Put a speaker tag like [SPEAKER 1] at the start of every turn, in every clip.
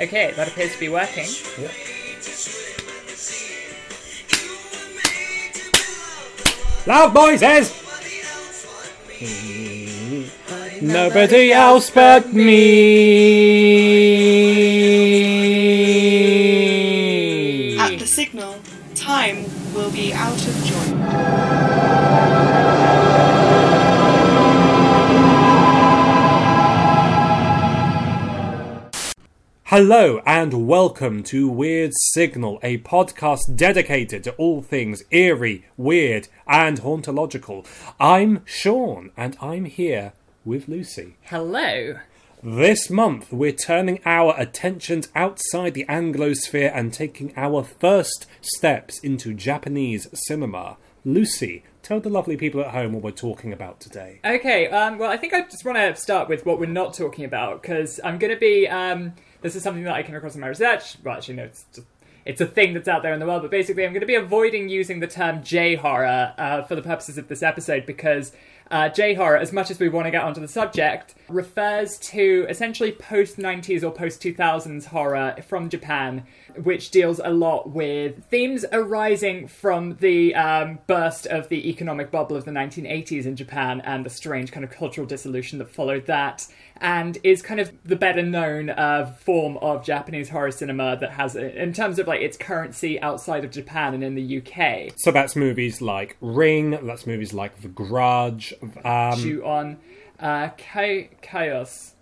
[SPEAKER 1] Okay, that appears to be working.
[SPEAKER 2] Yeah. Loud noises! Nobody else but me.
[SPEAKER 3] At the signal, time will be out of joint.
[SPEAKER 2] Hello and welcome to Weird Signal, a podcast dedicated to all things eerie, weird, and hauntological. I'm Sean and I'm here with Lucy.
[SPEAKER 1] Hello.
[SPEAKER 2] This month, we're turning our attentions outside the Anglosphere and taking our first steps into Japanese cinema. Lucy, tell the lovely people at home what we're talking about today.
[SPEAKER 1] Okay, um, well, I think I just want to start with what we're not talking about because I'm going to be. Um, this is something that I came across in my research. Well, actually, no, it's just. It's a thing that's out there in the world, but basically, I'm going to be avoiding using the term J horror uh, for the purposes of this episode because uh, J horror, as much as we want to get onto the subject, refers to essentially post 90s or post 2000s horror from Japan, which deals a lot with themes arising from the um, burst of the economic bubble of the 1980s in Japan and the strange kind of cultural dissolution that followed that, and is kind of the better known uh, form of Japanese horror cinema that has, in terms of like its currency outside of Japan and in the UK.
[SPEAKER 2] So that's movies like Ring, that's movies like The Grudge. Um,
[SPEAKER 1] Shoot on uh, chaos.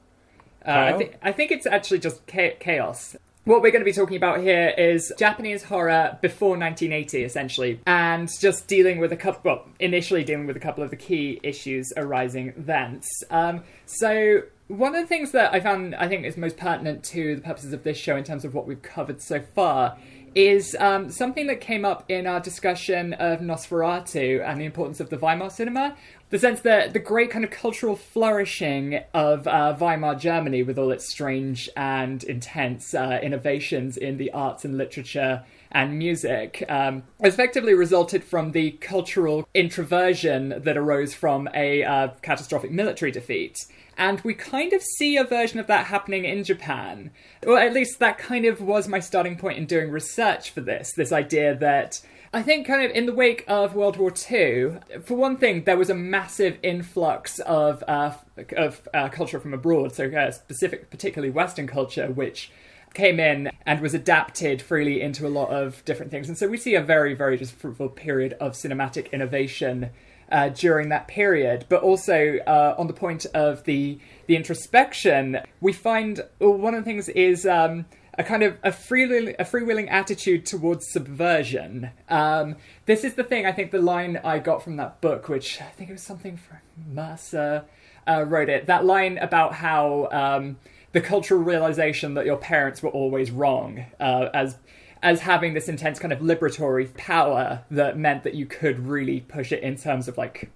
[SPEAKER 1] Uh, I, thi- I think it's actually just cha- chaos. What we're going to be talking about here is Japanese horror before 1980, essentially, and just dealing with a couple, well, initially dealing with a couple of the key issues arising thence. Um, so, one of the things that I found I think is most pertinent to the purposes of this show in terms of what we've covered so far is um, something that came up in our discussion of Nosferatu and the importance of the Weimar cinema. The sense that the great kind of cultural flourishing of uh, Weimar Germany, with all its strange and intense uh, innovations in the arts and literature and music, um, effectively resulted from the cultural introversion that arose from a uh, catastrophic military defeat. And we kind of see a version of that happening in Japan. Or at least that kind of was my starting point in doing research for this. This idea that I think, kind of in the wake of World War II, for one thing, there was a massive influx of uh, of uh, culture from abroad, so uh, specific, particularly Western culture, which came in and was adapted freely into a lot of different things. And so we see a very, very just fruitful period of cinematic innovation uh, during that period. But also uh, on the point of the the introspection, we find well, one of the things is. Um, a kind of a freewheeling, a freewheeling attitude towards subversion. Um, this is the thing. I think the line I got from that book, which I think it was something from Mercer, uh, wrote it. That line about how um, the cultural realization that your parents were always wrong, uh, as as having this intense kind of liberatory power that meant that you could really push it in terms of like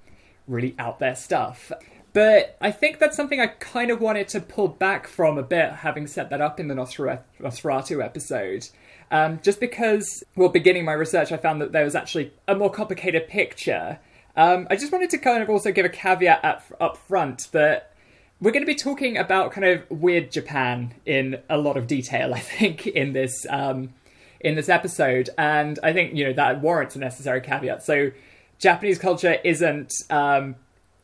[SPEAKER 1] really out there stuff. But I think that's something I kind of wanted to pull back from a bit, having set that up in the Nosferatu, episode. Um, just because, well, beginning my research, I found that there was actually a more complicated picture. Um, I just wanted to kind of also give a caveat up, up front that we're going to be talking about kind of weird Japan in a lot of detail, I think, in this um, in this episode, and I think you know that warrants a necessary caveat. So, Japanese culture isn't um,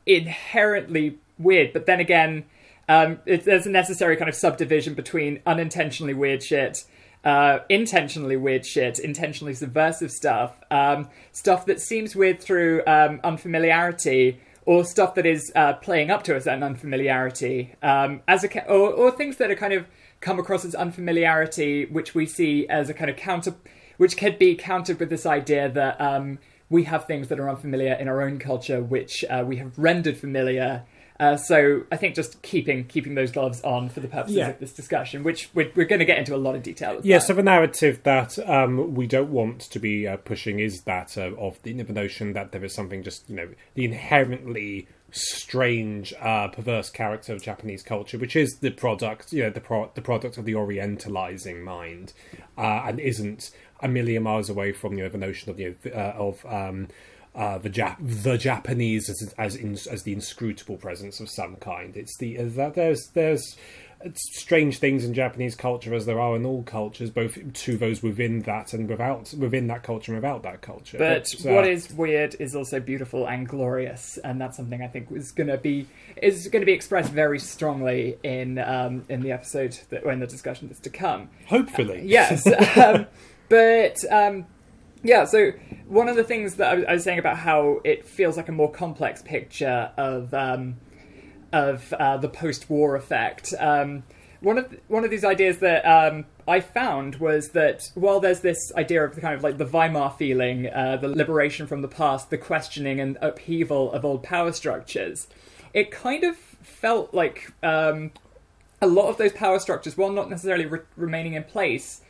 [SPEAKER 1] inherently weird, but then again, um, it, there's a necessary kind of subdivision between unintentionally weird shit, uh, intentionally weird shit, intentionally subversive stuff, um, stuff that seems weird through um, unfamiliarity, or stuff that is uh, playing up to a certain unfamiliarity, um, as a ca- or, or things that are kind of come across as unfamiliarity, which we see as a kind of counter, which could be countered with this idea that um, we have things that are unfamiliar in our own culture, which uh, we have rendered familiar. Uh, so I think just keeping keeping those gloves on for the purposes
[SPEAKER 2] Yeah.
[SPEAKER 1] of this discussion, which we're, we're going to get into a lot of detail.
[SPEAKER 2] Yeah,
[SPEAKER 1] that.
[SPEAKER 2] so the narrative that um, we don't want to be uh, pushing is that uh, of the, the notion that there is something just, you know, the inherently strange, uh, perverse character of Japanese culture, which is the product, you know, the, pro- the product of the orientalizing mind, uh, and isn't a million miles away from, you know, the notion of, you know, uh, of um, uh, the Jap- the Japanese as as, in, as the inscrutable presence of some kind. It's the uh, that there's there's strange things in Japanese culture as there are in all cultures, both to those within that and without within that culture and without that culture.
[SPEAKER 1] But,
[SPEAKER 2] uh,
[SPEAKER 1] what is weird is also beautiful and glorious, and that's something I think is going to be is going to be expressed very strongly in um, in the episode that when the discussion that's to come.
[SPEAKER 2] hopefully
[SPEAKER 1] Yes, um, but um, yeah. So one of the things that I was, I was saying about how it feels like a more complex picture of um, of uh, the post-war effect. Um, one of one of these ideas that um, I found was that while there's this idea of the kind of like the Weimar feeling, uh, the liberation from the past, the questioning and upheaval of old power structures, it kind of felt like um, a lot of those power structures, while not necessarily re- remaining in place,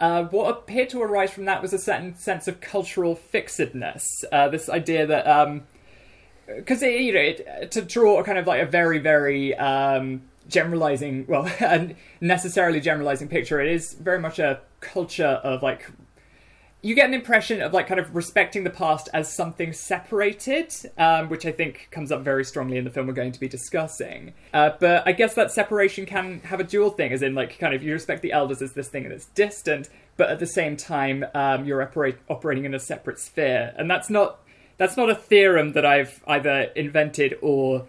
[SPEAKER 1] uh, what appeared to arise from that was a certain sense of cultural fixedness. Uh, this idea that, because you know, it, to draw a kind of like a very, very um, generalizing, well, necessarily generalizing picture, it is very much a culture of like. You get an impression of like kind of respecting the past as something separated, um, which I think comes up very strongly in the film we're going to be discussing. Uh, but I guess that separation can have a dual thing, as in like kind of you respect the elders as this thing that's distant, but at the same time um, you're operate- operating in a separate sphere, and that's not that's not a theorem that I've either invented or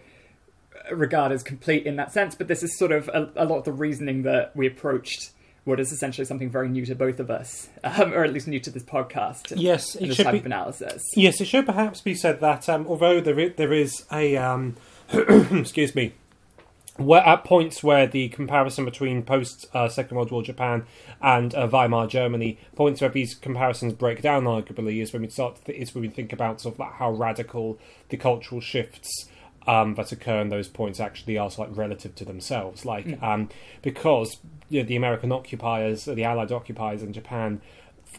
[SPEAKER 1] regard as complete in that sense. But this is sort of a, a lot of the reasoning that we approached what is essentially something very new to both of us, um, or at least new to this podcast.
[SPEAKER 2] Yes, it
[SPEAKER 1] this
[SPEAKER 2] should
[SPEAKER 1] type
[SPEAKER 2] be.
[SPEAKER 1] of analysis.
[SPEAKER 2] Yes, it should perhaps be said that um, although there is, there is a um, excuse me, where at points where the comparison between post uh, Second World War Japan and uh, Weimar Germany, points where these comparisons break down arguably is when we start to th- is when we think about sort of like how radical the cultural shifts. Um, that occur in those points actually are like relative to themselves, like um, because you know, the American occupiers, the Allied occupiers in Japan,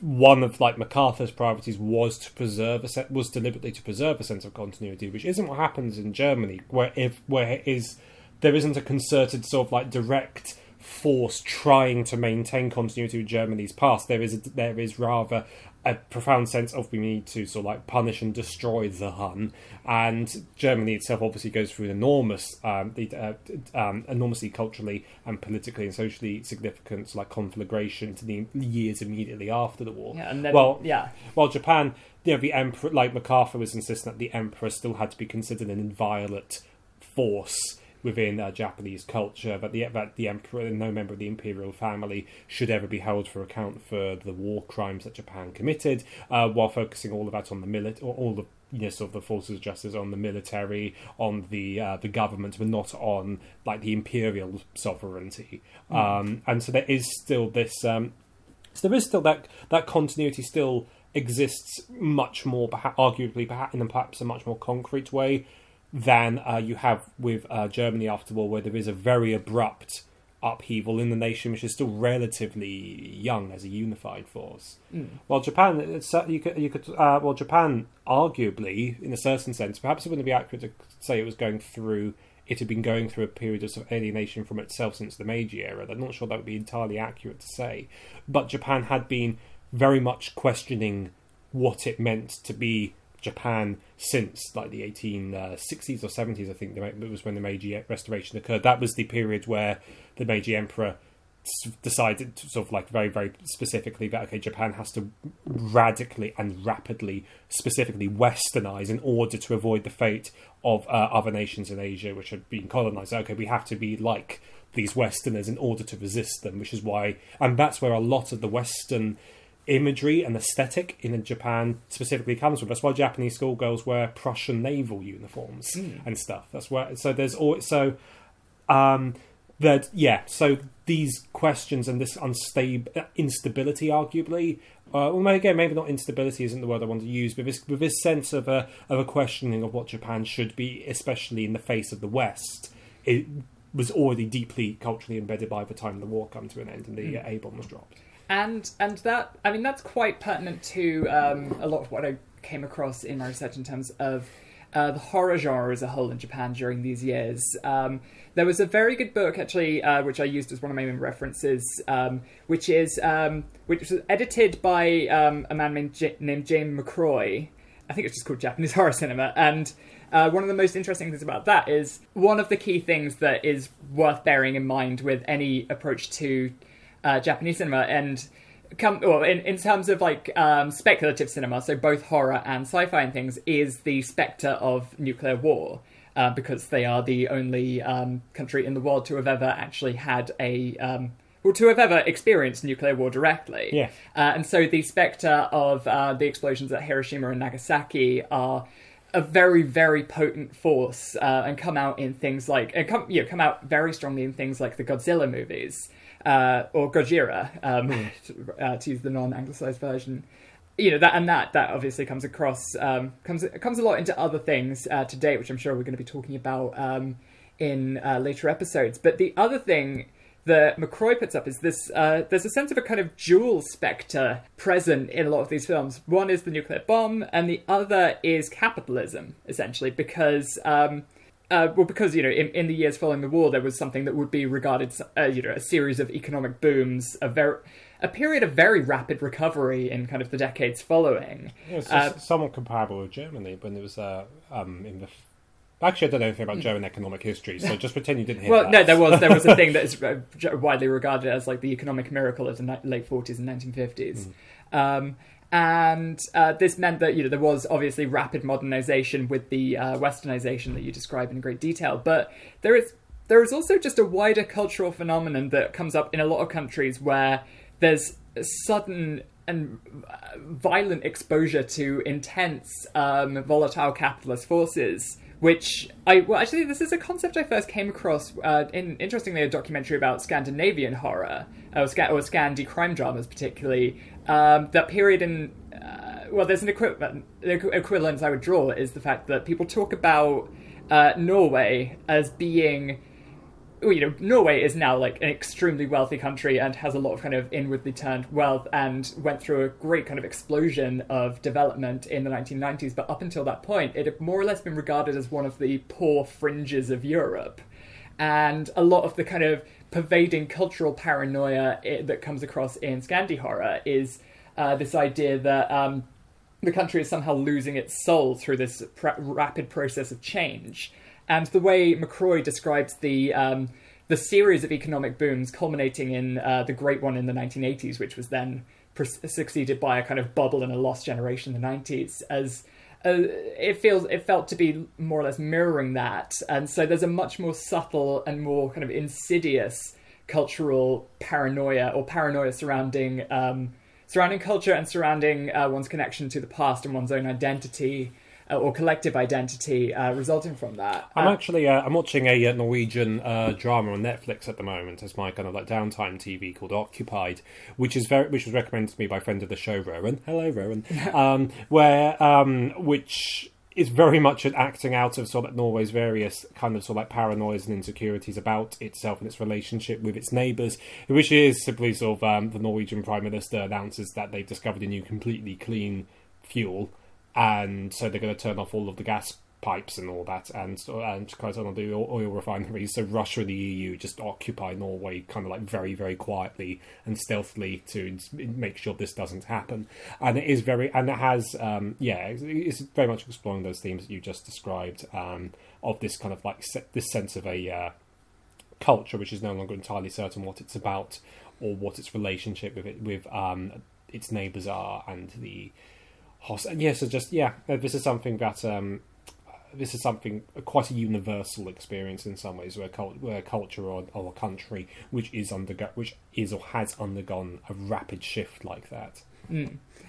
[SPEAKER 2] one of like MacArthur's priorities was to preserve a se- was deliberately to preserve a sense of continuity, which isn't what happens in Germany, where if where it is there isn't a concerted sort of like direct force trying to maintain continuity with Germany's past. There is a, there is rather a profound sense of we need to sort of like punish and destroy the Hun, and Germany itself obviously goes through an enormous, um, the, uh, um, enormously culturally and politically and socially significant like conflagration to the years immediately after the war.
[SPEAKER 1] Yeah, and then
[SPEAKER 2] well,
[SPEAKER 1] yeah,
[SPEAKER 2] while Japan, you know, the emperor, like MacArthur was insisting that the emperor still had to be considered an inviolate force within uh, Japanese culture, that the that the emperor and no member of the imperial family should ever be held for account for the war crimes that Japan committed, uh, while focusing all of that on the milit or all the you know, sort of the forces of justice on the military, on the uh, the government, but not on like the imperial sovereignty. Um, and so there is still this. Um, so there is still that that continuity still exists much more, perhaps, arguably, perhaps in perhaps a much more concrete way than uh, you have with uh, Germany after war, where there is a very abrupt upheaval in the nation, which is still relatively young as a unified force. While Japan, it's, uh, you could, you could, uh, well, Japan, arguably, in a certain sense, perhaps it wouldn't be accurate to say it was going through. It had been going through a period of, sort of alienation from itself since the Meiji era. I'm not sure that would be entirely accurate to say, but Japan had been very much questioning what it meant to be Japan since like the 1860s or 70s. I think it was when the Meiji Restoration occurred. That was the period where the Meiji Emperor decided sort of like very very specifically that okay Japan has to radically and rapidly specifically westernize in order to avoid the fate of uh, other nations in Asia which had been colonized okay we have to be like these westerners in order to resist them which is why and that's where a lot of the western imagery and aesthetic in Japan specifically comes from. That's why Japanese schoolgirls wear Prussian naval uniforms and stuff. That's where so there's all so um that yeah so these questions and this unstable instability arguably uh, well, again, maybe not instability isn't the word I want to use, but this, with this sense of a of a questioning of what Japan should be, especially in the face of the West, it was already deeply culturally embedded by the time the war come to an end and the uh, A bomb was dropped.
[SPEAKER 1] And and that I mean that's quite pertinent to um, a lot of what I came across in my research in terms of uh, the horror genre as a whole in Japan during these years. Um, there was a very good book actually, uh, which I used as one of my main references, um, which is um, which was edited by um, a man named, J- named James McRoy. I think it's just called Japanese horror cinema. And uh, one of the most interesting things about that is one of the key things that is worth bearing in mind with any approach to uh, Japanese cinema and come well in, in terms of like um, speculative cinema, so both horror and sci-fi and things, is the specter of nuclear war. Uh, because they are the only um, country in the world to have ever actually had a um, well, to have ever experienced nuclear war directly.
[SPEAKER 2] Yeah.
[SPEAKER 1] Uh, and so the specter of uh, the explosions at Hiroshima and Nagasaki are a very, very potent force uh, and come out in things like, and come, you know, come out very strongly in things like the Godzilla movies uh, or Gojira, um, to, uh, to use the non-anglicized version. You know that, and that that obviously comes across um, comes comes a lot into other things uh, today, which I'm sure we're going to be talking about um, in uh, later episodes. But the other thing that McRoy puts up is this uh, there's a sense of a kind of dual spectre present in a lot of these films. One is the nuclear bomb, and the other is capitalism, essentially, because. Um, uh, well, because you know, in, in the years following the war, there was something that would be regarded, uh, you know, a series of economic booms, a very, a period of very rapid recovery in kind of the decades following.
[SPEAKER 2] Yeah, it's
[SPEAKER 1] Uh,
[SPEAKER 2] somewhat comparable with Germany when it was uh, um, in the. Actually, I don't know anything about German economic history, so just pretend you didn't hear
[SPEAKER 1] Well,
[SPEAKER 2] that.
[SPEAKER 1] no, there was there was a thing that is uh, widely regarded as like the economic miracle of the late forties and nineteen fifties, um, and uh, this meant that you know there was obviously rapid modernization with the uh, westernization that you describe in great detail, but there is there is also just a wider cultural phenomenon that comes up in a lot of countries where there's sudden and uh, violent exposure to intense um, volatile capitalist forces which I well actually this is a concept I first came across uh, in interestingly a documentary about Scandinavian horror or, Sca- or Scandi crime dramas particularly um, that period in uh, well there's an equivalent the equ- equivalent I would draw is the fact that people talk about uh, Norway as being you know, Norway is now like an extremely wealthy country and has a lot of kind of inwardly turned wealth and went through a great kind of explosion of development in the 1990s. But up until that point, it had more or less been regarded as one of the poor fringes of Europe. And a lot of the kind of pervading cultural paranoia i that comes across in Scandi horror is uh, this idea that um, the country is somehow losing its soul through this rapid process of change. And the way McRoy describes the um, the series of economic booms culminating in uh, the great one in the 1980s, which was then pre- succeeded by a kind of bubble and a lost generation in the 90s, as uh, it feels it felt to be more or less mirroring that. And so there's a much more subtle and more kind of insidious cultural paranoia or paranoia surrounding um, surrounding culture and surrounding uh, one's connection to the past and one's own identity or collective identity uh, resulting from that.
[SPEAKER 2] I'm
[SPEAKER 1] Uh,
[SPEAKER 2] actually uh, I'm watching a uh, Norwegian uh, drama on Netflix at the moment as my kind of like downtime TV called Occupied, which is very which was recommended to me by a friend of the show, Rowan. Hello, Rowan. um, where um, which is very much an acting out of sort of Norway's various kind of sort of like paranoias and insecurities about itself and its relationship with its neighbours, which is simply sort of um, the Norwegian Prime Minister announces that they've discovered a new completely clean fuel and so they're going to turn off all of the gas pipes and all that, and and close on the oil, refineries. So Russia and the EU just occupy Norway, kind of like very very quietly and stealthily to make sure this doesn't happen. And it is very, and it has, um, yeah, it's- very much exploring those themes that you just described um, of this kind of like this sense of a uh, culture which is no longer entirely certain what it's about or what its relationship with it with um, its neighbours are and the And yes, it's just yeah, uh, this is something that um, this is something uh, quite a universal experience in some ways, where cult- where culture or, or a country which is undergo which is or has undergone a rapid shift like that.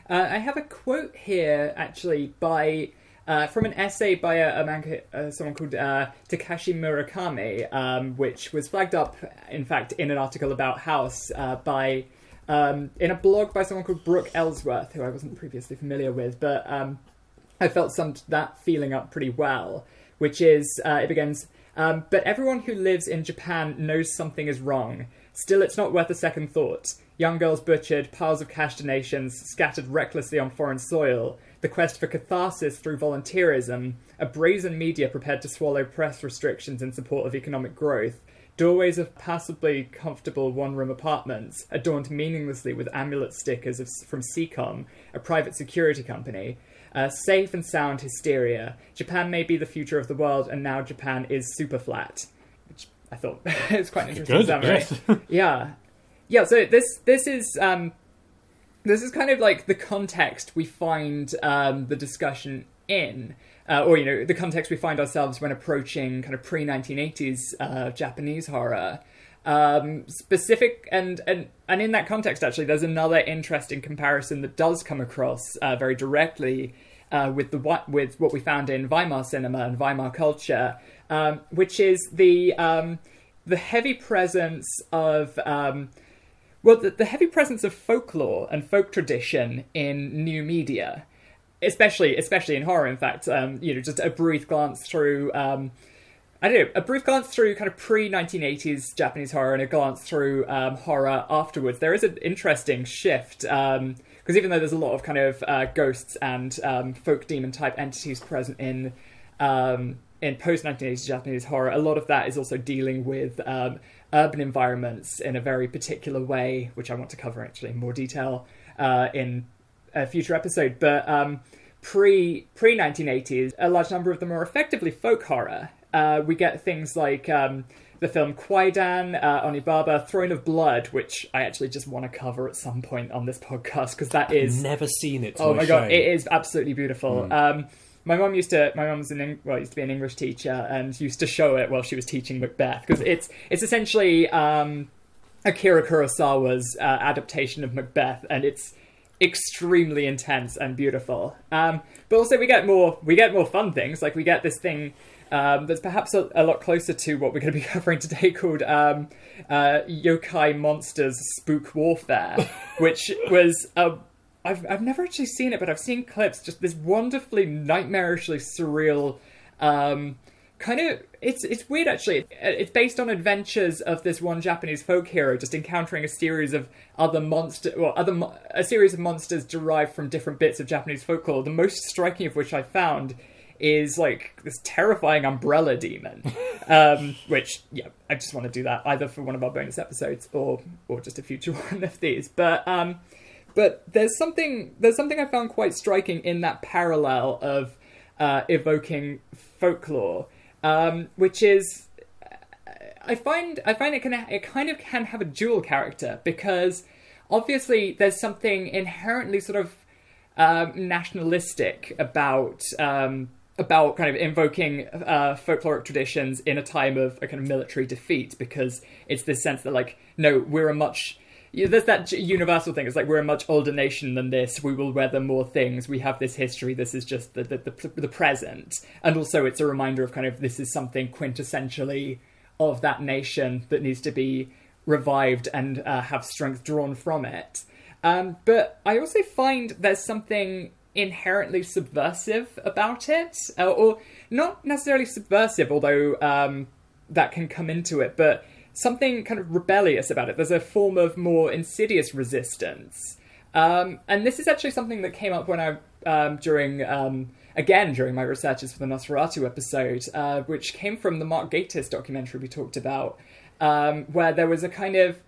[SPEAKER 1] Uh, I have a quote here, actually, by uh, from an essay by a, a man, uh, someone called uh, Takashi Murakami, um, which was flagged up, in fact, in an article about House uh, by um, in a blog by someone called Brooke Ellsworth, who I wasn't previously familiar with, but um, I felt summed that feeling up pretty well, which is uh, it begins. Um, but everyone who lives in Japan knows something is wrong. Still, it's not worth a second thought. Young girls butchered, piles of cash donations scattered recklessly on foreign soil, the quest for catharsis through volunteerism, a brazen media prepared to swallow press restrictions in support of economic growth, doorways of passably comfortable one room apartments, adorned meaninglessly with amulet stickers of, from Secom, a private security company, Uh, safe and sound hysteria. Japan may be the future of the world, and now Japan is super flat. Which I thought is quite an interesting
[SPEAKER 2] Good,
[SPEAKER 1] summary.
[SPEAKER 2] yes.
[SPEAKER 1] yeah, yeah. So this this is um, this is kind of like the context we find um, the discussion in, uh, or you know, the context we find ourselves when approaching kind of pre 1980s uh, Japanese horror. Um, specific and and and in that context, actually, there's another interesting comparison that does come across uh, very directly uh, with the what with what we found in Weimar cinema and Weimar culture, um, which is the um, the heavy presence of um, well, the, the heavy presence of folklore and folk tradition in new media, especially especially in horror. In fact, um, you know, just a brief glance through. Um, I don't know, a brief glance through kind of pre 1980s Japanese horror and a glance through um, horror afterwards. There is an interesting shift because even though there's a lot of kind of uh, ghosts and um, folk demon type entities present in um, in post 1980s Japanese horror, a lot of that is also dealing with um, urban environments in a very particular way, which I want to cover actually in more detail uh, in a future episode. But um, pre pre 1980s, a large number of them are effectively folk horror. Uh, we get things like um, the film Kwaidan, uh, Onibaba, Throne of Blood, which I actually just want to cover at some point on this podcast because that is
[SPEAKER 2] Never seen it.
[SPEAKER 1] Oh
[SPEAKER 2] my
[SPEAKER 1] god,
[SPEAKER 2] shame.
[SPEAKER 1] it is absolutely beautiful. Um, my mom used to. My mum's an well, used to be an English teacher and used to show it while she was teaching Macbeth because it's it's essentially um, Akira Kurosawa's uh, adaptation of Macbeth, and it's extremely intense and beautiful. Um, but also we get more we get more fun things like we get this thing. Um, that's perhaps a, a lot closer to what we're going to be covering today, called um, uh, Yokai Monsters Spook Warfare, which was a I've I've never actually seen it, but I've seen clips. Just this wonderfully nightmarishly surreal, um, kind of. It's it's weird actually. It's based on adventures of this one Japanese folk hero just encountering a series of other monster, well, other mo- a series of monsters derived from different bits of Japanese folklore. The most striking of which I found is like this terrifying umbrella demon, um, which yeah, I just want to do that either for one of our bonus episodes or or just a future one of these. But um, but there's something there's something I found quite striking in that parallel of uh, evoking folklore, um, which is I find I find it can it kind of can have a dual character because obviously there's something inherently sort of um, nationalistic about um, about kind of invoking uh, folkloric traditions in a time of a kind of military defeat because it's this sense that like no we're a much yeah, there's that universal thing. It's like we're a much older nation than this. We will weather more things. We have this history. This is just the the, the, the present, and also it's a reminder of kind of this is something quintessentially of that nation that needs to be revived and uh, have strength drawn from it. Um, but I also find there's something inherently subversive about it, uh, or not necessarily subversive, although um, that can come into it, but something kind of rebellious about it. There's a form of more insidious resistance. Um, and this is actually something that came up when I, um, during, um, again, during my researches for the Nosferatu episode, uh, which came from the Mark Gatiss documentary we talked about, um, where there was a kind of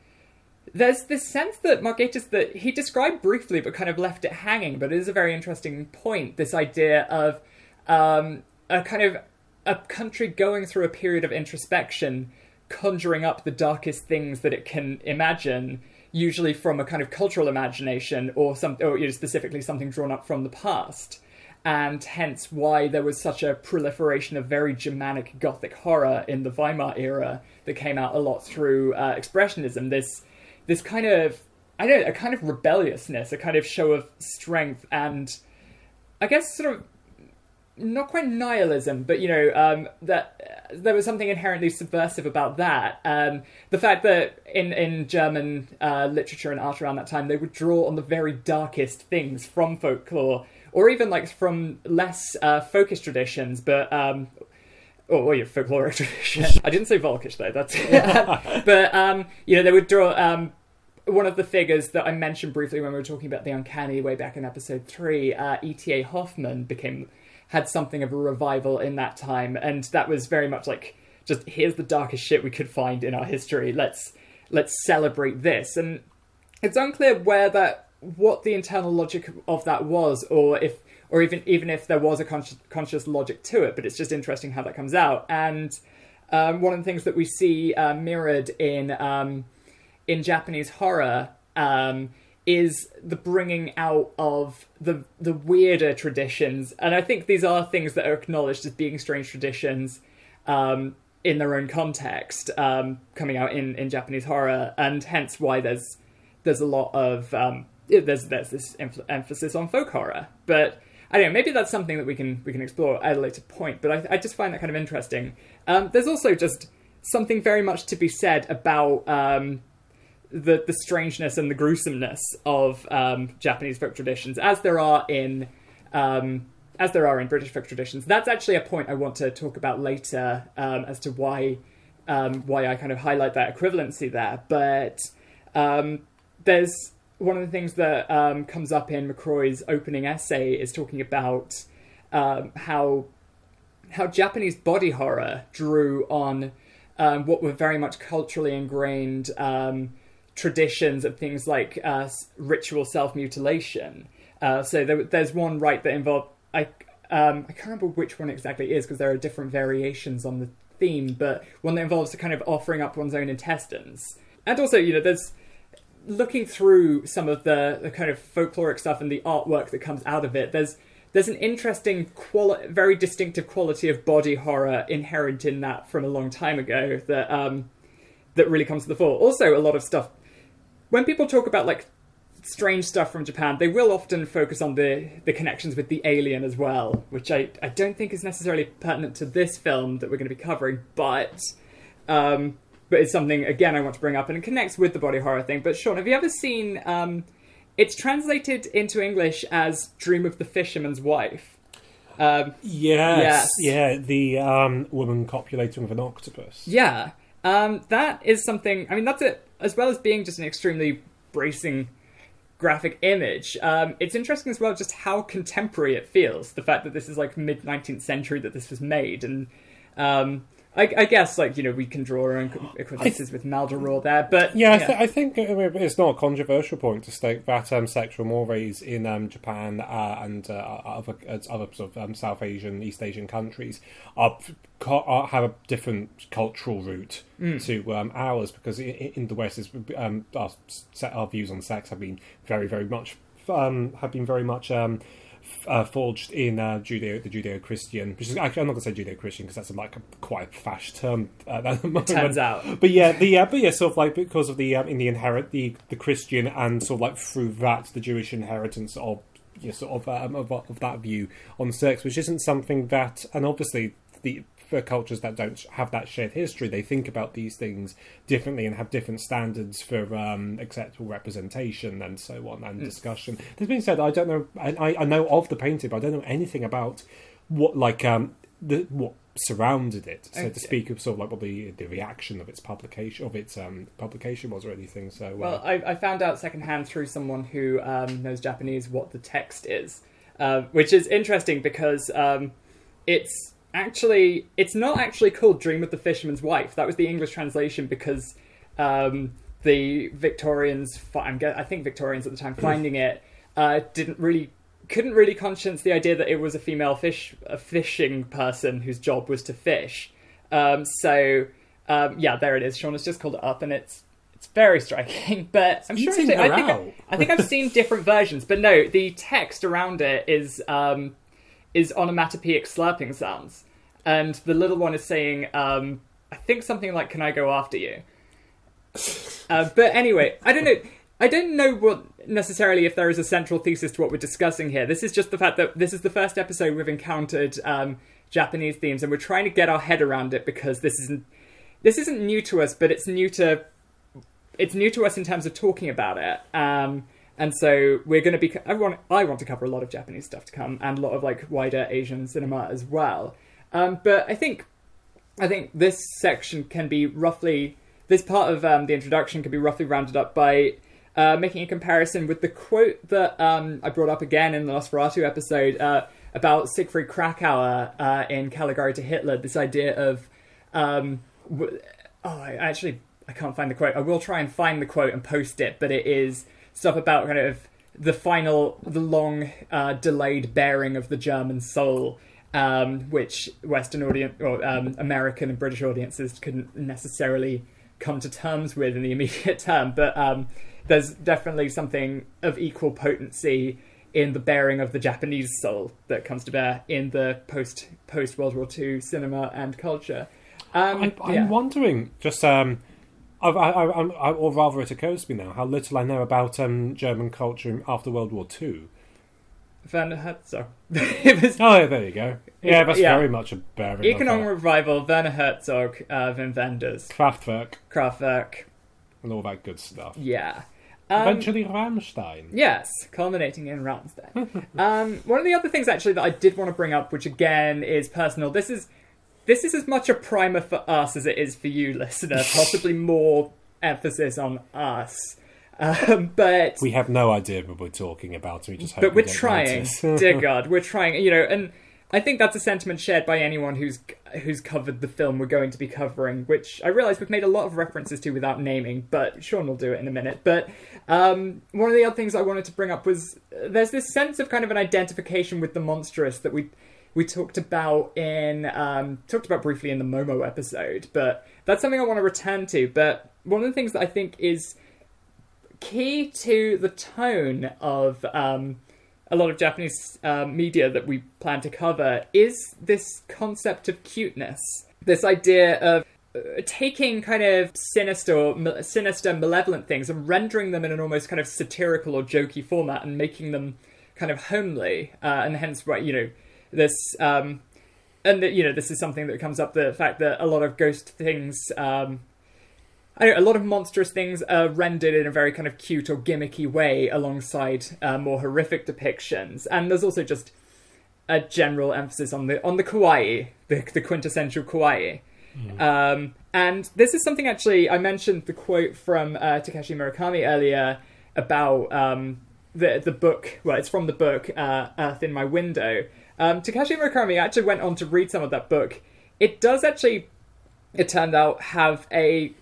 [SPEAKER 1] there's this sense that Mark Gatiss that he described briefly but kind of left it hanging, but it is a very interesting point. This idea of um, a kind of a country going through a period of introspection, conjuring up the darkest things that it can imagine, usually from a kind of cultural imagination or some, or you know, specifically something drawn up from the past. And hence why there was such a proliferation of very Germanic Gothic horror in the Weimar era that came out a lot through uh, Expressionism. This this kind of I don't know, a kind of rebelliousness, a kind of show of strength, and I guess sort of not quite nihilism, but you know um, that uh, there was something inherently subversive about that. Um, the fact that in in German uh, literature and art around that time, they would draw on the very darkest things from folklore, or even like from less uh, folkish traditions, but. Um, or, or your folkloric tradition. I didn't say Volkish though. That's but um, you know they would draw um, one of the figures that I mentioned briefly when we were talking about the uncanny way back in episode three. Uh, E.T.A. Hoffmann became had something of a revival in that time, and that was very much like just here's the darkest shit we could find in our history. Let's let's celebrate this, and it's unclear where that what the internal logic of that was, or if or even even if there was a conscious, conscious logic to it. But it's just interesting how that comes out. And um, one of the things that we see uh, mirrored in um, in Japanese horror um, is the bringing out of the the weirder traditions, and I think these are things that are acknowledged as being strange traditions um, in their own context, um, coming out in, in Japanese horror, and hence why there's there's a lot of um, there's there's this em- emphasis on folk horror, but. I don't know. Maybe that's something that we can we can explore at a later point. But I, I just find that kind of interesting. Um, there's also just something very much to be said about um, the the strangeness and the gruesomeness of um, Japanese folk traditions, as there are in um, as there are in British folk traditions. That's actually a point I want to talk about later um, as to why um, why I kind of highlight that equivalency there. But um, there's one of the things that um, comes up in McRoy's opening essay is talking about how how Japanese body horror drew on what were very much culturally ingrained traditions of things like uh, ritual self mutilation. Uh, so there, there's one rite that involved I um, I can't remember which one exactly is because there are different variations on the theme, but one that involves the kind of offering up one's own intestines, and also you know there's looking through some of the, the kind of folkloric stuff and the artwork that comes out of it. There's there's an interesting quali- very distinctive quality of body horror inherent in that from a long time ago that um, that really comes to the fore. Also, a lot of stuff when people talk about like strange stuff from Japan, they will often focus on the the connections with the alien as well, which I, I don't think is necessarily pertinent to this film that we're going to be covering, but um, but it's something again I want to bring up and it connects with the body horror thing. But Sean, have you ever seen? Um, it's translated into English as "Dream of the Fisherman's Wife."
[SPEAKER 2] Um, yes, yes, yeah, the um, woman copulating with an octopus.
[SPEAKER 1] Yeah, um, that is something. I mean, that's it as well as being just an extremely bracing graphic image. Um, it's interesting as well just how contemporary it feels. The fact that this is like mid 19th century that this was made, and um, I, I, guess like you know we can draw our own equivalences with Maldoror there, but
[SPEAKER 2] yeah, I, th- I, think it's not a controversial point to state that um, sexual mores in um, Japan uh, and uh, other uh, other sort of um, South Asian, East Asian countries are, are have a different cultural root mm. to um, ours because in, in, the West, um, our, our views on sex have been very very much um, have been very much uh, forged in uh, Judeo, the Judeo-Christian, which is actually I'm not going to say Judeo-Christian because that's a, like a quite fash term. Uh, at the moment.
[SPEAKER 1] Turns out,
[SPEAKER 2] but yeah, the uh, but yeah, sort of like because of the um, in the inherit the the Christian and sort of like through that the Jewish inheritance of you know, sort of, um, of of that view on sex, which isn't something that, and obviously the for cultures that don't have that shared history, they think about these things differently and have different standards for um, acceptable representation and so on and mm. discussion. This being said, I don't know. I, I know of the painting, but I don't know anything about what like um the what surrounded it, so okay. to speak, of sort of like what the the reaction of its publication of its um, publication was or anything. So uh,
[SPEAKER 1] well, I, I, found out secondhand through someone who um, knows Japanese what the text is, uh, which is interesting because um, it's actually it's not actually called Dream of the Fisherman's Wife. That was the English translation because um, the Victorians, I think Victorians at the time, finding it uh, didn't really couldn't really conscience the idea that it was a female fish a fishing person whose job was to fish. Um, so um, yeah, there it is. Sean has just called it up, and it's it's very striking. But I'm sure I think, I, I think I've seen different versions, but no, the text around it is um, is onomatopoeic slurping sounds, and the little one is saying, um, I think something like, "Can I go after you?" Uh, but anyway, I don't know. I don't know what necessarily if there is a central thesis to what we're discussing here. This is just the fact that this is the first episode we've encountered um, Japanese themes, and we're trying to get our head around it because this isn't this isn't new to us, but it's new to it's new to us in terms of talking about it. Um, and so we're going to be. Want. I want to cover a lot of Japanese stuff to come, and a lot of like wider Asian cinema as well. Um, but I think, I think this section can be roughly. This part of um, the introduction can be roughly rounded up by uh, making a comparison with the quote that um, I brought up again in the Nosferatu episode uh, about Siegfried Kracauer uh, in Caligari to Hitler. This idea of, um, w- oh, I actually I can't find the quote. I will try and find the quote and post it, but it is stuff about kind of the final, the long uh, delayed bearing of the German soul, um, which Western audience or um, American and British audiences couldn't necessarily come to terms with in the immediate term. But um, there's definitely something of equal potency in the bearing of the Japanese soul that comes to bear in the post post World War II cinema and culture. Um,
[SPEAKER 2] I, I'm
[SPEAKER 1] yeah.
[SPEAKER 2] wondering, just um, I, I, I, I, or rather, it occurs to me now how little I know about um, German culture after World War Two.
[SPEAKER 1] Werner Herzog. was
[SPEAKER 2] Oh, yeah, there you go. Yeah, that's
[SPEAKER 1] Yeah.
[SPEAKER 2] very much a bearing.
[SPEAKER 1] Economic Revival, Werner Herzog, uh, Wim Wenders.
[SPEAKER 2] Kraftwerk
[SPEAKER 1] Kraftwerk.
[SPEAKER 2] and all that good stuff.
[SPEAKER 1] Yeah. Um,
[SPEAKER 2] Eventually, Rammstein.
[SPEAKER 1] Yes, culminating in Rammstein. um, one of the other things actually that I did want to bring up, which again is personal, this is this is as much a primer for us as it is for you, listener. Possibly more emphasis on us, um, but
[SPEAKER 2] We have no idea what we're talking about. We just hope
[SPEAKER 1] but
[SPEAKER 2] we
[SPEAKER 1] we're
[SPEAKER 2] don't
[SPEAKER 1] trying. Dear God, we're trying. You know, and I think that's a sentiment shared by anyone who's who's covered the film we're going to be covering. Which I realise we've made a lot of references to without naming, but Sean will do it in a minute. But um, one of the other things I wanted to bring up was uh, there's this sense of kind of an identification with the monstrous that we we talked about in um, talked about briefly in the Momo episode, but that's something I want to return to. But one of the things that I think is key to the tone of um, a lot of Japanese uh, media that we plan to cover is this concept of cuteness. This idea of uh, taking kind of sinister, sinister, malevolent things and rendering them in an almost kind of satirical or jokey format and making them kind of homely, uh, and hence, you know, this. Um, and you know, this is something that comes up the fact that a lot of ghost things um, I know, a lot of monstrous things are rendered in a very kind of cute or gimmicky way alongside uh, more horrific depictions, and there's also just a general emphasis on the on the kawaii, the, the quintessential kawaii. Um, and this is something actually I mentioned the quote from uh, Takashi Murakami earlier about um, the the book. Well, it's from the book uh, Earth in My Window. Um, Takashi Murakami actually went on to read some of that book. It does actually, it turned out, have a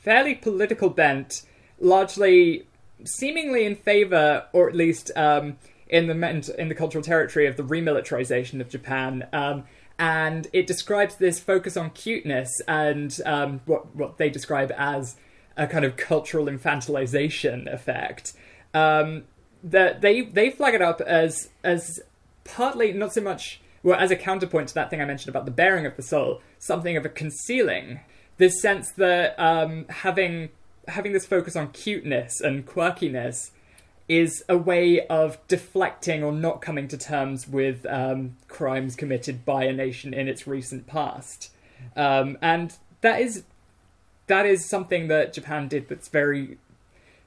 [SPEAKER 1] fairly political bent, largely seemingly in favor, or at least um, in the in the cultural territory of the remilitarization of Japan. Um, and it describes this focus on cuteness and um, what what they describe as a kind of cultural infantilization effect. Um, that they they flag it up as as partly not so much well as a counterpoint to that thing I mentioned about the bearing of the soul, something of a concealing. This sense that um, having having this focus on cuteness and quirkiness is a way of deflecting or not coming to terms with um, crimes committed by a nation in its recent past, um, and that is that is something that Japan did that's very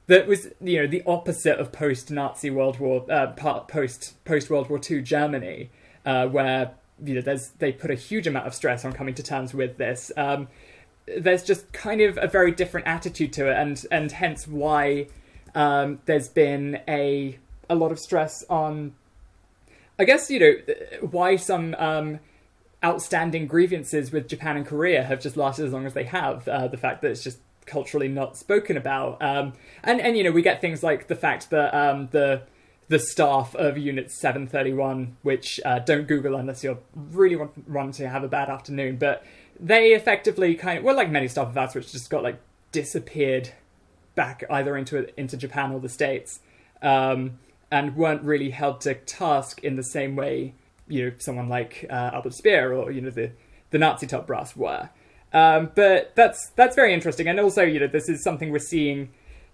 [SPEAKER 1] that was you know the opposite of post Nazi World War uh, post post World War II Germany, uh, where you know there's they put a huge amount of stress on coming to terms with this. Um, there's just kind of a very different attitude to it, and and hence why um, there's been a a lot of stress on. I guess you know why some um, outstanding grievances with Japan and Korea have just lasted as long as they have. Uh, the fact that it's just culturally not spoken about, um, and and you know we get things like the fact that um, the the staff of Unit 731, which uh, don't Google unless you really want, want to have a bad afternoon, but they effectively kind of, well, like many staff of VATS, which just got like disappeared back either into into Japan or the States, um, and weren't really held to task in the same way, you know, someone like uh, Albert Speer or you know the the Nazi top brass were. Um, but that's that's very interesting, and also you know this is something we're seeing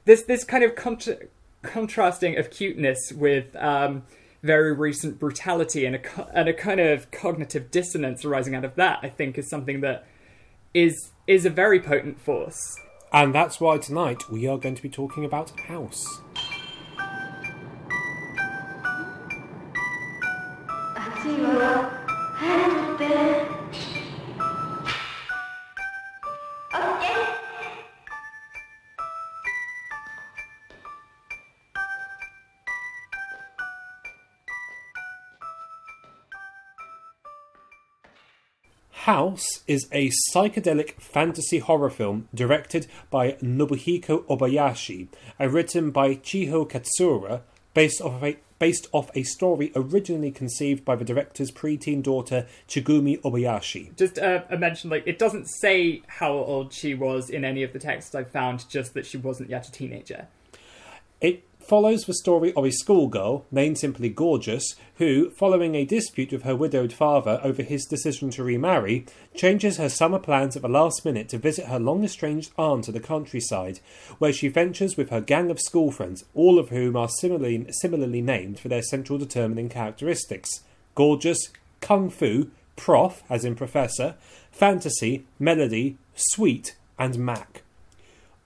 [SPEAKER 1] this this kind of contra- contrasting of cuteness with um, very recent brutality and a co- and a kind of cognitive dissonance arising out of that. I think is something that is is a very potent force.
[SPEAKER 2] And that's why tonight we are going to be talking about House. House is a psychedelic fantasy horror film directed by Nobuhiko Obayashi and written by Chiho Katsura, based off of a based off a story originally conceived by the director's preteen daughter Chigumi Obayashi.
[SPEAKER 1] Just uh, a mention, like it doesn't say how old she was in any of the texts I found, just that she wasn't yet a teenager.
[SPEAKER 2] It follows the story of a schoolgirl named simply Gorgeous, who, following a dispute with her widowed father over his decision to remarry, changes her summer plans at the last minute to visit her long estranged aunt to the countryside, where she ventures with her gang of school friends, all of whom are similarly, similarly named for their central determining characteristics Gorgeous, Kung Fu, Prof, as in Professor, Fantasy, Melody, Sweet, and Mac.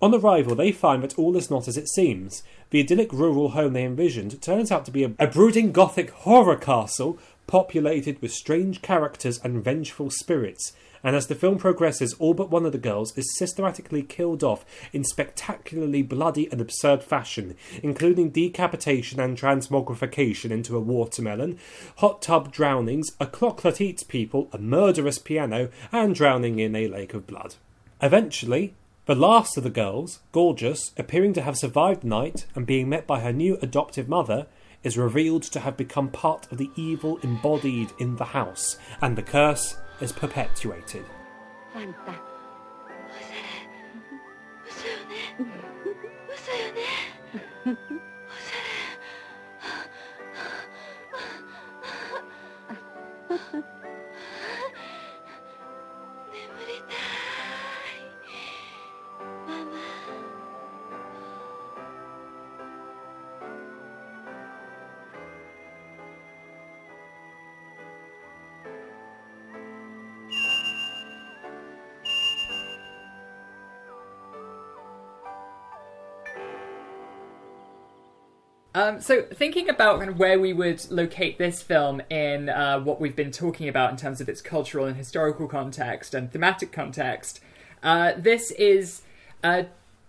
[SPEAKER 2] On arrival, they find that all is not as it seems. The idyllic rural home they envisioned turns out to be a, a brooding gothic horror castle populated with strange characters and vengeful spirits. And as the film progresses, all but one of the girls is systematically killed off in spectacularly bloody and absurd fashion, including decapitation and transmogrification into a watermelon, hot tub drownings, a clock that eats people, a murderous piano, and drowning in a lake of blood. Eventually, the last of the girls, Gorgeous, appearing to have survived the night and being met by her new adoptive mother, is revealed to have become part of the evil embodied in the house, and the curse is perpetuated.
[SPEAKER 1] Um, so, thinking about kind of where we would locate this film in uh, what we've been talking about in terms of its cultural and historical context and thematic context, uh, this is, uh,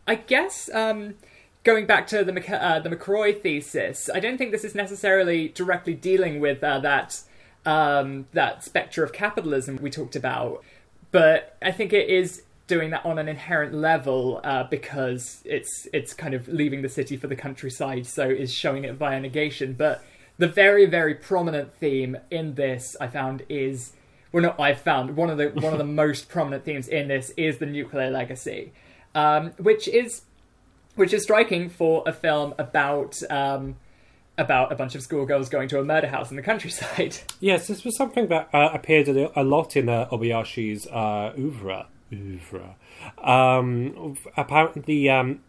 [SPEAKER 1] I guess, um, going back to the Mc- uh, the McRoy thesis. I don't think this is necessarily directly dealing with uh, that um, that spectre of capitalism we talked about, but I think it is doing that on an inherent level uh, because it's it's kind of leaving the city for the countryside, so is showing it via negation. But the very very prominent theme in this I found is well, not I found one of the one of the most prominent themes in this is the nuclear legacy, um, which is which is striking for a film about um, about a bunch of schoolgirls going to a murder house in the countryside.
[SPEAKER 2] Yes, this was something that uh, appeared a, lot in uh, Obayashi's uh, oeuvre. Oeuvre. Um, apparently, um,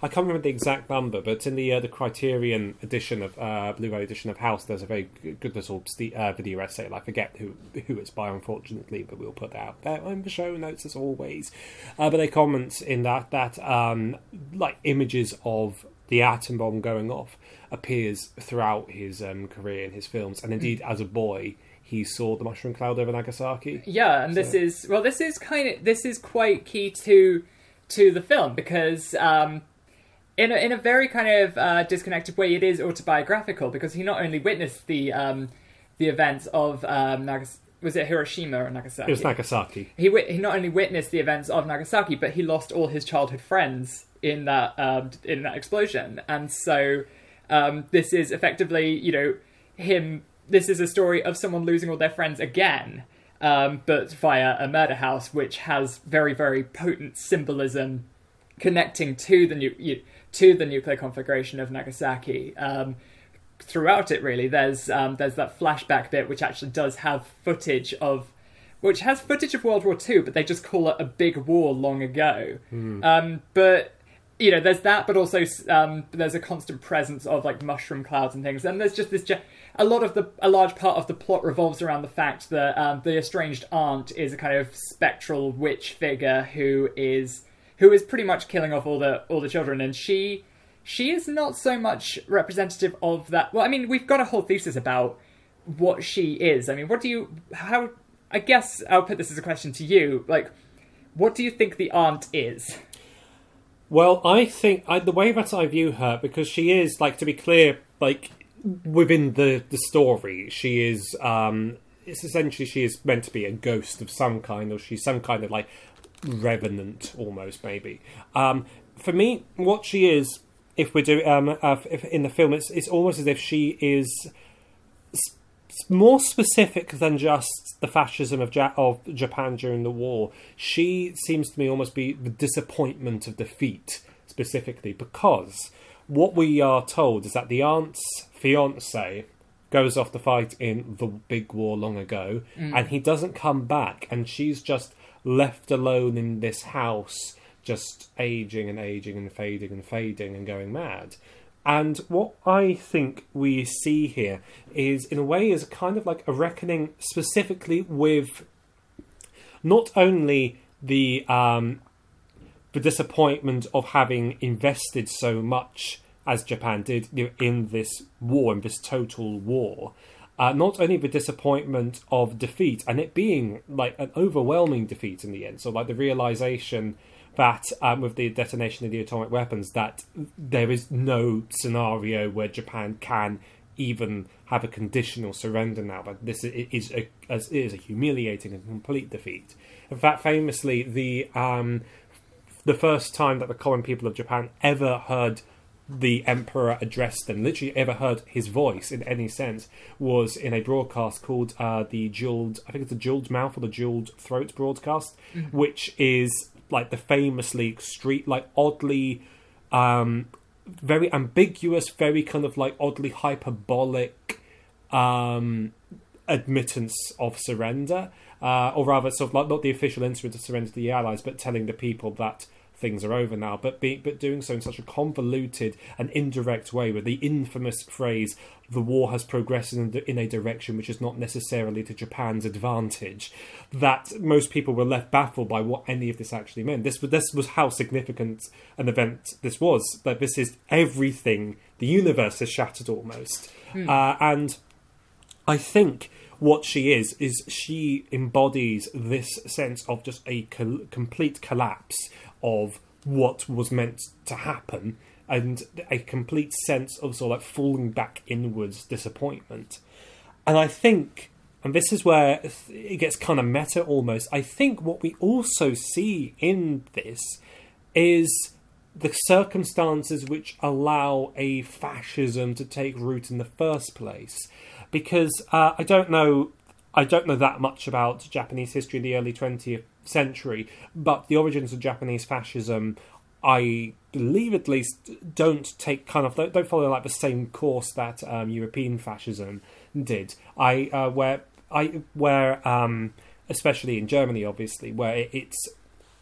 [SPEAKER 2] I can't remember the exact number, but in the uh, the Criterion edition of uh, Blu-ray edition of House, there's a very good little uh, video essay. and I forget who who it's by, unfortunately, but we'll put that out there in the show notes as always. Uh, but they comment in that that um, like images of the atom bomb going off appears throughout his um, career in his films, and indeed as a boy. He saw the mushroom cloud over Nagasaki.
[SPEAKER 1] Yeah, and this is well, this is kind of this is quite key to to the film because um, in a, in a very kind of uh, disconnected way, it is autobiographical because he not only witnessed the um, the events of um, Nagas- was it Hiroshima or Nagasaki?
[SPEAKER 2] It was Nagasaki.
[SPEAKER 1] he he not only witnessed the events of Nagasaki, but he lost all his childhood friends in that um, in that explosion, and so um, this is effectively you know him. This is a story of someone losing all their friends again, um, but via a murder house, which has very very potent symbolism connecting to the nu- to the nuclear conflagration of Nagasaki. Um, throughout it, really, there's um, there's that flashback bit which actually does have footage of, which has footage of World War Two, but they just call it a big war long ago. Um, but you know, there's that, but also um, there's a constant presence of like mushroom clouds and things, and there's just this. Ge- a lot of the a large part of the plot revolves around the fact that um, the estranged aunt is a kind of spectral witch figure who is who is pretty much killing off all the all the children, and she she is not so much representative of that. Well, I mean, we've got a whole thesis about what she is. I mean, what do you how? I guess I'll put this as a question to you. Like, what do you think the aunt is?
[SPEAKER 2] Well, I think I, the way that I view her, because she is like to be clear, like within the the story, she is. um It's essentially she is meant to be a ghost of some kind, or she's some kind of like revenant, almost maybe. Um For me, what she is if we do um uh, if in the film, it's it's almost as if she is more specific than just the fascism of ja- of Japan during the war. She seems to me almost be the disappointment of defeat specifically because what we are told is that the aunt's fiance goes off to fight in the big war long ago and he doesn't come back and she's just left alone in this house just aging and aging and fading and fading and going mad. And what I think we see here is, in a way, is kind of like a reckoning specifically with not only the um, the disappointment of having invested so much as Japan did you know, in this war, in this total war. Uh, not only the disappointment of defeat and it being like an overwhelming defeat in the end, so like the realization that um, with the detonation of the atomic weapons, that there is no scenario where Japan can even have a conditional surrender now. But this is a, is a humiliating and complete defeat. In fact, famously, the um, the first time that the common people of Japan ever heard the emperor address them, literally ever heard his voice in any sense, was in a broadcast called uh, the Jeweled, I think it's the Jeweled Mouth or the Jeweled Throat broadcast, which is like the famously street, like oddly, um, very ambiguous, very kind of like oddly hyperbolic um, admittance of surrender, uh, or rather, sort of like not the official instrument to surrender to the Allies, but telling the people that things are over now. But be, but doing so in such a convoluted and indirect way, with the infamous phrase "the war has progressed in, in a direction which is not necessarily to Japan's advantage," that most people were left baffled by what any of this actually meant. This was this was how significant an event this was. That this is everything. The universe is shattered almost, uh, and I think what she is is she embodies this sense of just a complete collapse of what was meant to happen and a complete sense of sort of like falling back inwards disappointment. And I think, and this is where it gets kind of meta almost, I think what we also see in this is the circumstances which allow a fascism to take root in the first place. Because uh, I don't know, I don't know that much about Japanese history in the early twentieth century, but the origins of Japanese fascism, I believe at least, don't take kind of don't follow like the same course that um, European fascism did. I uh, where I where um, especially in Germany, obviously, where it's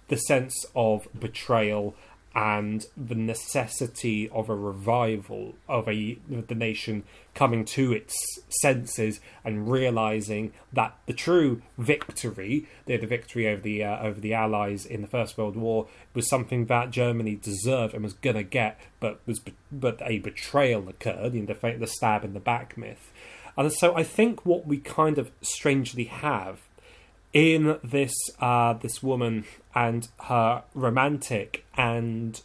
[SPEAKER 2] the sense of betrayal and the necessity of a revival of a the nation coming to its senses and realizing that the true victory, the, the victory over the uh, over the Allies in the First World War, was something that Germany deserved and was gonna get, but was but a betrayal occurred in the fa- the stab in the back myth, and so I think what we kind of strangely have in this uh, this woman and her romantic and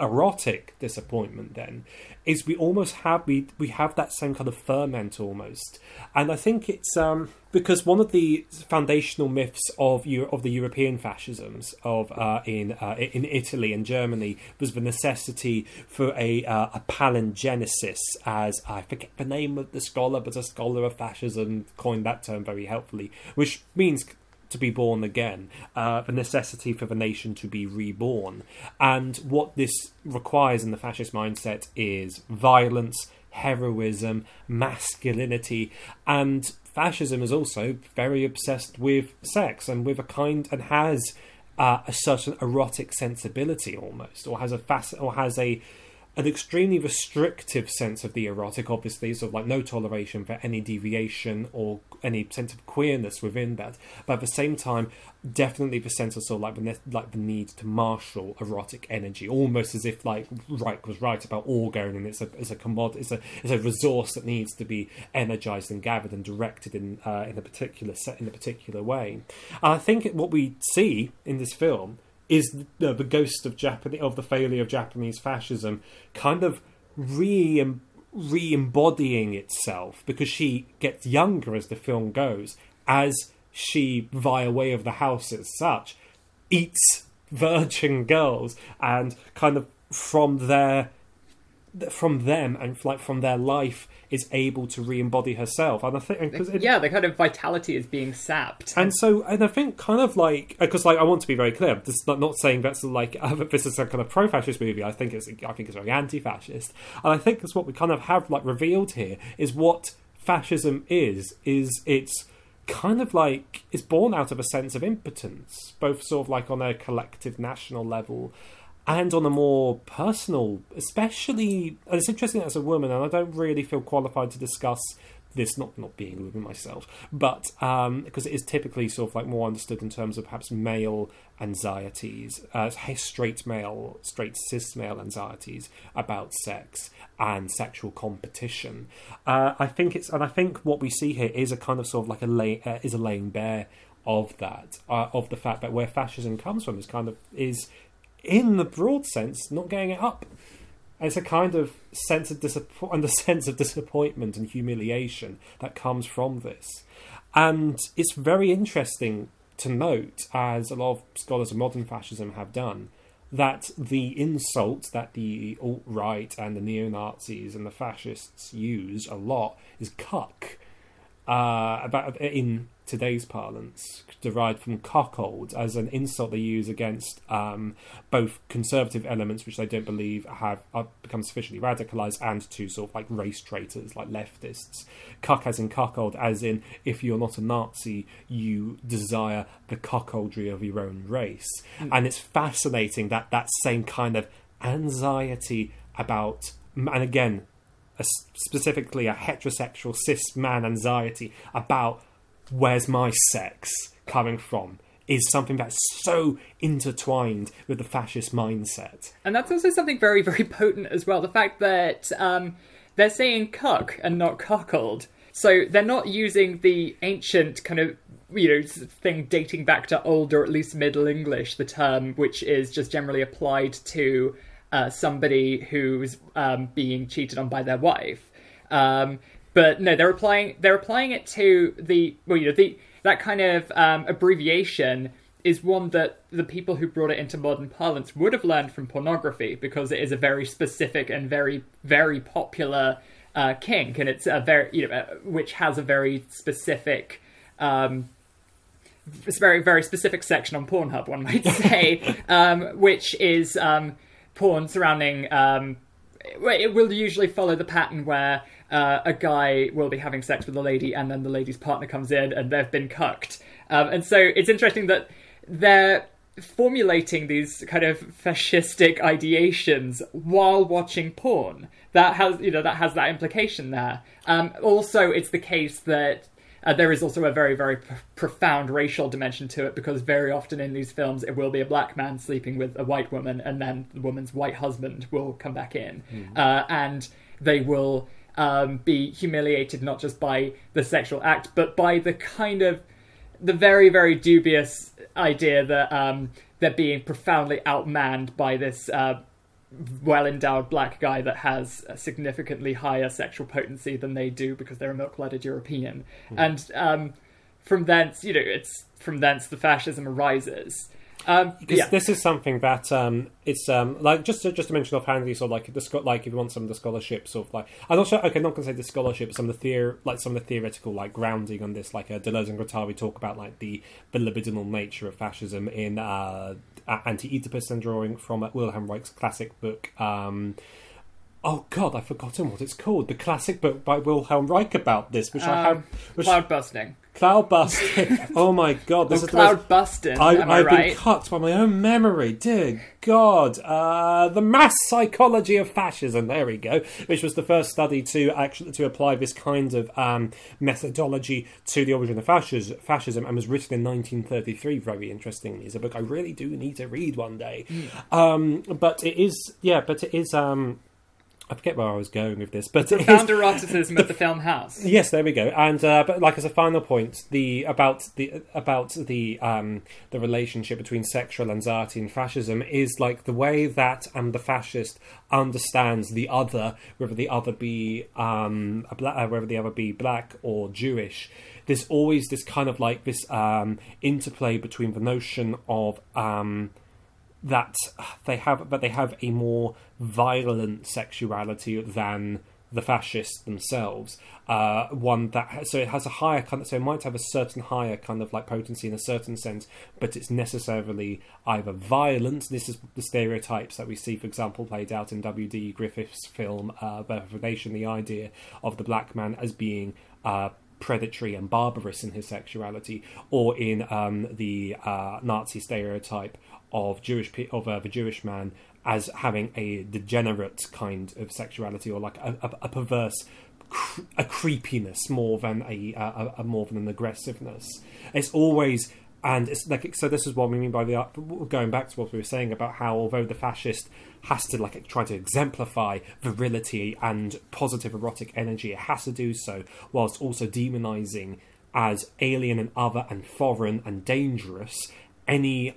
[SPEAKER 2] erotic disappointment then is we almost have we we have that same kind of ferment almost. And i think it's um because one of the foundational myths of Euro- of the European fascisms of uh, in uh, in Italy and Germany was the necessity for a uh, a palingenesis, as I forget the name of the scholar, but a scholar of fascism coined that term very helpfully, which means to be born again, uh, the necessity for the nation to be reborn. And what this requires in the fascist mindset is violence, heroism, masculinity, and fascism is also very obsessed with sex and with a kind and has uh, a certain erotic sensibility almost, or has a fac- or has a an extremely restrictive sense of the erotic, obviously, of like no toleration for any deviation or any sense of queerness within that. But at the same time, definitely the sense of sort of like the ne- like the need to marshal erotic energy, almost as if like Reich was right about orgone, and it's a it's a commod it's a it's a resource that needs to be energized and gathered and directed in uh, in a particular set in a particular way. And I think what we see in this film is the, ghost of Japan of the failure of Japanese fascism kind of re re-embodying itself because she gets younger as the film goes as she via way of the house as such eats virgin girls and kind of from there th- from them and like from their life is able to re-embody herself. And I think because it,
[SPEAKER 1] yeah, the kind of vitality is being sapped.
[SPEAKER 2] and so, and I think kind of like because like I want to be very clear. This is not, not saying that's like uh, this is a kind of pro-fascist movie. I think it's I think it's very anti-fascist, and I think that's what we kind of have like revealed here is what fascism is. Is it's kind of like it's born out of a sense of impotence, both sort of like on a collective national level and on a more personal, especially. And it's interesting as a woman, and I don't really feel qualified to discuss this, not not being a woman myself, but um, because it is typically sort of like more understood in terms of perhaps male anxieties, uh, straight male, straight cis male anxieties about sex and sexual competition. Uh, I think it's, and I think what we see here is a kind of sort of like a lay, uh, is a laying bare of that, uh, of the fact that where fascism comes from is kind of is in the broad sense, not getting it up. It's a kind of sense of disappointment, and the sense of disappointment and humiliation that comes from this. And it's very interesting to note, as a lot of scholars of modern fascism have done, that the insult that the alt right and the neo Nazis and the fascists use a lot is cuck. Uh, about in today's parlance, derived from cuckold as an insult they use against um, both conservative elements, which they don't believe have, have become sufficiently radicalized, and to sort of like race traitors, like leftists. Cuck as in cuckold, as in if you're not a Nazi, you desire the cuckoldry of your own race. And it's fascinating that that same kind of anxiety about, and again, a, specifically a heterosexual cis man anxiety about where's my sex coming from is something that's so intertwined with the fascist mindset.
[SPEAKER 1] And that's also something very, very potent as well. The fact that um, they're saying cuck and not cuckold. So they're not using the ancient kind of you know thing dating back to old or at least Middle English, the term which is just generally applied to uh, somebody who's um, being cheated on by their wife. Um, but no, they're applying they're applying it to the well, you know, the that kind of um, abbreviation is one that the people who brought it into modern parlance would have learned from pornography because it is a very specific and very very popular uh, kink, and it's a very you know uh, which has a very specific. Um, very very specific section on Pornhub, one might say, um, which is um, porn surrounding. Um, it will usually follow the pattern where uh, a guy will be having sex with a lady, and then the lady's partner comes in, and they've been cucked. Um, and so it's interesting that they're formulating these kind of fascistic ideations while watching porn. That has, you know, that has that implication there. Um, also, it's the case that uh, there is also a very, very p- profound racial dimension to it because very often in these films it will be a black man sleeping with a white woman, and then the woman's white husband will come back in, uh, and they will um, be humiliated not just by the sexual act, but by the kind of the very, very dubious idea that um, they're being profoundly outmanned by this uh, well endowed black guy that has a significantly higher sexual potency than they do because they're a milk blooded European. And um, from thence, you know, it's from thence the fascism arises. Um,
[SPEAKER 2] This,
[SPEAKER 1] yeah.
[SPEAKER 2] this is something that um, it's um, like just to, just to mention offhandedly, sort of like the like if you want some of the scholarship, sort of like I'm not sure. Okay, I'm not going to say the scholarship, but some of the theor- like some of the theoretical like grounding on this, like uh, Deleuze and Guattari talk about like the the libidinal nature of fascism in uh, Anti-Oedipus and drawing from uh, Wilhelm Reich's classic book. Um, Oh God, I've forgotten what it's called. The classic book by Wilhelm Reich about this, which I have.
[SPEAKER 1] Um,
[SPEAKER 2] Which,
[SPEAKER 1] cloud busting.
[SPEAKER 2] Cloud busting. oh my God, this
[SPEAKER 1] Or
[SPEAKER 2] is most
[SPEAKER 1] cloud busting.
[SPEAKER 2] I,
[SPEAKER 1] am I
[SPEAKER 2] I've
[SPEAKER 1] right?
[SPEAKER 2] been cut by my own memory. Dear God, uh, the mass psychology of fascism. There we go. Which was the first study to actually to apply this kind of um, methodology to the origin of fascism, fascism, and was written in 1933. Very interestingly, is a book I really do need to read one day.
[SPEAKER 1] Hmm.
[SPEAKER 2] Um, but it is, yeah, but it is. Um, I forget where I was going with this, but it is,
[SPEAKER 1] Profound eroticism of the film house.
[SPEAKER 2] Yes, there we go. And uh, but like as a final point, the about the about the um, the relationship between sexual anxiety and fascism is like the way that um, the fascist understands the other, whether the other be um, a bla- uh, whether the other be black or Jewish. There's always this kind of like this um, interplay between the notion of um, that they have, but they have a more violent sexuality than the fascists themselves. Uh, one that so it has a higher kind of so it might have a certain higher kind of like potency in a certain sense, but it's necessarily either violent. This is the stereotypes that we see, for example, played out in W. D. Griffith's film uh, Birth of a Nation. The idea of the black man as being uh, predatory and barbarous in his sexuality, or in um, the uh, Nazi stereotype of Jewish of uh, the Jewish man as having a degenerate kind of sexuality, or like a, a, a perverse, a creepiness more than a, a, a more than an aggressiveness. It's always. And it's like so. This is what we mean by the going back to what we were saying about how, although the fascist has to like try to exemplify virility and positive erotic energy, it has to do so whilst also demonizing as alien and other and foreign and dangerous any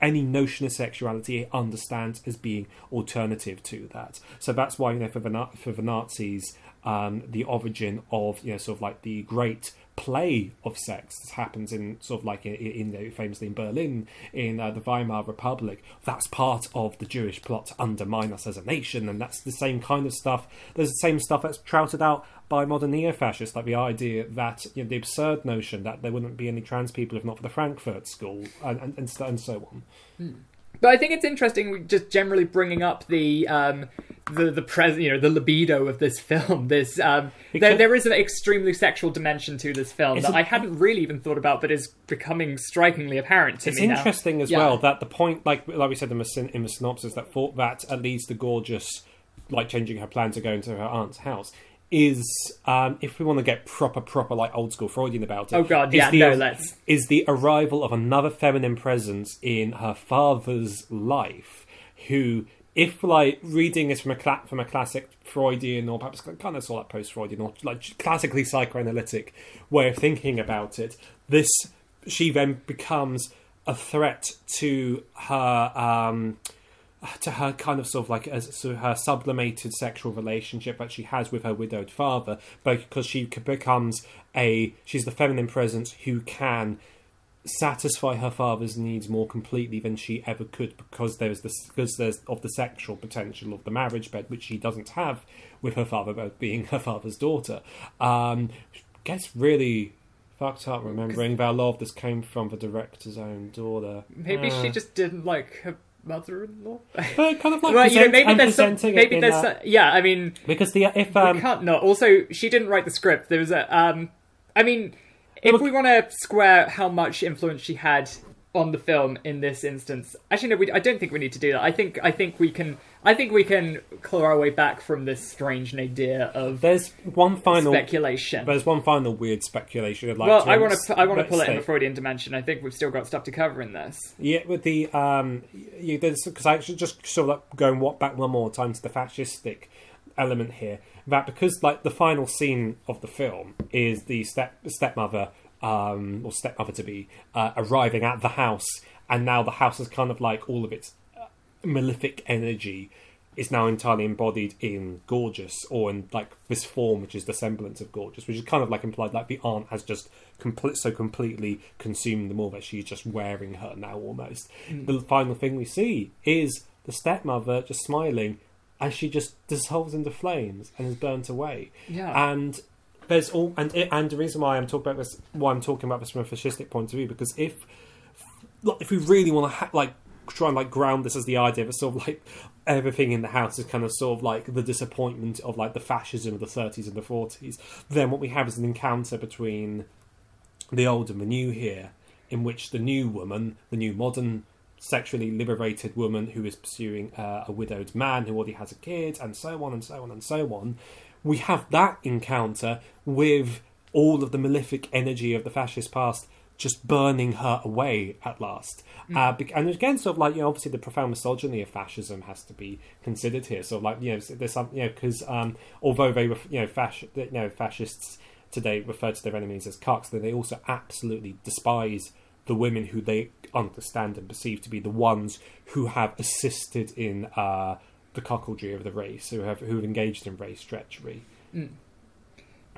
[SPEAKER 2] any notion of sexuality it understands as being alternative to that. So that's why you know for the for the Nazis, um, the origin of you know sort of like the great play of sex that happens in sort of like in, in, famously in Berlin in uh, the Weimar Republic. That's part of the Jewish plot to undermine us as a nation, and that's the same kind of stuff. There's the same stuff that's trouted out by modern neo-fascists, like the idea that you know, the absurd notion that there wouldn't be any trans people if not for the Frankfurt School, and and, and, so, and so on.
[SPEAKER 1] But I think it's interesting just generally bringing up the um, the the pres you know the libido of this film. This um, there, there is an extremely sexual dimension to this film that I hadn't really even thought about, but is becoming strikingly apparent to
[SPEAKER 2] It's
[SPEAKER 1] me now.
[SPEAKER 2] It's interesting as
[SPEAKER 1] Yeah.
[SPEAKER 2] well that the point, like like we said in the, in the synopsis, that thought that at least the gorgeous, like changing her plan to go into her aunt's house, is um, if we want to get proper proper like old school Freudian about it.
[SPEAKER 1] Oh, God, yeah,
[SPEAKER 2] the,
[SPEAKER 1] no, let's-
[SPEAKER 2] is the arrival of another feminine presence in her father's life, who. If like reading this from a cla- from a classic Freudian or perhaps kind of sort of post Freudian or like classically psychoanalytic way of thinking about it, this she then becomes a threat to her um, to her kind of sort of like as so her sublimated sexual relationship that she has with her widowed father, but because she becomes a she's the feminine presence who can satisfy her father's needs more completely than she ever could because there's this because there's of the sexual potential of the marriage bed which she doesn't have with her father but being her father's daughter. Um gets really fucked up remembering that a lot of this came from the director's own daughter.
[SPEAKER 1] Maybe
[SPEAKER 2] Uh,
[SPEAKER 1] she just didn't like her mother-in-law.
[SPEAKER 2] but kind of like
[SPEAKER 1] well, you know, maybe there's some, maybe there's some, yeah. I mean,
[SPEAKER 2] because the if
[SPEAKER 1] we
[SPEAKER 2] um
[SPEAKER 1] can't not. Also, she didn't write the script. There was a. Um, I mean, if we want to square how much influence she had on the film in this instance, actually, no, we, I don't think we need to do that. I think, I think we can. I think we can claw our way back from this strange idea of
[SPEAKER 2] there's one final
[SPEAKER 1] speculation.
[SPEAKER 2] there's one final weird speculation I'd like
[SPEAKER 1] well,
[SPEAKER 2] to
[SPEAKER 1] I want to. I want to pull it in the Freudian dimension. I think we've still got stuff to cover in this.
[SPEAKER 2] Yeah, with the um, you, there's because I actually just sort of like going what back one more time to the fascistic element here. That because like the final scene of the film is the step stepmother um or stepmother to be uh, arriving at the house, and now the house is kind of like all of its malefic energy is now entirely embodied in gorgeous or in like this form which is the semblance of gorgeous which is kind of like implied like the aunt has just complete so completely consumed them all that she's just wearing her now almost. Mm. The final thing we see is the stepmother just smiling as she just dissolves into flames and is burnt away.
[SPEAKER 1] Yeah.
[SPEAKER 2] and there's all and eh, and the reason why I'm talking about this why I'm talking about this from a fascistic point of view because if like, if we really want to ha- like try and like ground this as the idea of sort of like everything in the house is kind of sort of like the disappointment of like the fascism of the 30s and the 40s then what we have is an encounter between the old and the new here in which the new woman the new modern sexually liberated woman who is pursuing uh, a widowed man who already has a kid and so on and so on and so on. We have that encounter with all of the malefic energy of the fascist past just burning her away at last. Uh, and again, sort of like, you know, obviously the profound misogyny of fascism has to be considered here. So, like, you know, there's some, you know, because um, although they were, you know, fasc- you know, fascists today refer to their enemies as cucks, that they also absolutely despise the women who they understand and perceive to be the ones who have assisted in uh, the cuckoldry of the race, who have who have engaged in race treachery.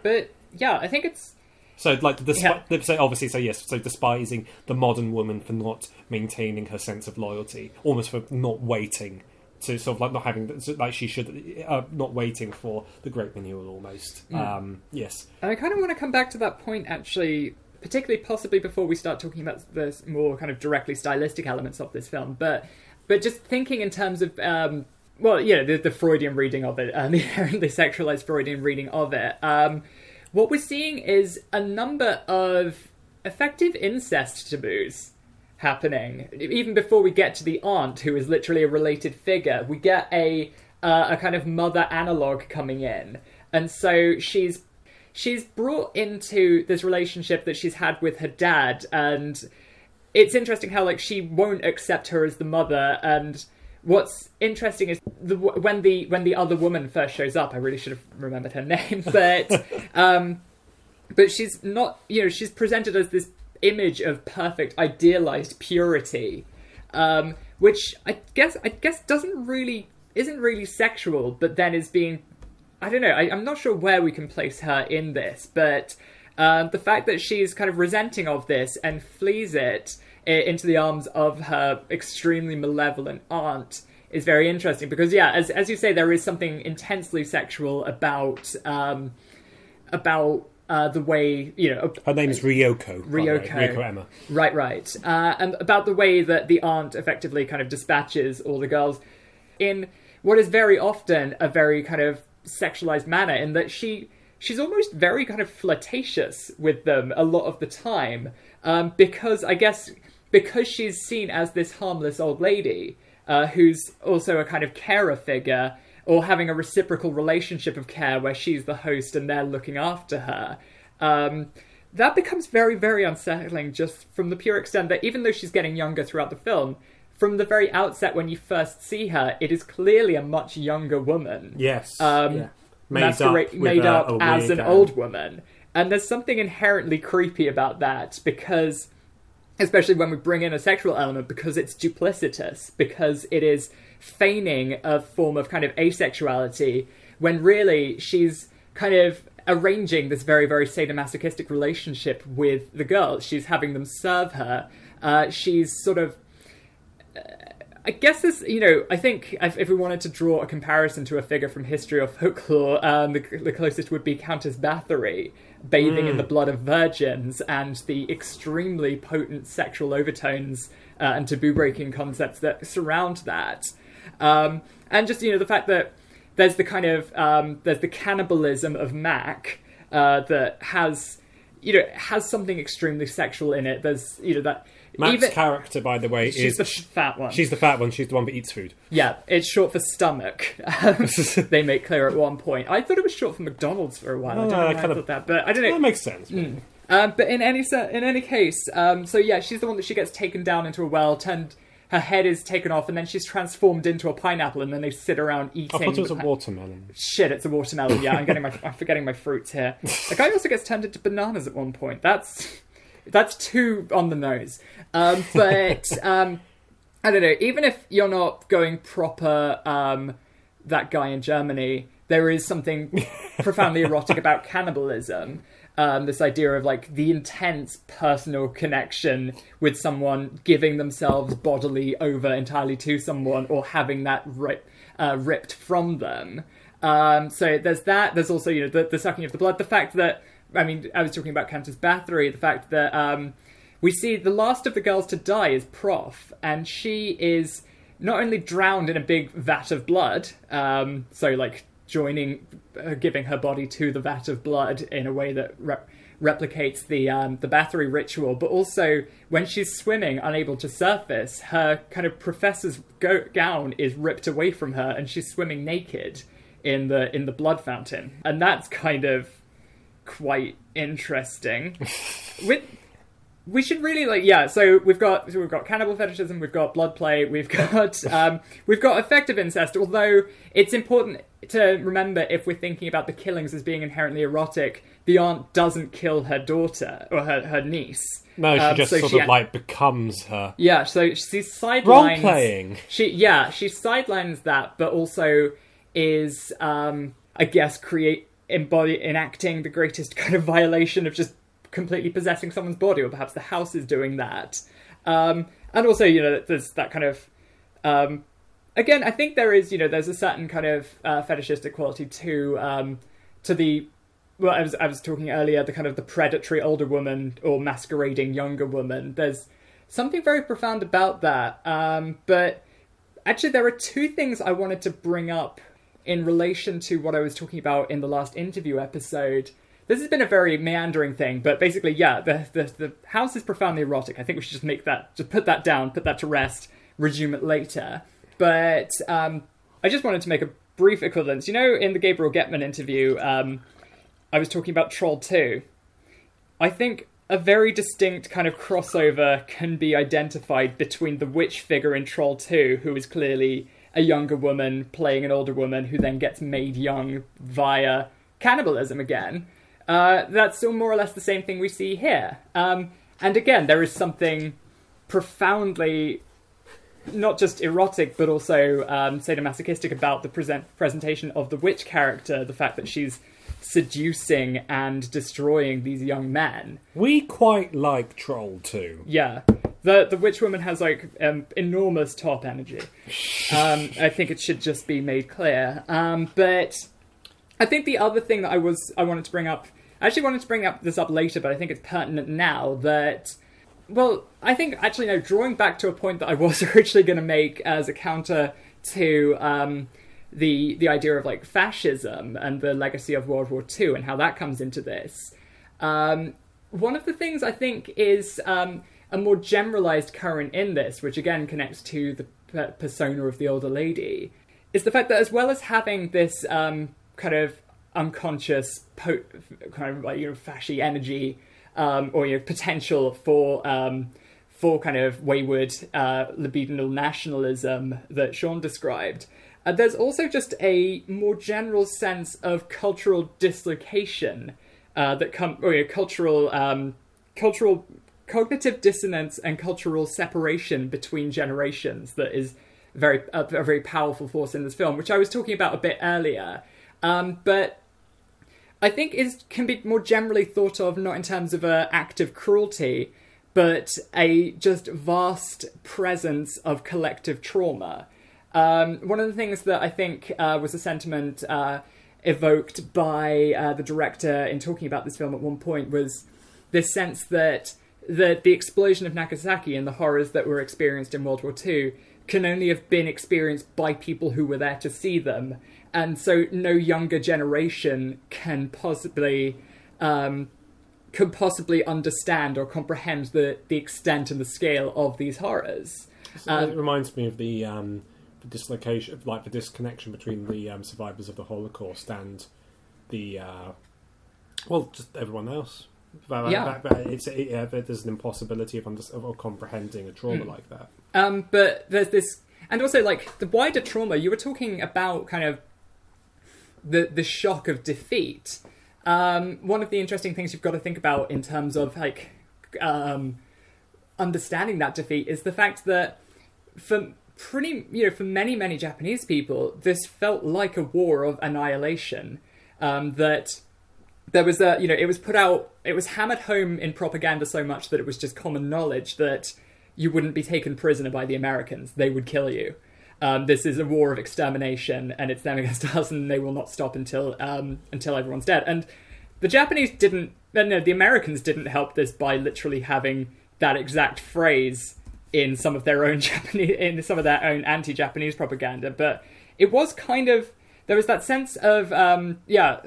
[SPEAKER 1] But yeah, I think it's
[SPEAKER 2] So, like, the,
[SPEAKER 1] Yeah.
[SPEAKER 2] so obviously, so yes, so despising the modern woman for not maintaining her sense of loyalty, almost for not waiting to sort of like not having, like she should, uh, not waiting for the great renewal, almost.
[SPEAKER 1] Mm.
[SPEAKER 2] Um, yes,
[SPEAKER 1] And I kind of want to come back to that point actually, particularly possibly before we start talking about the more kind of directly stylistic elements of this film, but but just thinking in terms of um, well, you know, the, the Freudian reading of it, and the inherently sexualized Freudian reading of it. Um, what we're seeing is a number of effective incest taboos happening. Even before we get to the aunt, who is literally a related figure, we get a uh, a kind of mother analog coming in, and so she's she's brought into this relationship that she's had with her dad, and it's interesting how like she won't accept her as the mother and. What's interesting is the, when the when the other woman first shows up. I really should have remembered her name, but um, but she's not you know she's presented as this image of perfect idealized purity um, which i guess i guess doesn't really isn't really sexual but then is being i don't know I, i'm not sure where we can place her in this but um, the fact that she's kind of resenting of this and flees it i- into the arms of her extremely malevolent aunt is very interesting because yeah as, as you say there is something intensely sexual about um, about uh, the way you know
[SPEAKER 2] her name is Ryoko.
[SPEAKER 1] Ryoko.
[SPEAKER 2] Ryoko Ema.
[SPEAKER 1] Right, right. Uh, and about the way that the aunt effectively kind of dispatches all the girls in what is very often a very kind of sexualized manner, in that she she's almost very kind of flirtatious with them a lot of the time, um, because I guess because she's seen as this harmless old lady uh, who's also a kind of carer figure or having a reciprocal relationship of care where she's the host and they're looking after her. Um, that becomes very, very unsettling just from the pure extent that even though she's getting younger throughout the film, from the very outset when you first see her, it is clearly a much younger woman.
[SPEAKER 2] Yes.
[SPEAKER 1] Um,
[SPEAKER 2] yeah. Made up,
[SPEAKER 1] made up as an old woman. And there's something inherently creepy about that because, especially when we bring in a sexual element, because it's duplicitous, because it is feigning a form of kind of asexuality, when really she's kind of arranging this very, very sadomasochistic relationship with the girls. She's having them serve her. Uh, she's sort of I guess this, you know, I think if, if we wanted to draw a comparison to a figure from history or folklore, um, the, the closest would be Countess Bathory, bathing in the blood of virgins, and the extremely potent sexual overtones uh, and taboo breaking concepts that surround that. Um, and just, you know, the fact that there's the kind of, um, there's the cannibalism of Mac uh, that has, you know, has something extremely sexual in it. There's, you know, that.
[SPEAKER 2] Mac's
[SPEAKER 1] even,
[SPEAKER 2] character, by the way, is
[SPEAKER 1] she's
[SPEAKER 2] is
[SPEAKER 1] the fat one.
[SPEAKER 2] she's the fat one. She's the one that eats food.
[SPEAKER 1] Yeah, it's short for stomach. Um, they make clear at one point. I thought it was short for McDonald's for a while. I don't
[SPEAKER 2] Oh,
[SPEAKER 1] know
[SPEAKER 2] I
[SPEAKER 1] why I
[SPEAKER 2] kind of-
[SPEAKER 1] thought that, but I don't know.
[SPEAKER 2] That makes sense.
[SPEAKER 1] Mm. Um, but in any in any case, um, so yeah, she's the one that she gets taken down into a well, turned. Her head is taken off, and then she's transformed into a pineapple, and then they sit around eating.
[SPEAKER 2] I thought it was a watermelon.
[SPEAKER 1] Shit, it's a watermelon. Yeah, I'm getting my, I'm forgetting my fruits here. The guy also gets turned into bananas at one point. That's that's too on the nose. Um, but um, I don't know. Even if you're not going proper, um, that guy in Germany, there is something profoundly erotic about cannibalism. Um, this idea of like the intense personal connection with someone giving themselves bodily over entirely to someone or having that rip, uh, ripped from them. Um, so there's that. There's also you know the, the sucking of the blood. The fact that I mean I was talking about Countess Bathory. The fact that um, we see the last of the girls to die is Prof, and she is not only drowned in a big vat of blood, um, so like joining, uh, giving her body to the vat of blood in a way that re- replicates the um, the Bathory ritual, but also when she's swimming, unable to surface, her kind of professor's go- gown is ripped away from her, and she's swimming naked in the in the blood fountain, and that's kind of quite interesting. With we should really like yeah so we've got so we've got cannibal fetishism we've got blood play we've got um, we've got effective incest although it's important to remember if we're thinking about the killings as being inherently erotic the aunt doesn't kill her daughter or her, her niece
[SPEAKER 2] No, she
[SPEAKER 1] Um,
[SPEAKER 2] just
[SPEAKER 1] so
[SPEAKER 2] sort
[SPEAKER 1] she-
[SPEAKER 2] of like becomes her.
[SPEAKER 1] yeah so she sidelines
[SPEAKER 2] Role playing.
[SPEAKER 1] she yeah she sidelines that but also is um i guess create embody enacting the greatest kind of violation of just completely possessing someone's body, or perhaps the house is doing that. Um, and also, you know, there's that kind of um, again, I think there is, you know, there's a certain kind of uh, fetishistic quality to um, to the well, I was I was talking earlier, the kind of the predatory older woman or masquerading younger woman. There's something very profound about that. Um, but actually, there are two things I wanted to bring up in relation to what I was talking about in the last interview episode. This has been a very meandering thing, but basically, yeah, the, the the house is profoundly erotic. I think we should just make that, just put that down, put that to rest, resume it later. But um, I just wanted to make a brief equivalence. You know, in the Gabriel Getman interview, um, I was talking about Troll 2. I think a very distinct kind of crossover can be identified between the witch figure in Troll 2, who is clearly a younger woman playing an older woman who then gets made young via cannibalism again. Uh, that's still more or less the same thing we see here. Um, and again, there is something profoundly not just erotic but also um, sadomasochistic about the present presentation of the witch character. The fact that she's seducing and destroying these young men.
[SPEAKER 2] We quite like Troll 2.
[SPEAKER 1] Yeah. The the witch woman has like um, enormous top energy. Um, I think it should just be made clear. Um, but I think the other thing that I was I wanted to bring up, I actually wanted to bring up this up later, but I think it's pertinent now that. Well, I think actually no. Drawing back to a point that I was originally going to make as a counter to um, the the idea of like fascism and the legacy of World War II and how that comes into this. Um, one of the things I think is um, a more generalized current in this, which again connects to the persona of the older lady, is the fact that as well as having this um, kind of unconscious, po- kind of like you know, fashy energy um, or you know potential for um, for kind of wayward uh, libidinal nationalism that Sean described. Uh, there's also just a more general sense of cultural dislocation uh, that come, or you know, cultural, um, cultural, cognitive dissonance and cultural separation between generations that is very a, a very powerful force in this film, which I was talking about a bit earlier. Um, but I think is can be more generally thought of not in terms of an act of cruelty, but a just vast presence of collective trauma. Um, one of the things that I think uh, was a sentiment uh, evoked by uh, the director in talking about this film at one point was this sense that the, the explosion of Nagasaki and the horrors that were experienced in World War II can only have been experienced by people who were there to see them. And so no younger generation can possibly um, could possibly understand or comprehend the, the extent and the scale of these horrors. Um,
[SPEAKER 2] it reminds me of the um, the dislocation, like the disconnection between the um, survivors of the Holocaust and the uh, well, just everyone else. But,
[SPEAKER 1] Yeah.
[SPEAKER 2] but- but it's it, yeah, there's an impossibility of, of comprehending a trauma like that.
[SPEAKER 1] Um, but there's this, and also like the wider trauma. You were talking about kind of the the shock of defeat. Um, one of the interesting things you've got to think about in terms of like um, understanding that defeat is the fact that for pretty you know for many many Japanese people this felt like a war of annihilation. Um, that there was a you know it was put out it was hammered home in propaganda so much that it was just common knowledge that you wouldn't be taken prisoner by the Americans. They would kill you. Um, this is a war of extermination and it's them against us and they will not stop until um, until everyone's dead. And the Japanese didn't uh, no the Americans didn't help this by literally having that exact phrase in some of their own Japanese in some of their own anti-Japanese propaganda. But it was kind of there was that sense of um, yeah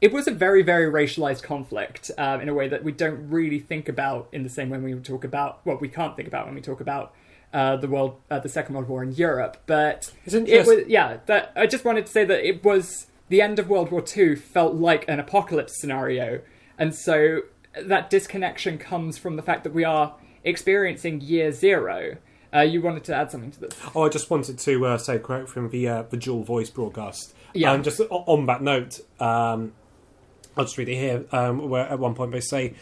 [SPEAKER 1] it was a very very racialized conflict um, in a way that we don't really think about in the same way when we talk about what we can't think about when we talk about uh, the world uh, the second world war in europe but
[SPEAKER 2] Isn't
[SPEAKER 1] it was yeah that i just wanted to say that it was the end of world war ii felt like an apocalypse scenario and so that disconnection comes from the fact that we are experiencing year zero uh, you wanted to add something to this
[SPEAKER 2] Oh, I just wanted to uh, say a quote from the uh, the Jewel Voice broadcast.
[SPEAKER 1] Yeah.
[SPEAKER 2] Um, just on that note, um, I'll just read it here. Um, where at one point they say,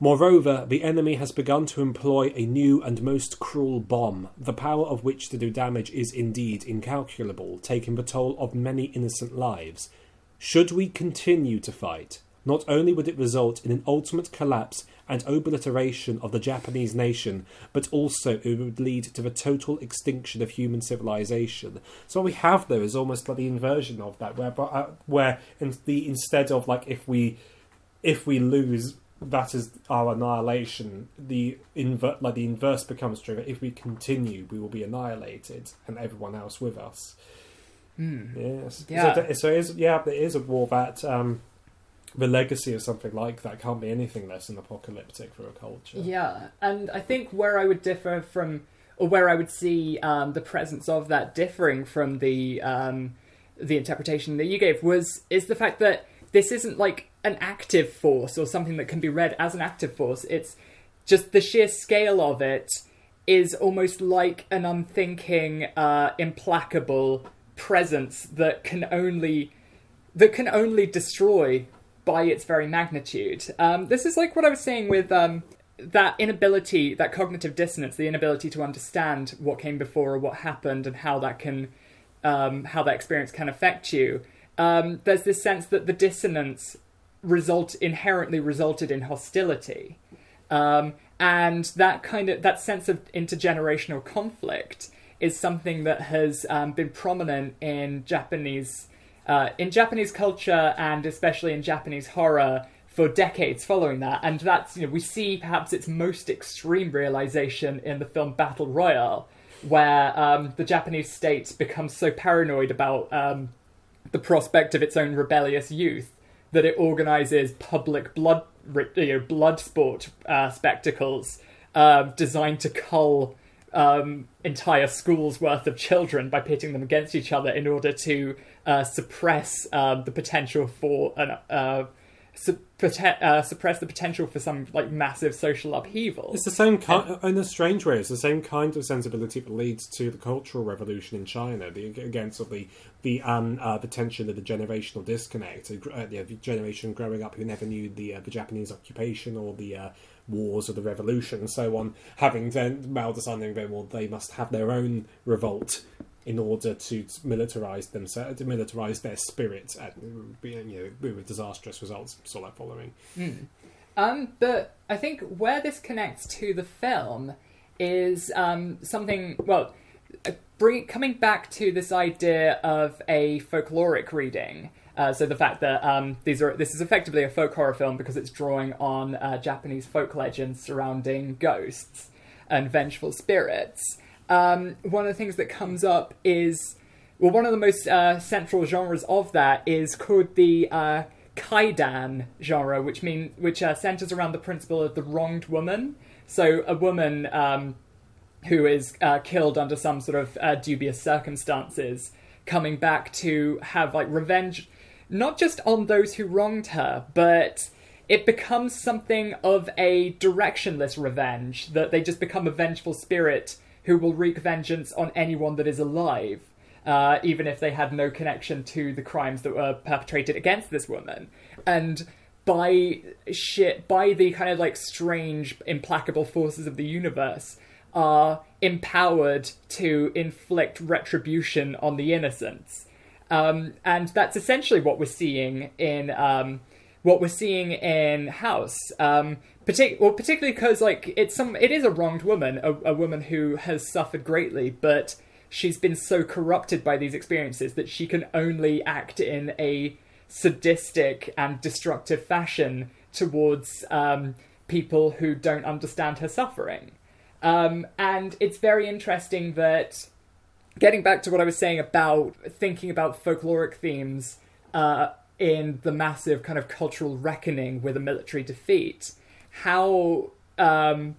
[SPEAKER 2] "Moreover, the enemy has begun to employ a new and most cruel bomb, the power of which to do damage is indeed incalculable, taking the toll of many innocent lives. Should we continue to fight, not only would it result in an ultimate collapse and obliteration of the Japanese nation, but also it would lead to the total extinction of human civilization. So what we have there is almost like the inversion of that, where uh, where in the instead of like if we if we lose that is our annihilation. The inver- like the inverse becomes true. If we continue, we will be annihilated, and everyone else with us. Yes.
[SPEAKER 1] Yeah.
[SPEAKER 2] So, so it is, yeah, there is a war that um, the legacy of something like that can't be anything less than apocalyptic for a culture.
[SPEAKER 1] Yeah, and I think where I would differ from, or where I would see um, the presence of that differing from the um, the interpretation that you gave was is the fact that this isn't like an active force or something that can be read as an active force. It's just the sheer scale of it is almost like an unthinking, uh, implacable presence that can only that can only destroy by its very magnitude. Um, this is like what I was saying with um, that inability, that cognitive dissonance, the inability to understand what came before or what happened and how that can, um, how that experience can affect you. Um, there's this sense that the dissonance result inherently resulted in hostility, um, and that kind of that sense of intergenerational conflict is something that has um, been prominent in Japanese uh, in Japanese culture and especially in Japanese horror for decades following that. And that's you know we see perhaps its most extreme realization in the film Battle Royale, where um, the Japanese state becomes so paranoid about um, the prospect of its own rebellious youth that it organizes public blood you know, blood sport uh, spectacles uh, designed to cull um, entire schools worth of children by pitting them against each other in order to uh, suppress um, the potential for an uh, su- prote- uh, suppress the potential for some like massive social upheaval.
[SPEAKER 2] It's the same kind, in a strange way. It's the same kind of sensibility that leads to the Cultural Revolution in China. The against of the the um uh, the tension of the generational disconnect. Uh, the generation growing up who never knew the uh, the Japanese occupation or the uh, wars of the revolution and so on. Having then Mao deciding then well they must have their own revolt in order to militarize themselves, to militarize their spirit, and you know, with disastrous results sort of following.
[SPEAKER 1] Um, but I think where this connects to the film is um, something. Well, uh, bring coming back to this idea of a folkloric reading. Uh, so the fact that um, these are this is effectively a folk horror film because it's drawing on uh, Japanese folk legends surrounding ghosts and vengeful spirits. Um, one of the things that comes up is well, one of the most uh, central genres of that is called the uh, kaidan genre, which mean which uh, centers around the principle of the wronged woman. So a woman um, who is uh, killed under some sort of uh, dubious circumstances, coming back to have like revenge, not just on those who wronged her, but it becomes something of a directionless revenge. That they just become a vengeful spirit who will wreak vengeance on anyone that is alive. Uh, even if they had no connection to the crimes that were perpetrated against this woman. And by shit, by the kind of like strange, implacable forces of the universe, are empowered to inflict retribution on the innocents. Um, and that's essentially what we're seeing in um, what we're seeing in House. Um, partic- well, particularly because like it's some, it is a wronged woman, a, a woman who has suffered greatly, but she's been so corrupted by these experiences that she can only act in a sadistic and destructive fashion towards um, people who don't understand her suffering. Um, and it's very interesting that, getting back to what I was saying about thinking about folkloric themes uh, in the massive kind of cultural reckoning with a military defeat, how um,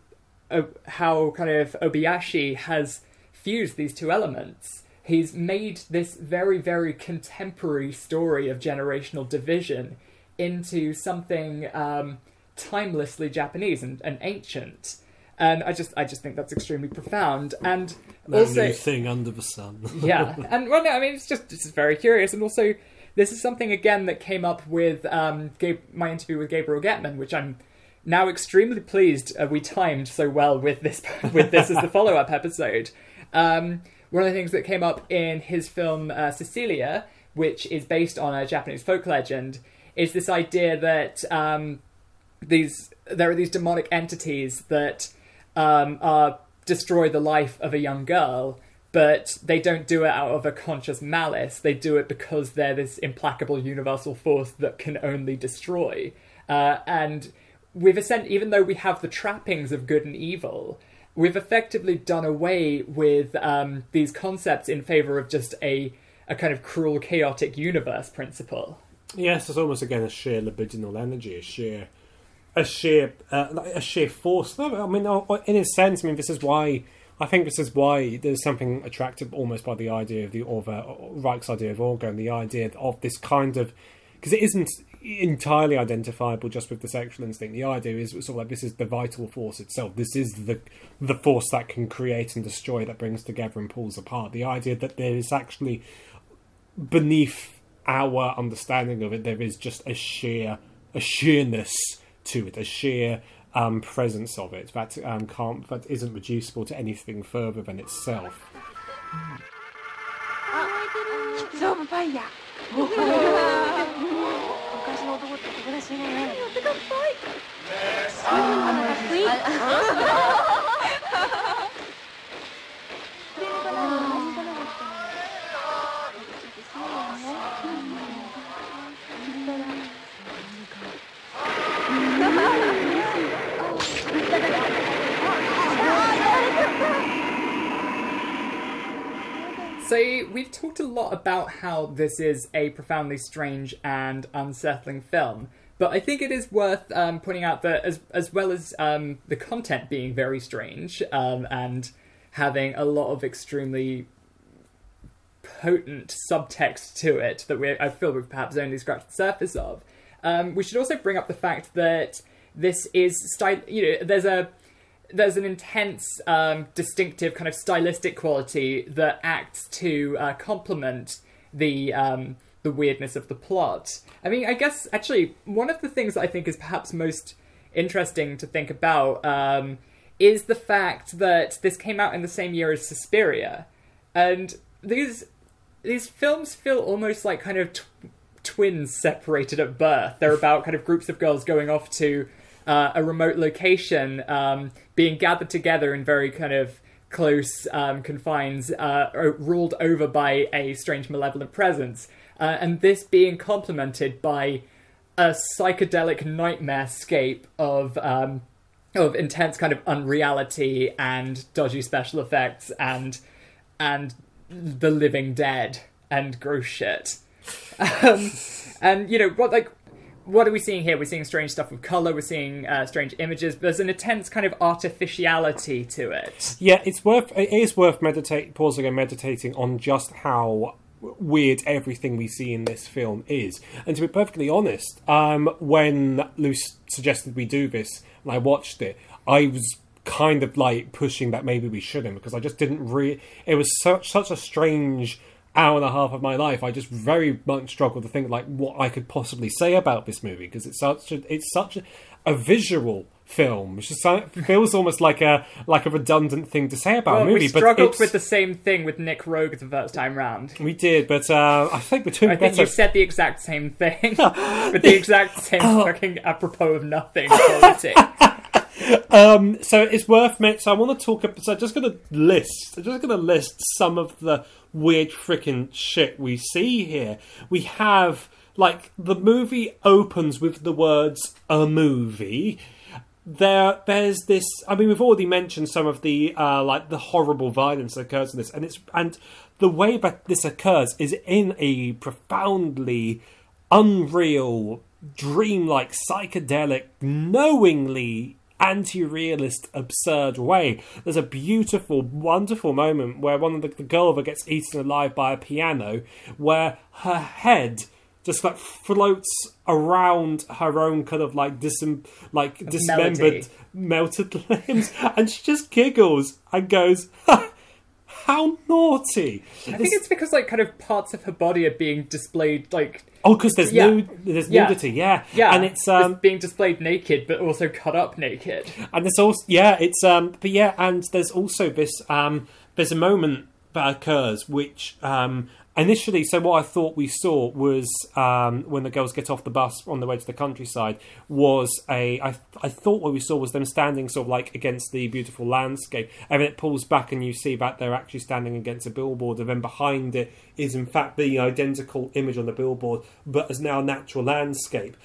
[SPEAKER 1] o- how kind of Obayashi has fused these two elements. He's made this very, very contemporary story of generational division into something um, timelessly Japanese and, and ancient. And I just, I just think that's extremely profound. And
[SPEAKER 2] No
[SPEAKER 1] also,
[SPEAKER 2] new thing under the sun.
[SPEAKER 1] yeah, and well, no, I mean, it's just it's just very curious, and also this is something again that came up with um, Gabe, my interview with Gabriel Getman, which I'm now extremely pleased uh, we timed so well with this with this as the follow up episode. Um, one of the things that came up in his film uh, Cecilia, which is based on a Japanese folk legend, is this idea that um, these there are these demonic entities that um, are destroy the life of a young girl, but they don't do it out of a conscious malice. They do it because they're this implacable universal force that can only destroy. Uh, and we've even though we have the trappings of good and evil, we've effectively done away with um, these concepts in favor of just a a kind of cruel, chaotic universe principle.
[SPEAKER 2] Yes, it's almost again a sheer libidinal energy, a sheer, a sheer, uh, a sheer force. I mean, in a sense, I mean, this is why I think this is why there's something attractive almost by the idea of the of uh, Reich's idea of orgone, the idea of this kind of because it isn't entirely identifiable just with the sexual instinct. The idea is sort of like this is the vital force itself. This is the the force that can create and destroy, that brings together and pulls apart. The idea that there is actually beneath our understanding of it, there is just a sheer a sheerness to it, a sheer um, presence of it that um, can't that isn't reducible to anything further than itself.
[SPEAKER 4] すごってらしいね。っぽい。
[SPEAKER 1] Lot about how this is a profoundly strange and unsettling film, but I think it is worth um, pointing out that as as well as um, the content being very strange um, and having a lot of extremely potent subtext to it that we I feel we've perhaps only scratched the surface of. Um, we should also bring up the fact that this is style. You know, there's a there's an intense, um, distinctive kind of stylistic quality that acts to uh, complement the um, the weirdness of the plot. I mean, I guess actually one of the things that I think is perhaps most interesting to think about um, is the fact that this came out in the same year as Suspiria, and these these films feel almost like kind of tw- twins separated at birth. They're about kind of groups of girls going off to uh, a remote location, um, being gathered together in very kind of close um, confines, uh, ruled over by a strange malevolent presence, uh, and this being complemented by a psychedelic nightmare scape of um, of intense kind of unreality and dodgy special effects and and the living dead and gross shit. Um, and you know what like what are we seeing here? We're seeing strange stuff with color. We're seeing uh, strange images. There's an intense kind of artificiality to it.
[SPEAKER 2] Yeah, it's worth it is worth meditate pausing and meditating on just how weird everything we see in this film is. And to be perfectly honest, um, when Luce suggested we do this and I watched it, I was kind of like pushing that maybe we shouldn't because I just didn't re it was such such a strange hour and a half of my life I just very much struggled to think like what I could possibly say about this movie because it's such a, it's such a, a visual film which is, feels almost like a like a redundant thing to say about
[SPEAKER 1] Well,
[SPEAKER 2] a movie
[SPEAKER 1] we
[SPEAKER 2] but
[SPEAKER 1] struggled
[SPEAKER 2] it's-
[SPEAKER 1] with the same thing with Nick Roeg the first time round.
[SPEAKER 2] we did but uh, I think between the.
[SPEAKER 1] I think
[SPEAKER 2] better
[SPEAKER 1] you said the exact same thing with the exact same
[SPEAKER 2] Oh.
[SPEAKER 1] fucking apropos of nothing quality.
[SPEAKER 2] Um, so it's worth me. So I want to talk. ab- So I'm just going to list. I'm just going to list some of the weird freaking shit we see here. We have like the movie opens with the words "a movie." There, there's this. I mean, we've already mentioned some of the uh, like the horrible violence that occurs in this, and it's and the way that this occurs is in a profoundly unreal, dreamlike, psychedelic, knowingly anti-realist, absurd way. There's a beautiful, wonderful moment where one of the, the girl that gets eaten alive by a piano, where her head just like floats around her own kind of like disem- like dismembered,
[SPEAKER 1] melody.
[SPEAKER 2] melted limbs, and she just giggles and goes. How naughty!
[SPEAKER 1] I think it's because like kind of parts of her body are being displayed like
[SPEAKER 2] Oh, because there's
[SPEAKER 1] Yeah.
[SPEAKER 2] nude, there's
[SPEAKER 1] Yeah.
[SPEAKER 2] nudity, yeah,
[SPEAKER 1] yeah,
[SPEAKER 2] and it's um,
[SPEAKER 1] being displayed naked but also cut up naked.
[SPEAKER 2] and there's also yeah, it's um, but yeah, and there's also this um, there's a moment that occurs which um, initially, so what I thought we saw was um, when the girls get off the bus on the way to the countryside was a. I I thought what we saw was them standing sort of like against the beautiful landscape, and then it pulls back and you see that they're actually standing against a billboard, and then behind it is in fact the identical image on the billboard, but as now natural landscape.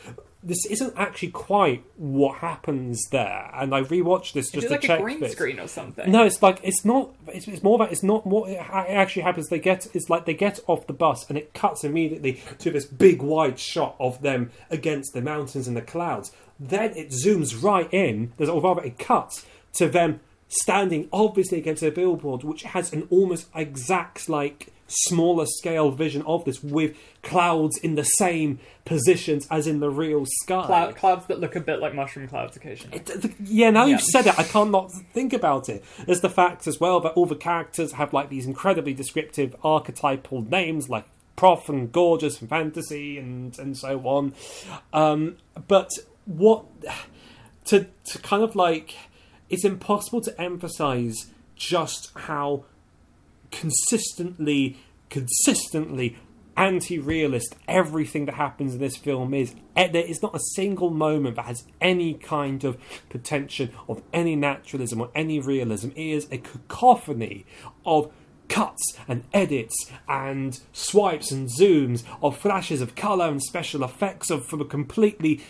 [SPEAKER 2] This isn't actually quite what happens there, and I rewatched this
[SPEAKER 1] Is
[SPEAKER 2] just to
[SPEAKER 1] like
[SPEAKER 2] check
[SPEAKER 1] a green
[SPEAKER 2] this.
[SPEAKER 1] screen or something?
[SPEAKER 2] No, it's like it's not. It's, it's more that it's not what it actually happens. They get it's like they get off the bus and it cuts immediately to this big wide shot of them against the mountains and the clouds. Then it zooms right in. There's or rather it cuts to them standing obviously against a billboard, which has an almost exact like smaller scale vision of this with clouds in the same positions as in the real sky.
[SPEAKER 1] Cloud, clouds that look a bit like mushroom clouds occasionally.
[SPEAKER 2] Th- th- Yeah, now
[SPEAKER 1] Yeah.
[SPEAKER 2] you've said it, I can't not think about it. There's the fact as well that all the characters have like these incredibly descriptive archetypal names like Prof and Gorgeous and Fantasy and and so on. Um, but what to to kind of like it's impossible to emphasize just how consistently consistently anti-realist. Everything that happens in this film is Eh, there is not a single moment that has any kind of pretension of any naturalism or any realism. It is a cacophony of cuts and edits and swipes and zooms of flashes of color and special effects of from a completely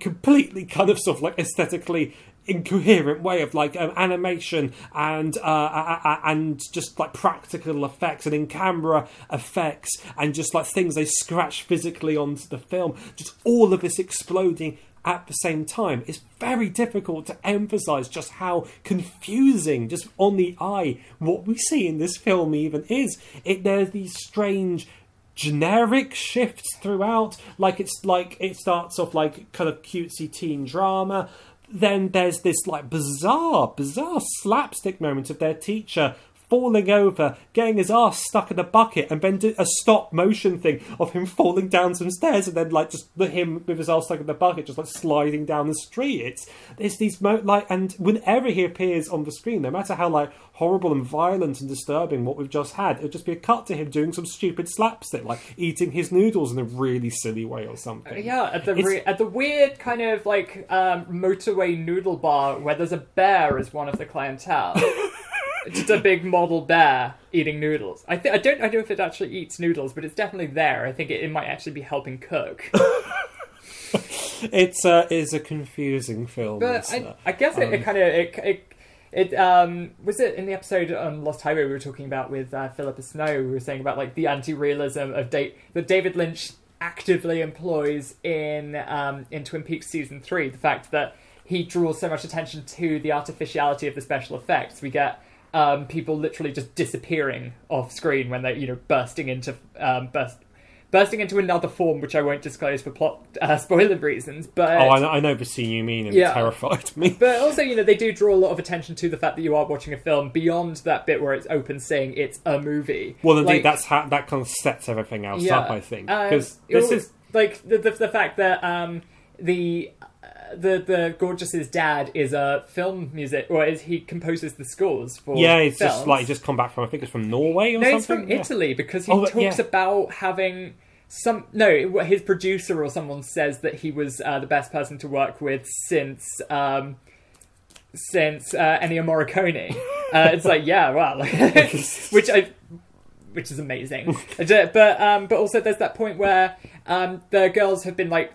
[SPEAKER 2] completely kind of sort of like aesthetically incoherent way of like um, animation and uh, and just like practical effects and in camera effects and just like things they scratch physically onto the film just all of this exploding at the same time it's very difficult to emphasize just how confusing just on the eye what we see in this film even is it there's these strange generic shifts throughout. Like it's like it starts off like kind of cutesy teen drama. Then there's this like bizarre, bizarre slapstick moment of their teacher falling over, getting his ass stuck in a bucket, and then do a stop motion thing of him falling down some stairs, and then like just the him with his ass stuck in the bucket, just like sliding down the street. It's it's these mo- like, and whenever he appears on the screen, no matter how like horrible and violent and disturbing what we've just had, it'd just be a cut to him doing some stupid slapstick, like eating his noodles in a really silly way or something.
[SPEAKER 1] Yeah, at the re- at the weird kind of like um, motorway noodle bar where there's a bear as one of the clientele. Just a big model bear eating noodles. I th- I don't I don't know if it actually eats noodles, but it's definitely there. I think it, it might actually be helping cook.
[SPEAKER 2] It's uh, is a confusing film.
[SPEAKER 1] But I, I guess it, it kind of it, it it um was it in the episode on Lost Highway we were talking about with uh, Philippa Snow. We were saying about like the anti-realism of date that David Lynch actively employs in um in Twin Peaks season three. The fact that he draws so much attention to the artificiality of the special effects. We get um, people literally just disappearing off screen when they're you know bursting into um, burst. Bursting into another form, which I won't disclose for plot uh, spoiler reasons, but
[SPEAKER 2] oh, I know, I know the scene you mean, and
[SPEAKER 1] Yeah.
[SPEAKER 2] it terrified me.
[SPEAKER 1] but also, you know, they do draw a lot of attention to the fact that you are watching a film beyond that bit where it's open saying it's a movie.
[SPEAKER 2] Well, indeed,
[SPEAKER 1] Like,
[SPEAKER 2] that's how that kind of sets everything else
[SPEAKER 1] yeah,
[SPEAKER 2] up. I think because
[SPEAKER 1] it
[SPEAKER 2] this is
[SPEAKER 1] like the, the the fact that um the the the gorgeous's dad is a film music, or is he composes the scores for
[SPEAKER 2] yeah, it's
[SPEAKER 1] films.
[SPEAKER 2] just like he's just come back from I think it's from Norway or something.
[SPEAKER 1] no, he's
[SPEAKER 2] something.
[SPEAKER 1] from
[SPEAKER 2] Yeah.
[SPEAKER 1] Italy because he
[SPEAKER 2] Oh,
[SPEAKER 1] talks
[SPEAKER 2] yeah.
[SPEAKER 1] about having some. No, his producer or someone says that he was uh, the best person to work with since um, since uh, Ennio Morricone. Uh, it's like, yeah, wow, which I. Which is amazing, but um, but also there's that point where um, the girls have been like,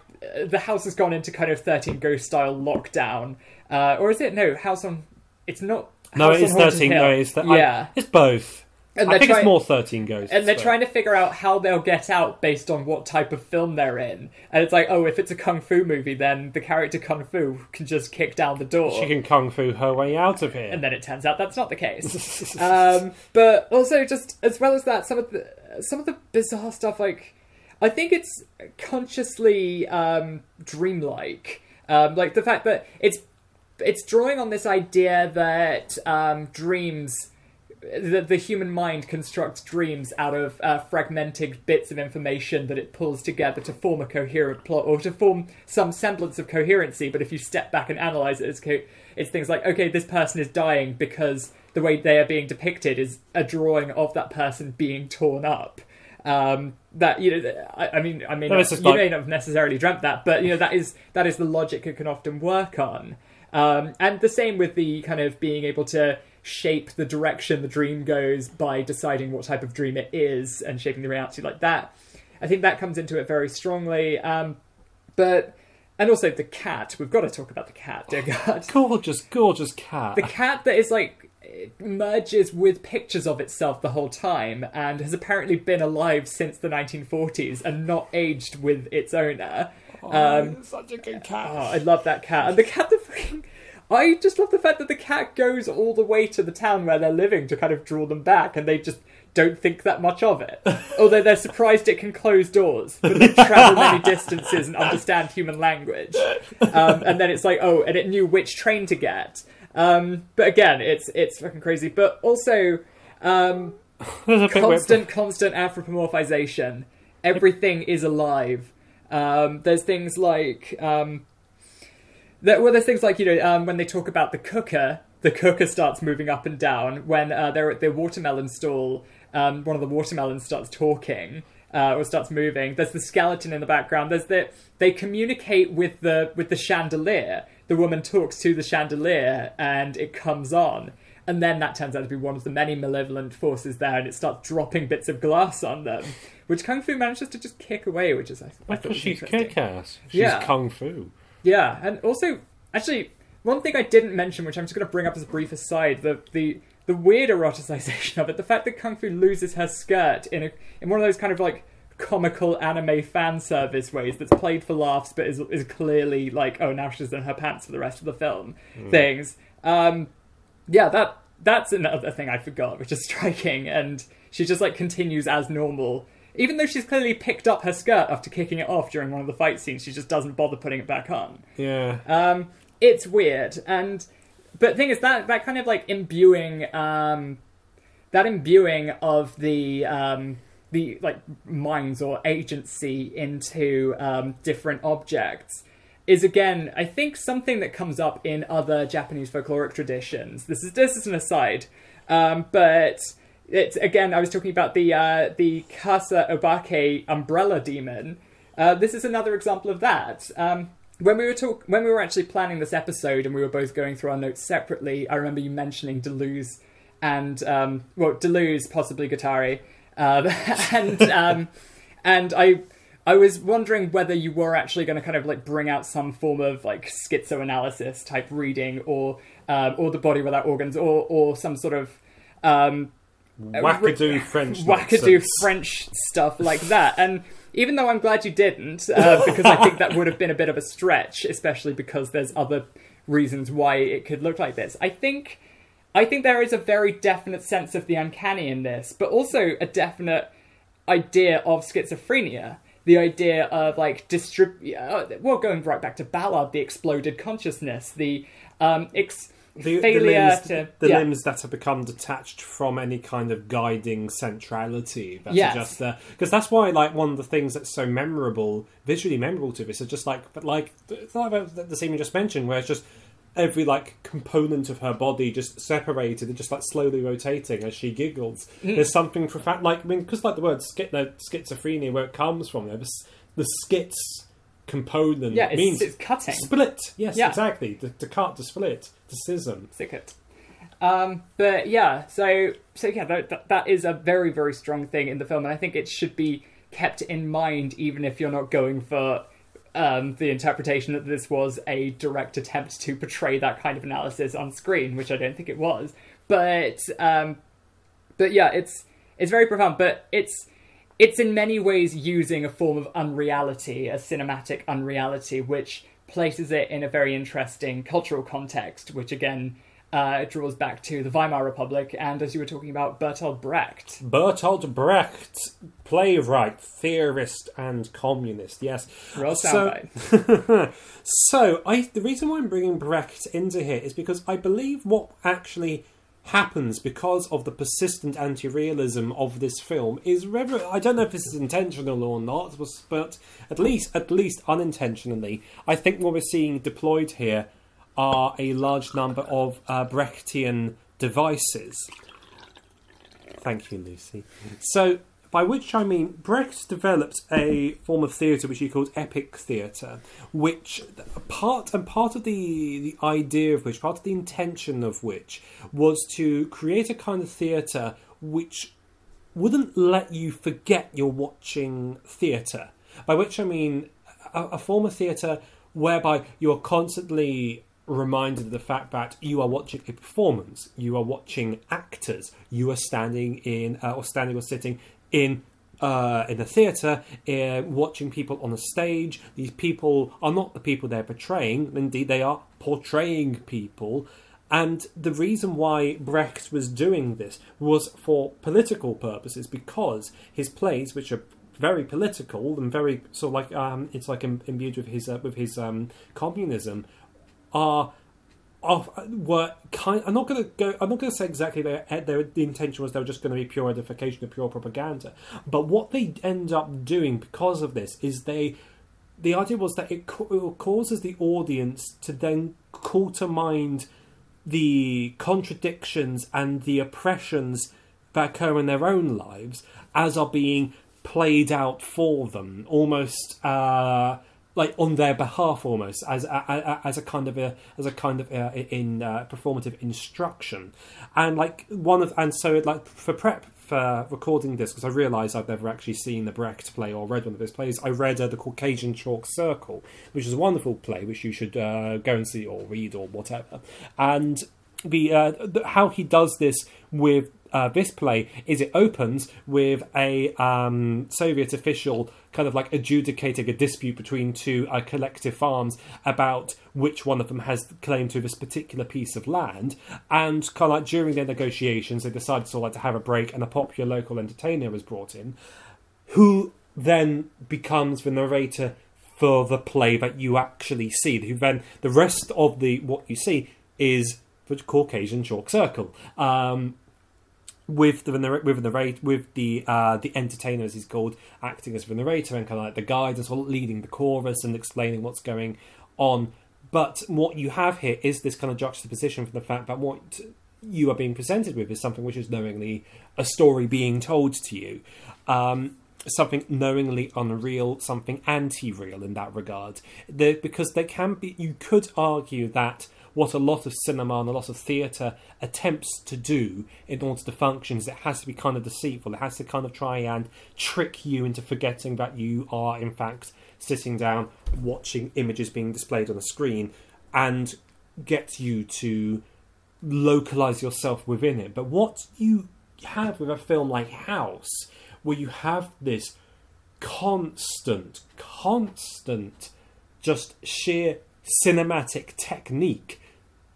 [SPEAKER 1] the house has gone into kind of Thirteen Ghost style lockdown, uh, or is it no House on? It's not.
[SPEAKER 2] No, it is
[SPEAKER 1] on Haunted
[SPEAKER 2] thirteen.
[SPEAKER 1] Hill.
[SPEAKER 2] No, it's th-
[SPEAKER 1] yeah,
[SPEAKER 2] it's both.
[SPEAKER 1] And
[SPEAKER 2] I think
[SPEAKER 1] trying-
[SPEAKER 2] it's more thirteen ghosts.
[SPEAKER 1] and they're
[SPEAKER 2] but-
[SPEAKER 1] trying to figure out how they'll get out based on what type of film they're in. And it's like, oh, if it's a kung fu movie, then the character kung fu can just kick down the door.
[SPEAKER 2] She can kung fu her way out of here.
[SPEAKER 1] And then it turns out that's not the case. um, but also, just as well as that, some of the some of the bizarre stuff, like I think it's consciously um, dreamlike, um, like the fact that it's it's drawing on this idea that um, dreams the, the human mind constructs dreams out of uh, fragmented bits of information that it pulls together to form a coherent plot or to form some semblance of coherency. But if you step back and analyze it, it's, co- it's things like, okay, this person is dying because the way they are being depicted is a drawing of that person being torn up. Um, that you know, I, I mean, I mean,
[SPEAKER 2] No,
[SPEAKER 1] you
[SPEAKER 2] like-
[SPEAKER 1] may not have necessarily dreamt that, but you know, that is that is the logic it can often work on. Um, and the same with the kind of being able to shape the direction the dream goes by deciding what type of dream it is and shaping the reality like that. I think that comes into it very strongly. Um, but and also the cat. We've got to talk about the cat, dear God.
[SPEAKER 2] Gorgeous, gorgeous cat.
[SPEAKER 1] The cat that is like it merges with pictures of itself the whole time and has apparently been alive since the 1940s and not aged with its owner. Oh, Um,
[SPEAKER 2] such a good cat.
[SPEAKER 1] Oh, I love that cat. And the cat, the fucking. I just love the fact that the cat goes all the way to the town where they're living to kind of draw them back, and they just don't think that much of it. Although they're surprised it can close doors, but it travel many distances and understand human language. Um, and then it's like, oh, and it knew which train to get. Um, but again, it's it's fucking crazy. But also, um,
[SPEAKER 2] There's a bit
[SPEAKER 1] constant, constant anthropomorphization. Everything is alive. Um, there's things like, um, that, well, there's things like you know um, when they talk about the cooker, the cooker starts moving up and down. When uh, they're at the watermelon stall, um, one of the watermelons starts talking. Uh, or starts moving. There's the skeleton in the background. There's the they communicate with the with the chandelier. The woman talks to the chandelier, and it comes on and then that turns out to be one of the many malevolent forces there, and it starts dropping bits of glass on them, which Kung Fu manages to just kick away, which is I, I thought was
[SPEAKER 2] she's
[SPEAKER 1] interesting.
[SPEAKER 2] kick-ass. She's
[SPEAKER 1] Yeah.
[SPEAKER 2] kung fu.
[SPEAKER 1] Yeah, and also actually one thing I didn't mention, which I'm just going to bring up as a brief aside, the the the weird eroticization of it, the fact that Kung Fu loses her skirt in a in one of those kind of like comical anime fan service ways that's played for laughs but is is clearly like oh now she's in her pants for the rest of the film. Things. Um yeah that that's another thing i forgot which is striking and she just like continues as normal. Even though she's clearly picked up her skirt after kicking it off during one of the fight scenes she just doesn't bother putting it back on.
[SPEAKER 2] Yeah.
[SPEAKER 1] um, it's weird, and but the thing is that that kind of like imbuing, um, that imbuing of the um, the like minds or agency into um, different objects is again, I think, something that comes up in other Japanese folkloric traditions. This is this is an aside, um, but it's again, I was talking about the uh, the Kasa Obake umbrella demon. Uh, this is another example of that. Um, when we were talk- when we were actually planning this episode and we were both going through our notes separately, I remember you mentioning Deleuze and um, well, Deleuze, possibly Guattari, um, and um, and I I was wondering whether you were actually going to kind of like bring out some form of like schizoanalysis type reading, or um, or the body without organs, or or some sort of um,
[SPEAKER 2] Wackadoo French
[SPEAKER 1] wackadoo
[SPEAKER 2] nonsense.
[SPEAKER 1] French stuff like that. And even though I'm glad you didn't, uh, because I think that would have been a bit of a stretch, especially because there's other reasons why it could look like this. I think, I think there is a very definite sense of the uncanny in this, but also a definite idea of schizophrenia. The idea of like distribute, uh, well, going right back to Ballard, the exploded consciousness, the um, ex-
[SPEAKER 2] The, the
[SPEAKER 1] failure
[SPEAKER 2] limbs,
[SPEAKER 1] to
[SPEAKER 2] the
[SPEAKER 1] yeah.
[SPEAKER 2] limbs that have become detached from any kind of guiding centrality. That's
[SPEAKER 1] Yes.
[SPEAKER 2] just there because that's why, like, one of the things that's so memorable, visually memorable to this, is just like, but like, about the, the scene you just mentioned, where it's just every like component of her body just separated and just like slowly rotating as she giggles.
[SPEAKER 1] Mm.
[SPEAKER 2] There's something profound, like, I mean, because like the word schi- the schizophrenia, where it comes from, the, the skits component
[SPEAKER 1] yeah, it's,
[SPEAKER 2] means
[SPEAKER 1] it's cutting.
[SPEAKER 2] split. Yes,
[SPEAKER 1] Yeah.
[SPEAKER 2] exactly. To, to cut, to split, to schism.
[SPEAKER 1] Sicket. Um, but yeah, so so yeah, that, that that is a very very strong thing in the film, and I think it should be kept in mind even if you're not going for um, the interpretation that this was a direct attempt to portray that kind of analysis on screen, which I don't think it was. But um, but yeah, it's it's very profound, but it's it's in many ways using a form of unreality, a cinematic unreality, which places it in a very interesting cultural context, which again uh, it draws back to the Weimar Republic and, as you were talking about, Bertolt Brecht.
[SPEAKER 2] Bertolt Brecht, playwright, theorist, and communist. Yes.
[SPEAKER 1] Real
[SPEAKER 2] So-
[SPEAKER 1] soundbite.
[SPEAKER 2] So, I the reason why I'm bringing Brecht into here is because I believe what actually happens because of the persistent anti-realism of this film is rever- I don't know if this is intentional or not, but at least at least unintentionally, I think what we're seeing deployed here are a large number of uh, Brechtian devices. Thank you, Lucy. So by which I mean Brecht developed a form of theatre which he called epic theatre, which part and part of the the idea of which, part of the intention of which, was to create a kind of theatre which wouldn't let you forget you're watching theatre. By which I mean a, a form of theatre whereby you're constantly reminded of the fact that you are watching a performance, you are watching actors, you are standing in uh, or standing or sitting in uh, in a theatre, uh, watching people on a stage. These people are not the people they're portraying. Indeed, they are portraying people. And the reason why Brecht was doing this was for political purposes, because his plays, which are very political and very sort of like um, it's like imbued with his uh, with his um, communism, are of were kind. I'm not going to go. I'm not going to say exactly their, their the intention was they were just going to be pure edification or pure propaganda. But what they end up doing because of this is they. The idea was that it, it causes the audience to then call to mind the contradictions and the oppressions that occur in their own lives as are being played out for them, almost uh, like on their behalf, almost as a, as a kind of a as a kind of uh, in uh, performative instruction, and like one of and so like for prep for recording this because I realised I've never actually seen the Brecht play or read one of his plays. I read uh, the Caucasian Chalk Circle, which is a wonderful play which you should uh, go and see or read or whatever. And the, uh, the how he does this with uh, this play is it opens with a um, Soviet official kind of like adjudicating a dispute between two uh, collective farms about which one of them has claim to this particular piece of land. And kind of like during their negotiations, they decided sort of like to have a break, and a popular local entertainer was brought in, who then becomes the narrator for the play that you actually see. Who then the rest of the what you see is the Caucasian chalk circle. Um, with the with the with the uh, the entertainer as he's called, acting as the narrator and kind of like the guide as well, leading the chorus and explaining what's going on. But what you have here is this kind of juxtaposition from the fact that what you are being presented with is something which is knowingly a story being told to you, um, something knowingly unreal, something anti-real in that regard. The, because there can be, you could argue that what a lot of cinema and a lot of theatre attempts to do in order to function is it has to be kind of deceitful. It has to kind of try and trick you into forgetting that you are, in fact, sitting down watching images being displayed on a screen and get you to localize yourself within it. But what you have with a film like House, where you have this constant, constant, just sheer cinematic technique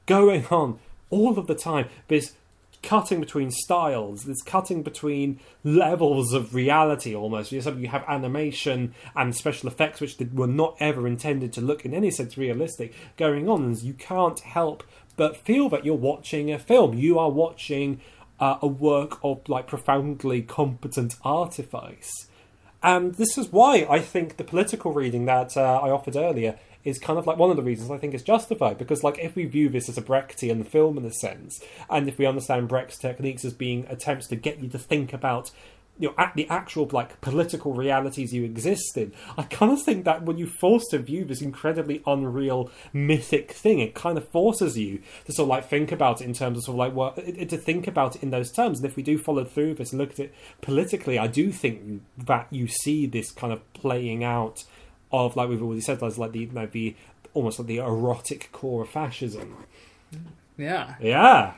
[SPEAKER 2] going on all of the time. There's cutting between styles. There's cutting between levels of reality almost. You have animation and special effects which were not ever intended to look in any sense realistic going on, and you can't help but feel that you're watching a film. You are watching uh, a work of like profoundly competent artifice. And this is why I think the political reading that uh, I offered earlier is kind of like one of the reasons I think it's justified because like if we view this as a Brechtian film in a sense, and if we understand Brecht's techniques as being attempts to get you to think about you know, at the actual like political realities you exist in, I kind of think that when you're forced to view this incredibly unreal mythic thing, it kind of forces you to sort of like think about it in terms of sort of like well, to think about it in those terms. And if we do follow through this and look at it politically, I do think that you see this kind of playing out of like we've already said, as like the know, the almost like the erotic core of fascism.
[SPEAKER 1] Yeah.
[SPEAKER 2] Yeah,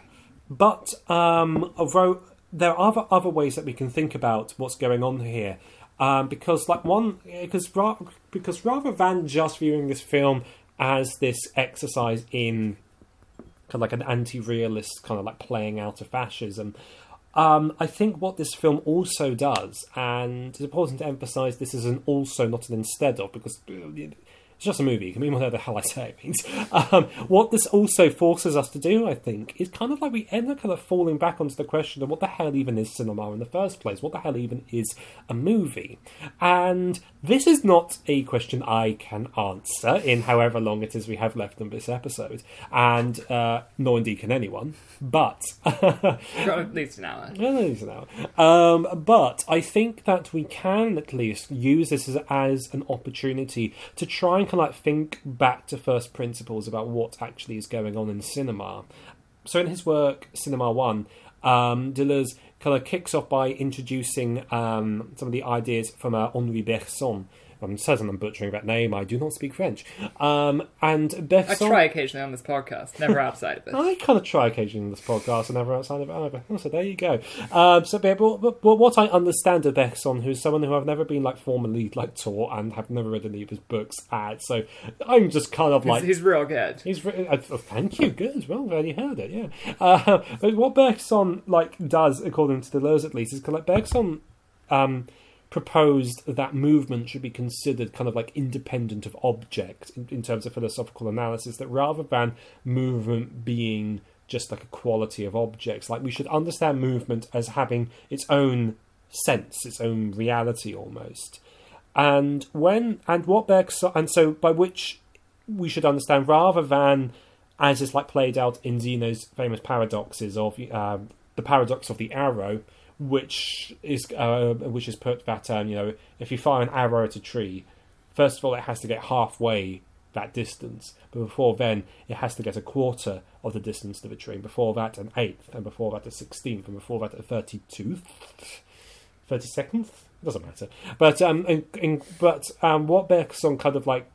[SPEAKER 2] but um, although there are other other ways that we can think about what's going on here, um, because like one because ra- because rather than just viewing this film as this exercise in kind of like an anti-realist kind of like playing out of fascism. Um, I think what this film also does, and it's important to emphasise this is an also, not an instead of, because uh, It's just a movie. It can mean whatever the hell I say it means. Um, what this also forces us to do, I think, is kind of like we end up kind of falling back onto the question of what the hell even is cinema in the first place? What the hell even is a movie? And this is not a question I can answer in however long it is we have left on this episode, and uh, nor indeed can anyone. But
[SPEAKER 1] at least an hour.
[SPEAKER 2] Yeah, there is now. Um, but I think that we can at least use this as, as an opportunity to try and of like think back to first principles about what actually is going on in cinema. So in his work, Cinema One, um, Deleuze kind of kicks off by introducing um, some of the ideas from uh, Henri Bergson. I'm certain I'm butchering that name. I do not speak French. Um, and
[SPEAKER 1] I try occasionally on this podcast, never outside of it.
[SPEAKER 2] I kind of try occasionally on this podcast and never outside of it either. Oh, So there you go. Um, so, but, but, but what I understand of Bergson, who's someone who I've never been like formally like taught and have never read any of his books at, so I'm just kind of like
[SPEAKER 1] he's real good.
[SPEAKER 2] He's written. Uh, oh, thank you. Good. Well, glad you heard it. Yeah. Uh, but what Bergson like does, according to Deleuze at least, is like Bergson um, proposed that movement should be considered kind of like independent of object in, in terms of philosophical analysis. That rather than movement being just like a quality of objects, like we should understand movement as having its own sense, its own reality almost. And when and what Bergson and so by which we should understand rather than as is like played out in Zeno's famous paradoxes of uh, the paradox of the arrow, which is uh, which is put that um, you know if you fire an arrow at a tree, first of all it has to get halfway that distance, but before then it has to get a quarter of the distance to the tree, and before that an eighth, and before that a sixteenth, and before that a thirty-two, thirty second. Doesn't matter. But um, in, in, but um, what Bergson kind of like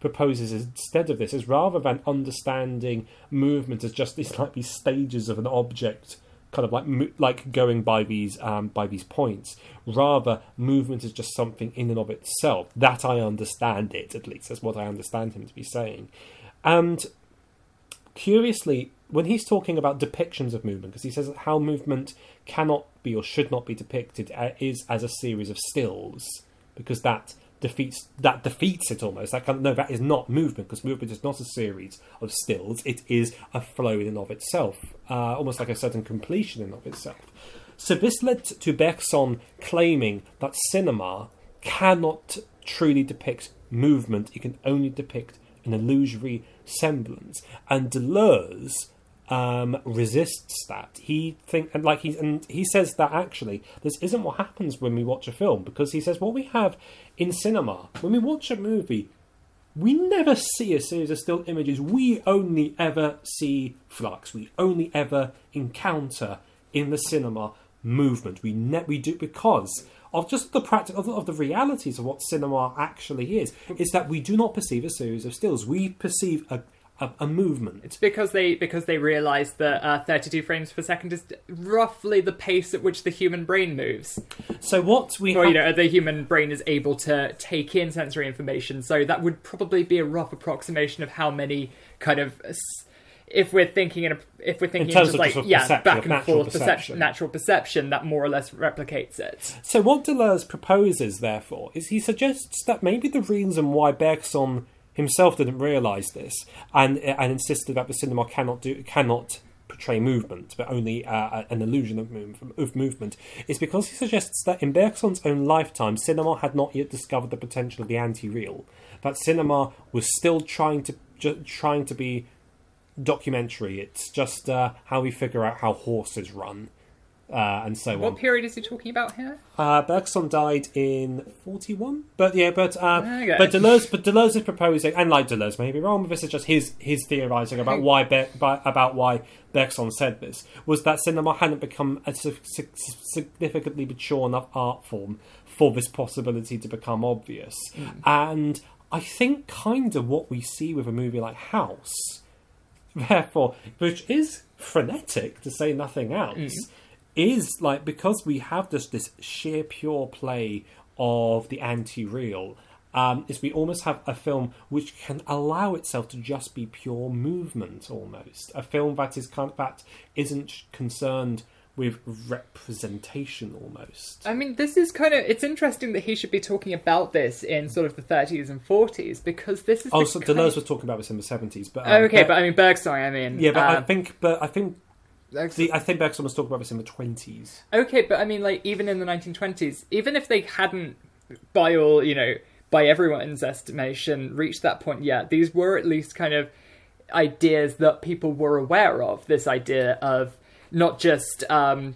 [SPEAKER 2] proposes instead of this is rather than understanding movement as just these like these stages of an object kind of like like going by these um, by these points. Rather movement is just something in and of itself. That i understand it at least. That's what i understand him to be saying. And curiously when he's talking about depictions of movement because he says how movement cannot be or should not be depicted uh, is as a series of stills because that defeats that defeats it almost. That kind of, no, that is not movement because movement is not a series of stills. It is a flow in and of itself, uh, almost like a certain completion in and of itself. So this led to Bergson claiming that cinema cannot truly depict movement. It can only depict an illusory semblance, and Deleuze um, resists that. He think and like he and he says that actually this isn't what happens when we watch a film because he says what we have in cinema when we watch a movie. We never see a series of still images. We only ever see flux. We only ever encounter in the cinema movement. We ne- we do because of just the practical of, of the realities of what cinema actually is. Is that we do not perceive a series of stills. We perceive a a, a movement.
[SPEAKER 1] It's because they because they realise that uh, 32 frames per second is roughly the pace at which the human brain moves.
[SPEAKER 2] So what we
[SPEAKER 1] Or
[SPEAKER 2] have,
[SPEAKER 1] you know, the human brain is able to take in sensory information. So that would probably be a rough approximation of how many kind of. s- If we're thinking in a, if we're thinking
[SPEAKER 2] terms
[SPEAKER 1] just
[SPEAKER 2] of
[SPEAKER 1] like
[SPEAKER 2] just of
[SPEAKER 1] yeah, back and
[SPEAKER 2] natural
[SPEAKER 1] forth
[SPEAKER 2] perception.
[SPEAKER 1] perception, natural perception, that more or less replicates it.
[SPEAKER 2] So what Deleuze proposes, therefore, is he suggests that maybe the reason why Bergson himself didn't realise this and and insisted that the cinema cannot do cannot portray movement, but only uh, an illusion of, move, of movement, is because he suggests that in Bergson's own lifetime, cinema had not yet discovered the potential of the anti-real. That cinema was still trying to ju- trying to be documentary. It's just uh, how we figure out how horses run. Uh, and so on.
[SPEAKER 1] What period is he talking about here?
[SPEAKER 2] Uh, Bergson died in forty-one, but yeah, but uh,
[SPEAKER 1] Okay.
[SPEAKER 2] but Deleuze, but Deleuze is proposing, and like Deleuze may be wrong, but this is just his his theorizing about why by, about why Bergson said this was that cinema hadn't become a sig- sig- significantly mature enough art form for this possibility to become obvious, and I think kind of what we see with a movie like House, therefore, which is frenetic to say nothing else, is like because we have just this sheer pure play of the anti-real. Um, is we almost have a film which can allow itself to just be pure movement, almost a film that is kind of, that isn't concerned with representation almost.
[SPEAKER 1] I mean, this is kind of. It's interesting that he should be talking about this in sort of the 30s and 40s because this is.
[SPEAKER 2] Oh,
[SPEAKER 1] the
[SPEAKER 2] so Deleuze was talking about this in the seventies, but um,
[SPEAKER 1] okay, but I mean Bergson. I mean,
[SPEAKER 2] yeah, but I
[SPEAKER 1] um,
[SPEAKER 2] think, but I think The, I think Bergson was talking about this in the twenties.
[SPEAKER 1] Okay, but I mean, like, even in the 1920s, even if they hadn't, by all, you know, by everyone's estimation, reached that point yet, these were at least kind of ideas that people were aware of. This idea of not just, um,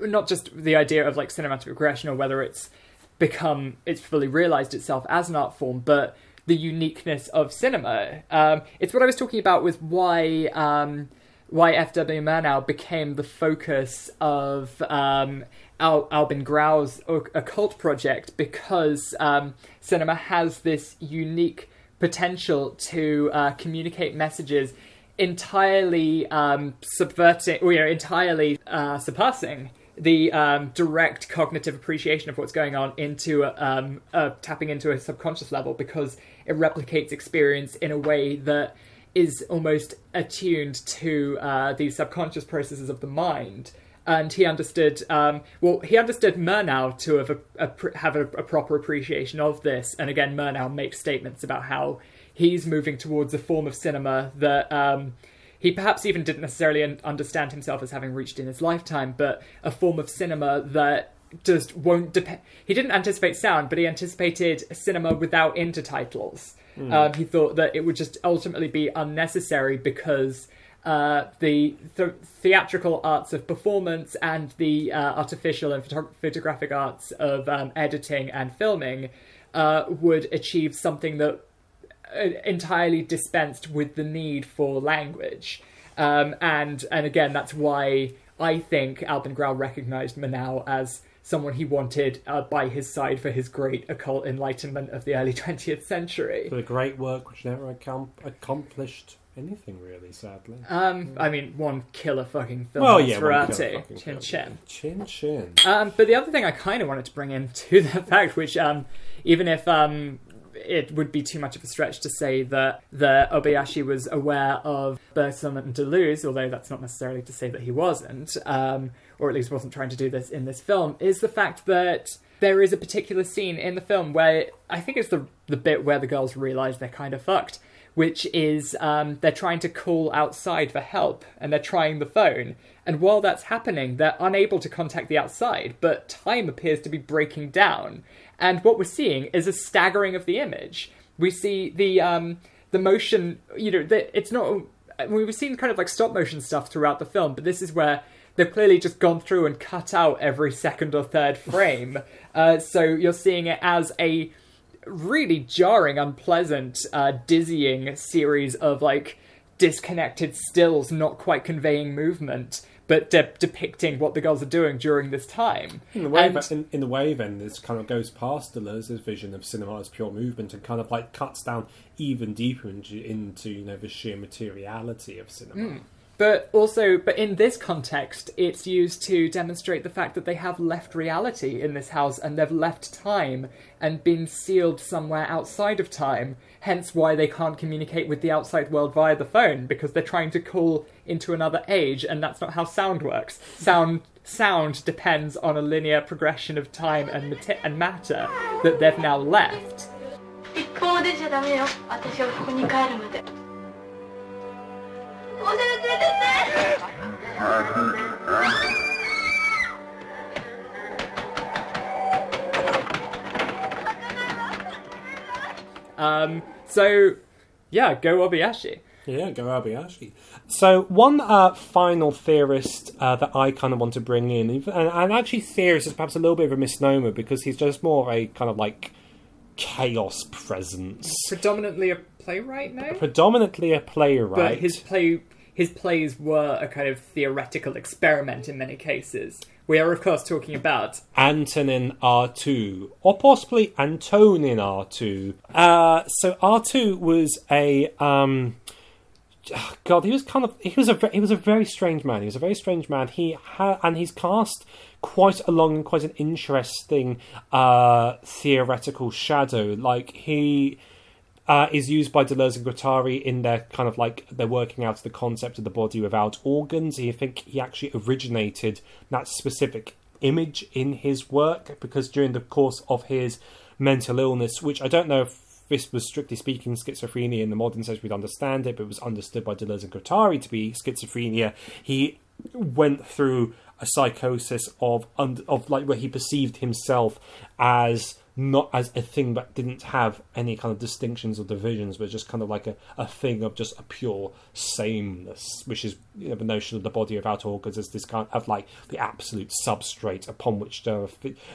[SPEAKER 1] not just the idea of like cinematic regression or whether it's become, it's fully realized itself as an art form, but the uniqueness of cinema. Um, it's what I was talking about with why. Um, why F.W. Murnau became the focus of um, Al- Albin Grau's occult project because um, cinema has this unique potential to uh, communicate messages entirely um, subverting, or know, entirely uh, surpassing the um, direct cognitive appreciation of what's going on into um, uh, tapping into a subconscious level because it replicates experience in a way that is almost attuned to uh, these subconscious processes of the mind. And he understood, um, well, he understood Murnau to have a, a, have a, a proper appreciation of this. And again, Murnau makes statements about how he's moving towards a form of cinema that um, he perhaps even didn't necessarily understand himself as having reached in his lifetime, but a form of cinema that just won't depend. He didn't anticipate sound, but he anticipated cinema without intertitles. Um, he thought that it would just ultimately be unnecessary because uh, the th- theatrical arts of performance and the uh, artificial and photo- photographic arts of um, editing and filming uh, would achieve something that uh, entirely dispensed with the need for language. Um, and and again, that's why I think Albin Grau recognized Murnau as someone he wanted uh, by his side for his great occult enlightenment of the early 20th century.
[SPEAKER 2] For the great work which never accom- accomplished anything really, sadly.
[SPEAKER 1] Um, I mean, one killer fucking film.
[SPEAKER 2] well, yeah, one killer fucking
[SPEAKER 1] Chin
[SPEAKER 2] film.
[SPEAKER 1] Chin.
[SPEAKER 2] Chin Chin.
[SPEAKER 1] Um, but the other thing I kind of wanted to bring into the fact, which um, even if um, it would be too much of a stretch to say that the Obayashi was aware of Bergson and Deleuze, although that's not necessarily to say that he wasn't, um, or at least wasn't trying to do this in this film, is the fact that there is a particular scene in the film where I think it's the the bit where the girls realize they're kind of fucked, which is um, they're trying to call outside for help and they're trying the phone. And while that's happening, they're unable to contact the outside, but time appears to be breaking down. And what we're seeing is a staggering of the image. We see the um, the motion, you know, the, it's not. We've seen kind of like stop motion stuff throughout the film, but this is where they've clearly just gone through and cut out every second or third frame. uh, so you're seeing it as a really jarring, unpleasant, uh, dizzying series of like disconnected stills, not quite conveying movement, but de- depicting what the girls are doing during this time.
[SPEAKER 2] In the way,
[SPEAKER 1] And-
[SPEAKER 2] in, in the way, then this kind of goes past Deleuze's vision of cinema as pure movement and kind of like cuts down even deeper into, into you know the sheer materiality of cinema.
[SPEAKER 1] But also, but in this context, it's used to demonstrate the fact that they have left reality in this house and they've left time and been sealed somewhere outside of time. Hence why they can't communicate with the outside world via the phone because they're trying to call into another age and that's not how sound works. Sound sound depends on a linear progression of time and, and matter that they've now left. Um, so, yeah, go Obayashi.
[SPEAKER 2] Yeah, go Obayashi. So one uh, final theorist uh, that I kind of want to bring in, and, and actually theorist is perhaps a little bit of a misnomer because he's just more of a kind of like chaos presence,
[SPEAKER 1] Predominantly a playwright now?
[SPEAKER 2] predominantly a playwright.
[SPEAKER 1] But his play his plays were a kind of theoretical experiment in many cases. We are of course talking about
[SPEAKER 2] Antonin Artaud, or possibly Antonin Artaud. Uh, so Artaud was a um, God. He was kind of he was a he was a very strange man. He was a very strange man. He had and he's cast quite a long and quite an interesting uh, theoretical shadow. Like he. Uh, is used by Deleuze and Guattari in their kind of like they're working out the concept of the body without organs. I think he actually originated that specific image in his work because during the course of his mental illness, which I don't know if this was strictly speaking schizophrenia in the modern sense we'd understand it, but it was understood by Deleuze and Guattari to be schizophrenia. He went through a psychosis of of like where he perceived himself as not as a thing that didn't have any kind of distinctions or divisions, but just kind of like a, a thing of just a pure sameness, which is you know, the notion of the body without organs as this kind of like the absolute substrate upon which there are,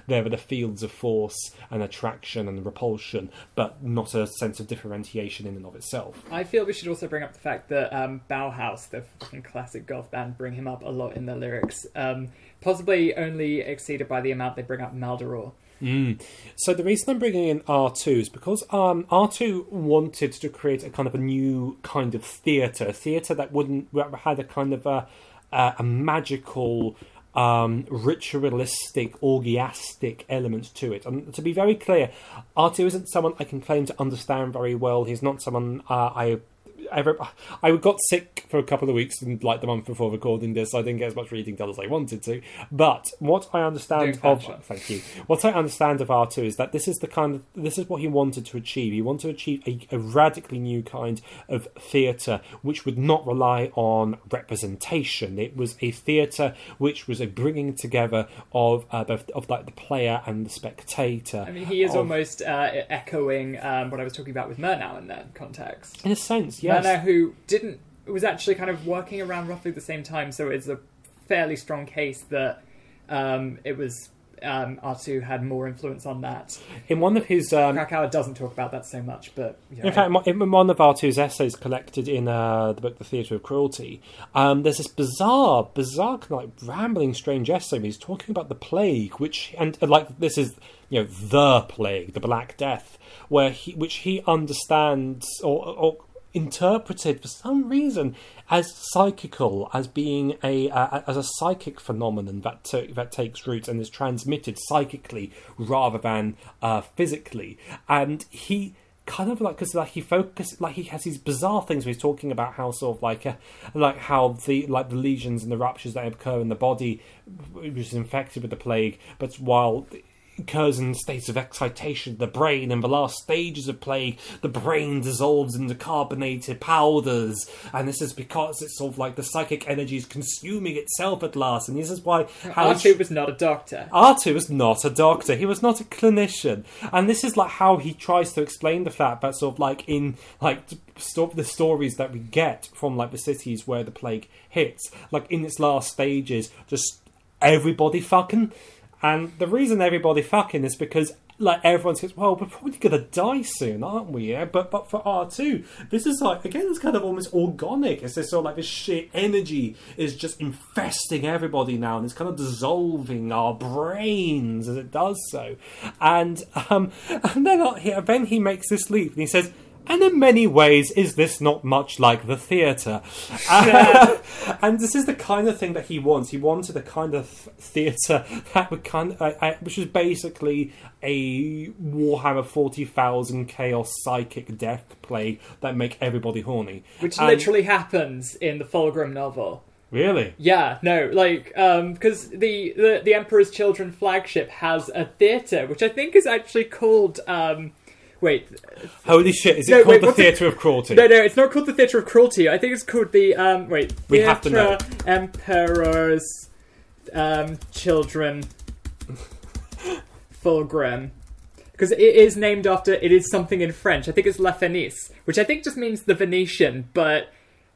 [SPEAKER 2] there are the fields of force and attraction and repulsion, but not a sense of differentiation in and of itself.
[SPEAKER 1] I feel we should also bring up the fact that um, Bauhaus, the classic goth band, bring him up a lot in their lyrics. Um, possibly only exceeded by the amount they bring up Maldoror.
[SPEAKER 2] Mm. So the reason I'm bringing in Artaud is because um, Artaud wanted to create a kind of a new kind of theatre, theatre that wouldn't had a kind of a, a, a magical, um, ritualistic, orgiastic elements to it. And to be very clear, Artaud isn't someone I can claim to understand very well. He's not someone uh, I I, I got sick for a couple of weeks and like the month before recording this, so I didn't get as much reading done as I wanted to. But what I understand of thank you, what I understand of Artaud is that this is the kind of this is what he wanted to achieve. He wanted to achieve a, a radically new kind of theatre which would not rely on representation. It was a theatre which was a bringing together of uh, of, of like the player and the spectator.
[SPEAKER 1] I mean, he is
[SPEAKER 2] of,
[SPEAKER 1] almost uh, echoing um, what I was talking about with Murnau in that context.
[SPEAKER 2] In a sense, yeah
[SPEAKER 1] who didn't was actually kind of working around roughly the same time, so it's a fairly strong case that um, it was um, Artaud had more influence on that.
[SPEAKER 2] In one of his, um,
[SPEAKER 1] Kracauer doesn't talk about that so much, but
[SPEAKER 2] you know, in fact, in one of Artaud's essays collected in uh, the book *The Theatre of Cruelty*, um, there's this bizarre, bizarre, kind of like rambling, strange essay. Where he's talking about the plague, which and uh, like this is you know the plague, the Black Death, where he, which he understands or, or interpreted for some reason as psychical, as being a uh, as a psychic phenomenon that t- that takes root and is transmitted psychically rather than uh, physically. And he kind of like because like he focuses like he has these bizarre things where he's talking about how sort of like uh, like how the like the lesions and the ruptures that occur in the body which is infected with the plague but while occurs in states of excitation the brain in the last stages of plague the brain dissolves into carbonated powders. And this is because it's sort of like the psychic energy is consuming itself at last. And this is why
[SPEAKER 1] Artaud was not a doctor.
[SPEAKER 2] Artaud was not a doctor. He was not a clinician. And this is like how he tries to explain the fact that sort of like in like the stories that we get from like the cities where the plague hits like in its last stages just everybody fucking and the reason everybody fucking is because like everyone says, well, we're probably gonna die soon, aren't we? Yeah, but but for Artaud, this is like again, it's kind of almost organic. It's this sort of like this shit energy is just infesting everybody now, and it's kind of dissolving our brains as it does so. And um, and then uh, then he makes this leap, and he says, and in many ways, is this not much like the theatre? Uh, and this is the kind of thing that he wants. He wanted a kind of theatre that would kind of, uh, uh, which was basically a Warhammer 40,000 chaos psychic death play that make everybody horny.
[SPEAKER 1] Which and, literally happens in the Fulgrim novel.
[SPEAKER 2] Really?
[SPEAKER 1] Yeah, no, like, um, because the, the the Emperor's Children flagship has a theatre, which I think is actually called, um, Wait.
[SPEAKER 2] Holy shit! Is it no, called wait, the Theatre of Cruelty?
[SPEAKER 1] No, no, it's not called the Theatre of Cruelty. I think it's called the um. Wait.
[SPEAKER 2] We have to know.
[SPEAKER 1] Emperor's, um, children. Fulgrim. Because it is named after it is something in French. I think it's La Fenice, which I think just means the Venetian, but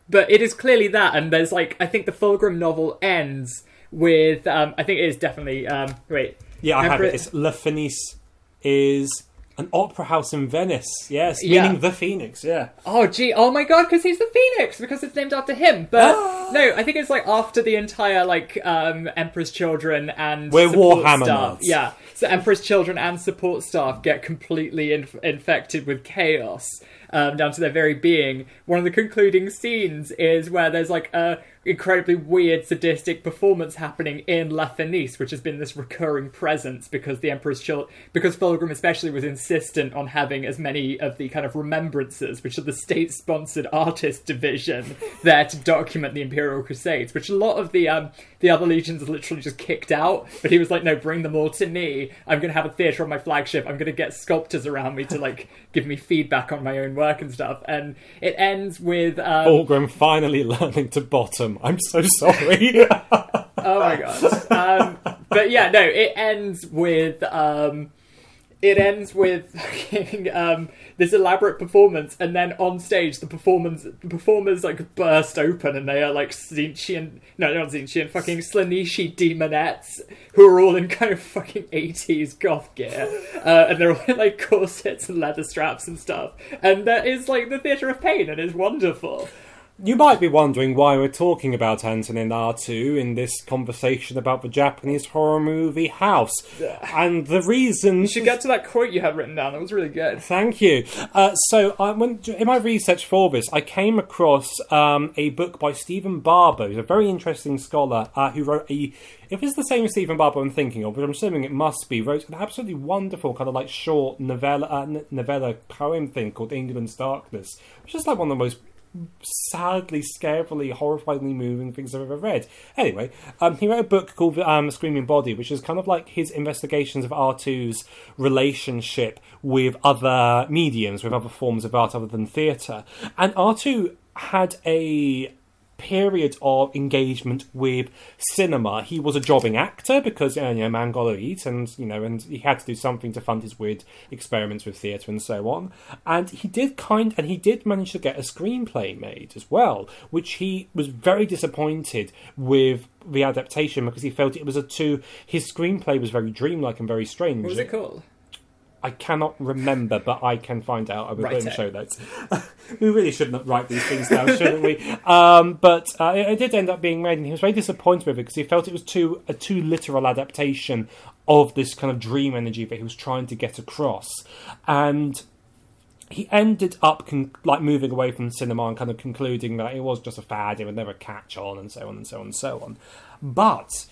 [SPEAKER 1] but it is clearly that. And there's like I think the Fulgrim novel ends with um I think it is definitely um wait
[SPEAKER 2] yeah I have it. It's La Fenice is an opera house in Venice, yes, meaning yeah. the Phoenix, yeah.
[SPEAKER 1] Oh, gee, oh my god, because he's the Phoenix, because it's named after him. But No, I think it's like after the entire like um Emperor's Children and
[SPEAKER 2] We're Warhammer
[SPEAKER 1] staff.
[SPEAKER 2] nerds.
[SPEAKER 1] Yeah, so Emperor's Children and support staff get completely inf- infected with chaos um, down to their very being. One of the concluding scenes is where there's like a incredibly weird sadistic performance happening in La Fenice, which has been this recurring presence because the Emperor's Children, because Fulgrim especially was insistent on having as many of the kind of remembrancers, which are the state-sponsored artist division, there to document the Imperial Crusades, which a lot of the um, the other legions literally just kicked out. But he was like, no, bring them all to me. I'm going to have a theatre on my flagship. I'm going to get sculptors around me to like give me feedback on my own work and stuff. And it ends with um,
[SPEAKER 2] Fulgrim finally learning to bottom. I'm so sorry.
[SPEAKER 1] Oh my god. Um, but yeah, no, it ends with um, it ends with um, this elaborate performance, and then on stage, the performance the performers like burst open, and they are like Tzeentchian, no, not Tzeentchian, fucking Slaaneshi daemonettes who are all in kind of fucking eighties goth gear, uh, and they're all in like corsets and leather straps and stuff, and that is like the theatre of pain, and it's wonderful.
[SPEAKER 2] You might be wondering why we're talking about Antonin Artaud in this conversation about the Japanese horror movie House. And the reason.
[SPEAKER 1] You should get to that quote you had written down. That was really good.
[SPEAKER 2] Thank you. Uh, so, I went, in my research for this, I came across um, a book by Stephen Barber, who's a very interesting scholar uh, who wrote a. If it's the same Stephen Barber I'm thinking of, but I'm assuming it must be, wrote an absolutely wonderful kind of like short novella, uh, novella poem thing called England's Darkness, which is like one of the most sadly, scarily, horrifyingly moving things I've ever read. Anyway, um, he wrote a book called um, Screaming Body, which is kind of like his investigations of Artaud's relationship with other mediums, with other forms of art other than theatre. And Artaud had a period of engagement with cinema. He was a jobbing actor because uh, you know, man got to eat, and you know, and he had to do something to fund his weird experiments with theatre and so on. And he did kind, and he did manage to get a screenplay made as well, which he was very disappointed with the adaptation because he felt it was a too. His screenplay was very dreamlike and very strange.
[SPEAKER 1] What was it called?
[SPEAKER 2] I cannot remember, but I can find out. I will put in show notes. we really shouldn't write these things down, shouldn't we? Um, but uh, it, it did end up being made, and he was very disappointed with it because he felt it was too a too literal adaptation of this kind of dream energy that he was trying to get across, and he ended up con- like moving away from cinema and kind of concluding that it was just a fad, it would never catch on, and so on and so on and so on. But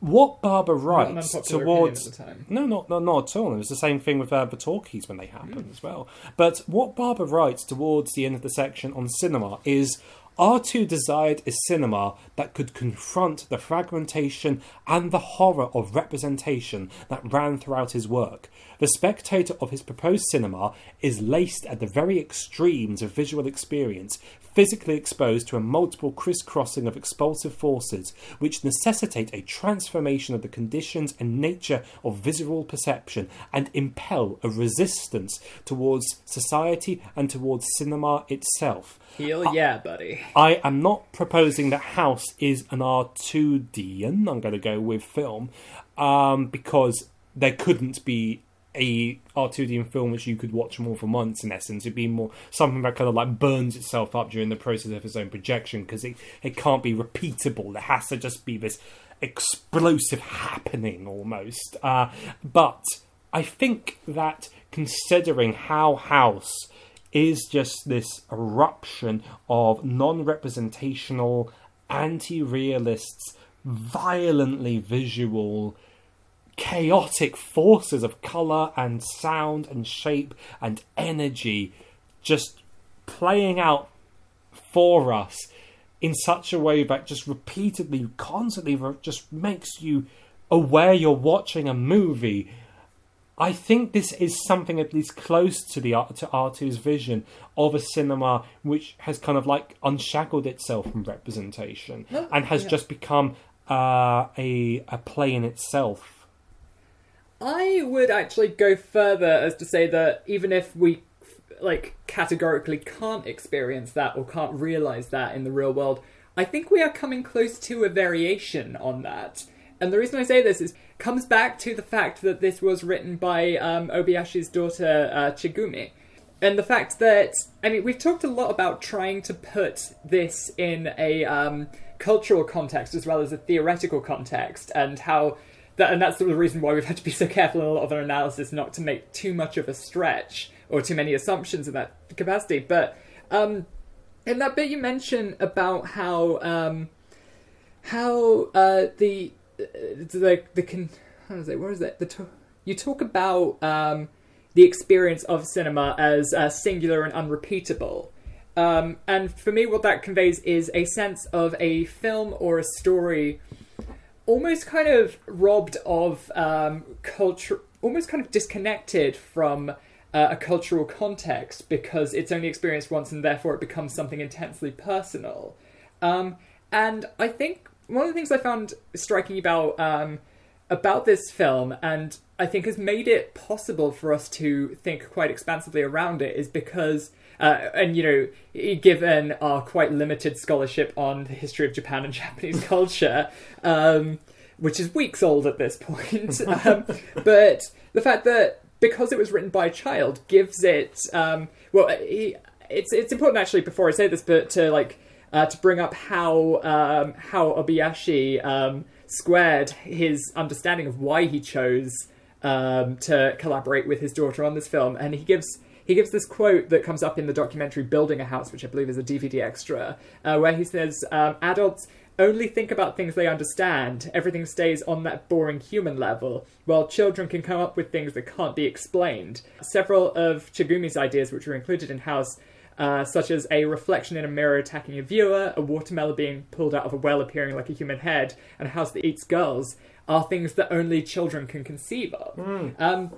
[SPEAKER 2] what Barber writes towards
[SPEAKER 1] at the time.
[SPEAKER 2] no, not, not not at all. It was the same thing with uh, the talkies when they happened as well. But what Barber writes towards the end of the section on cinema is Artaud desired a cinema that could confront the fragmentation and the horror of representation that ran throughout his work. The spectator of his proposed cinema is laced at the very extremes of visual experience, physically exposed to a multiple crisscrossing of expulsive forces which necessitate a transformation of the conditions and nature of visual perception and impel a resistance towards society and towards cinema itself.
[SPEAKER 1] Hell yeah, buddy.
[SPEAKER 2] I am not proposing that House is an Artaudian. I'm going to go with film um, because there couldn't be a Artaudian film which you could watch more for months In essence, it'd be more something that kind of like burns itself up during the process of its own projection because it it can't be repeatable. There has to just be this explosive happening almost. Uh, but I think that considering how House is just this eruption of non representational, anti realists, violently visual, chaotic forces of colour and sound and shape and energy just playing out for us in such a way that just repeatedly, constantly just makes you aware you're watching a movie. I think this is something at least close to the art to Artaud's vision of a cinema which has kind of like unshackled itself from representation and has
[SPEAKER 1] yeah.
[SPEAKER 2] just become uh, a a play in itself.
[SPEAKER 1] I would actually go further as to say that even if we like categorically can't experience that or can't realize that in the real world, I think we are coming close to a variation on that. And the reason I say this is comes back to the fact that this was written by um, Obayashi's daughter uh, Chigumi. and the fact that I mean we've talked a lot about trying to put this in a um, cultural context as well as a theoretical context, and how that and that's the reason why we've had to be so careful in a lot of our analysis not to make too much of a stretch or too many assumptions in that capacity. But um, in that bit you mention about how um, how uh, the the the can how is it? What is it? The you talk about um, the experience of cinema as uh, singular and unrepeatable. Um, and for me, what that conveys is a sense of a film or a story almost kind of robbed of um, culture, almost kind of disconnected from uh, a cultural context because it's only experienced once and therefore it becomes something intensely personal. Um, and I think one of the things I found striking about um, about this film, and I think has made it possible for us to think quite expansively around it, is because. Uh, and you know, given our quite limited scholarship on the history of Japan and Japanese culture, um, which is weeks old at this point, um, but the fact that because it was written by a child gives it um, well, he, it's it's important actually before I say this, but to like uh, to bring up how um, how Obayashi um, squared his understanding of why he chose um, to collaborate with his daughter on this film, and he gives he gives this quote that comes up in the documentary "Building a House," which I believe is a DVD extra, uh, where he says, um, "Adults." Only think about things they understand. Everything stays on that boring human level, while children can come up with things that can't be explained. Several of Chigumi's ideas, which were included in House, uh, such as a reflection in a mirror attacking a viewer, a watermelon being pulled out of a well appearing like a human head, and a house that eats girls, are things that only children can conceive of. Um,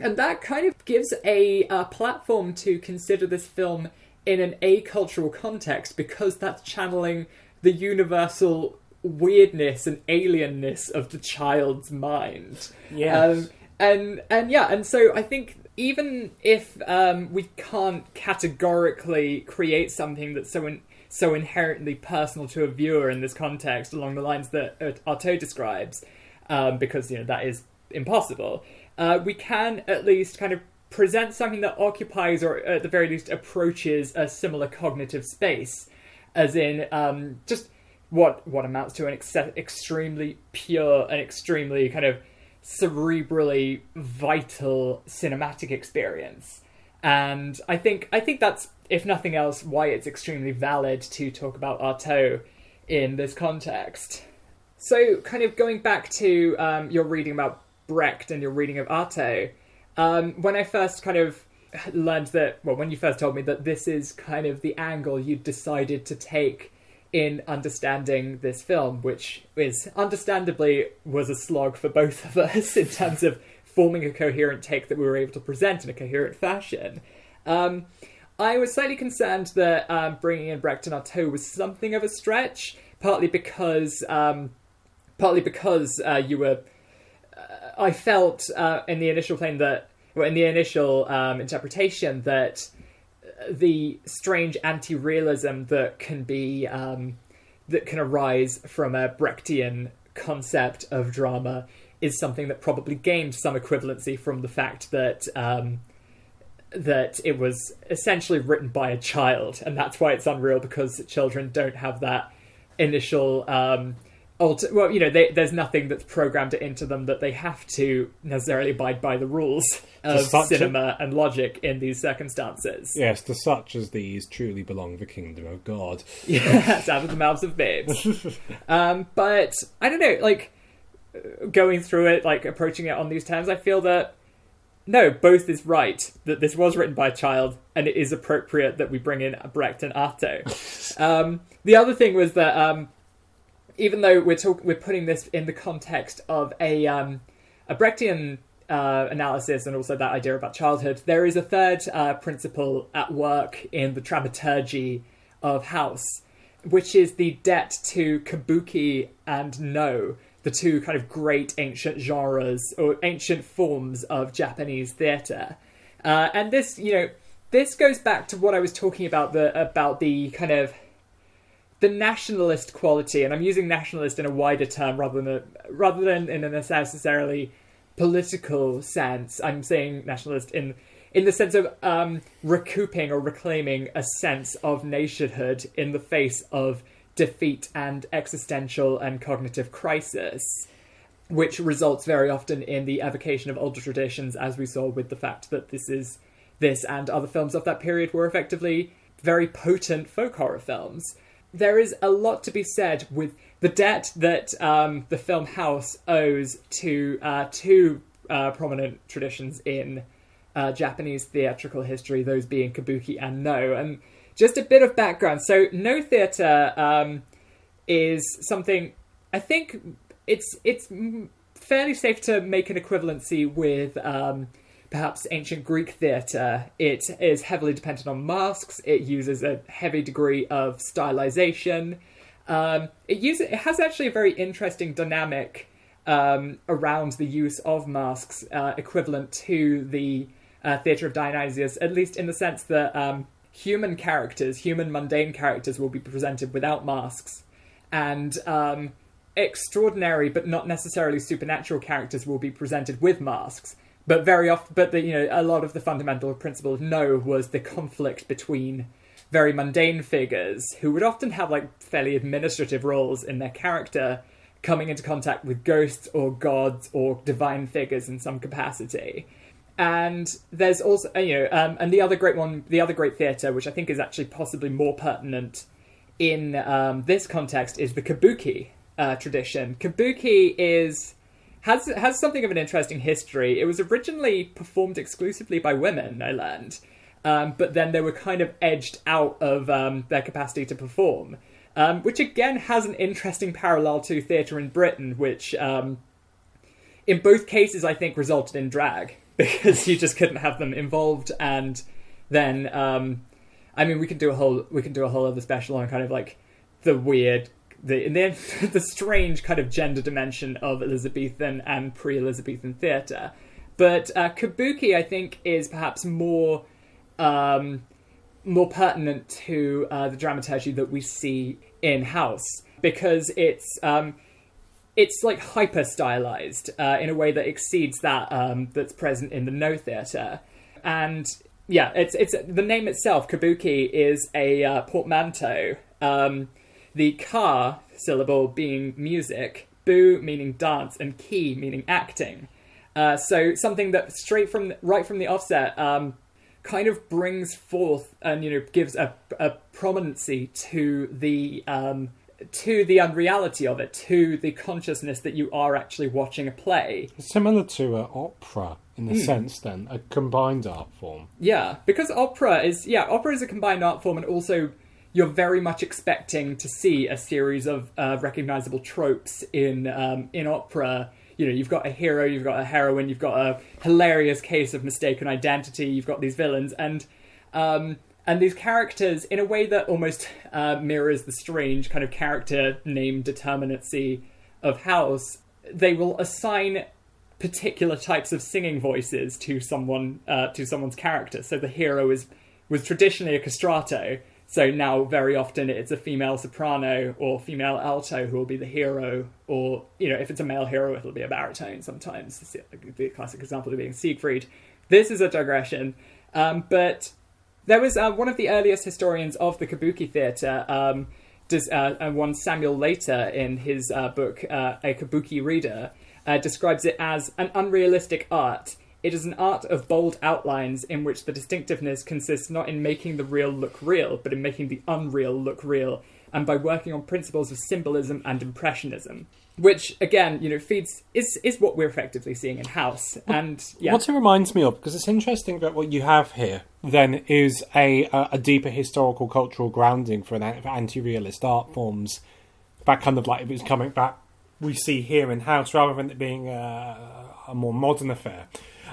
[SPEAKER 1] and that kind of gives a, uh platform to consider this film in an acultural context because that's channeling the universal weirdness and alienness of the child's mind.
[SPEAKER 2] Yes.
[SPEAKER 1] Um, and and yeah, and so I think even if um, we can't categorically create something that's so in, so inherently personal to a viewer in this context, along the lines that uh, Artaud describes, um, because you know that is impossible, uh, we can at least kind of present something that occupies, or at the very least approaches, a similar cognitive space, as in um, just what what amounts to an ex- extremely pure and extremely kind of cerebrally vital cinematic experience. And I think I think that's, if nothing else, why it's extremely valid to talk about Artaud in this context. So, kind of going back to um, your reading about Brecht and your reading of Artaud, um, when I first kind of learned that, well, when you first told me that this is kind of the angle you decided to take in understanding this film, which is understandably was a slog for both of us in terms of forming a coherent take that we were able to present in a coherent fashion. Um, I was slightly concerned that um, bringing in Brecht and Artaud was something of a stretch, partly because, um, partly because uh, you were. Uh, I felt uh, in the initial claim that, well, in the initial um, interpretation that the strange anti-realism that can be um, that can arise from a Brechtian concept of drama is something that probably gained some equivalency from the fact that um, that it was essentially written by a child, and that's why it's unreal because children don't have that initial. Um, well, you know, they, there's nothing that's programmed into them that they have to necessarily abide by the rules of
[SPEAKER 2] such a-
[SPEAKER 1] cinema and logic in these circumstances.
[SPEAKER 2] Yes, to such as these truly belong the kingdom of God.
[SPEAKER 1] Yes, out of the mouths of babes. um, but I don't know, like going through it, like approaching it on these terms, I feel that no, both is right. That this was written by a child, and it is appropriate that we bring in Brecht and Artaud. um, the other thing was that um, even though we're talk- we're putting this in the context of a um, a Brechtian uh, analysis and also that idea about childhood, there is a third uh, principle at work in the dramaturgy of House, which is the debt to kabuki and Noh, the two kind of great ancient genres or ancient forms of Japanese theatre. Uh, and this, you know, this goes back to what I was talking about the about the kind of the nationalist quality, and I'm using nationalist in a wider term rather than a, rather than in a necessarily political sense. I'm saying nationalist in in the sense of um, recouping or reclaiming a sense of nationhood in the face of defeat and existential and cognitive crisis, which results very often in the evocation of older traditions, as we saw with the fact that this is this and other films of that period were effectively very potent folk horror films. There is a lot to be said with the debt that um, the film House owes to uh, two uh, prominent traditions in uh, Japanese theatrical history, those being kabuki and Noh. And just a bit of background. So, Noh theater um, is something I think it's it's fairly safe to make an equivalency with um, perhaps ancient Greek theatre. It is heavily dependent on masks. It uses a heavy degree of stylization. Um, it uses it has actually a very interesting dynamic um, around the use of masks, uh, equivalent to the uh, Theatre of Dionysius, at least in the sense that um, human characters, human mundane characters, will be presented without masks, and um, extraordinary but not necessarily supernatural characters will be presented with masks. But very often, but the, you know, a lot of the fundamental principle of Noh was the conflict between very mundane figures who would often have like fairly administrative roles in their character coming into contact with ghosts or gods or divine figures in some capacity. And there's also, uh, you know, um, and the other great one, the other great theatre, which I think is actually possibly more pertinent in um, this context, is the kabuki uh, tradition. Kabuki is has has something of an interesting history. It was originally performed exclusively by women. I learned, um, but then they were kind of edged out of um, their capacity to perform um, which again has an interesting parallel to theatre in Britain, which um, in both cases I think resulted in drag because you just couldn't have them involved, and then um, I mean we can do a whole we can do a whole other special on kind of like the weird the the, the strange kind of gender dimension of Elizabethan and pre-Elizabethan theatre, but uh, Kabuki I think is perhaps more um, more pertinent to uh, the dramaturgy that we see in House because it's um, it's like hyper stylized uh, in a way that exceeds that um, that's present in the Noh theater, and yeah, it's it's the name itself. Kabuki is a uh, portmanteau. Um, the ka syllable being music, bu meaning dance, and ki meaning acting. Uh, so something that straight from right from the offset um, kind of brings forth and you know gives a, a prominency to the um, to the unreality of it, to the consciousness that you are actually watching a play.
[SPEAKER 2] Similar to uh, opera in the mm. sense, then a combined art form.
[SPEAKER 1] Yeah, because opera is yeah, opera is a combined art form, and also you're very much expecting to see a series of uh, recognizable tropes in um, in opera you know, you've got a hero, you've got a heroine, you've got a hilarious case of mistaken identity, you've got these villains, and um, and these characters in a way that almost uh, mirrors the strange kind of character name determinacy of House. They will assign particular types of singing voices to someone uh, to someone's character. So the hero is was traditionally a castrato, so now, very often, it's a female soprano or female alto who will be the hero, or you know, if it's a male hero, it'll be a baritone. Sometimes the classic example of being Siegfried. This is a digression, um, but there was uh, one of the earliest historians of the kabuki theatre. Um, does, uh, and one Samuel Leiter in his uh, book uh, A Kabuki Reader uh, describes it as an unrealistic art it is an art of bold outlines in which the distinctiveness consists not in making the real look real, but in making the unreal look real, and by working on principles of symbolism and impressionism. Which again, you know, feeds is is what we're effectively seeing in House. And yeah.
[SPEAKER 2] What it reminds me of, because it's interesting that what you have here then is a a, a deeper historical cultural grounding for an anti-realist art forms. That kind of like it was coming back we see here in House rather than it being a, a more modern affair.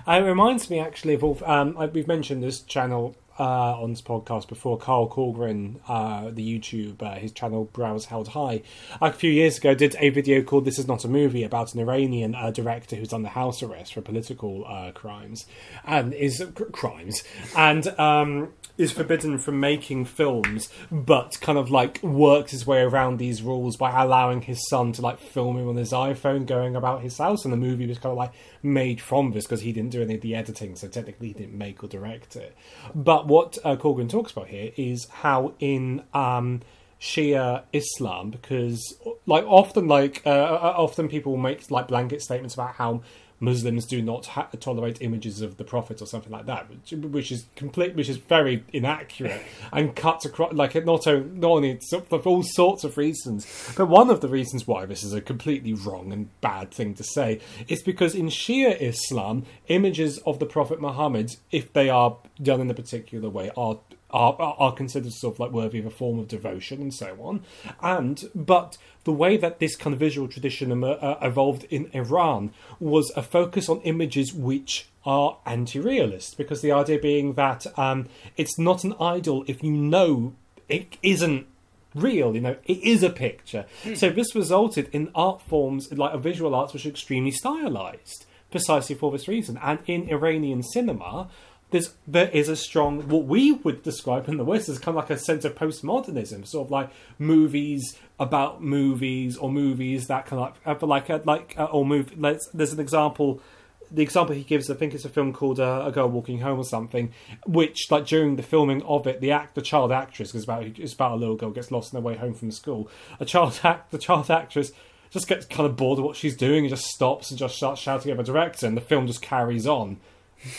[SPEAKER 2] Uh, it reminds me actually of all. Um, we've mentioned this channel uh, on this podcast before. Carl Kallgren, uh, the YouTube, uh, his channel Brows Held High, a few years ago did a video called "This Is Not a Movie" about an Iranian uh, director who's under house arrest for political crimes and is crimes and. Um, is forbidden from making films, but kind of like works his way around these rules by allowing his son to like film him on his iPhone going about his house, and the movie was kind of like made from this because he didn't do any of the editing, so technically he didn't make or direct it. But what uh, Kallgren talks about here is how in um, Shia Islam, because like often like uh, uh often people make like blanket statements about how Muslims do not ha- tolerate images of the Prophet or something like that, which, which is complete, which is very inaccurate and cuts across like it not, o- not only for all sorts of reasons, but one of the reasons why this is a completely wrong and bad thing to say is because in Shia Islam, images of the Prophet Muhammad, if they are done in a particular way, are are, are considered sort of like worthy of a form of devotion and so on. And but the way that this kind of visual tradition uh, evolved in Iran was a focus on images which are anti-realist, because the idea being that um, it's not an idol if you know it isn't real you know it is a picture. So this resulted in art forms like a visual arts which are extremely stylized precisely for this reason. And in iranian cinema there's there is a strong what we would describe in the West as kind of like a sense of postmodernism, sort of like movies about movies or movies that kind of like uh, like uh, like uh, or move. Let's, there's an example. The example he gives, I think it's a film called uh, "A Girl Walking Home" or something, which like during the filming of it, the act, the child actress, because about it's about a little girl gets lost on their way home from school. A child act, the child actress just gets kind of bored of what she's doing and just stops and just starts shouting at the director, and the film just carries on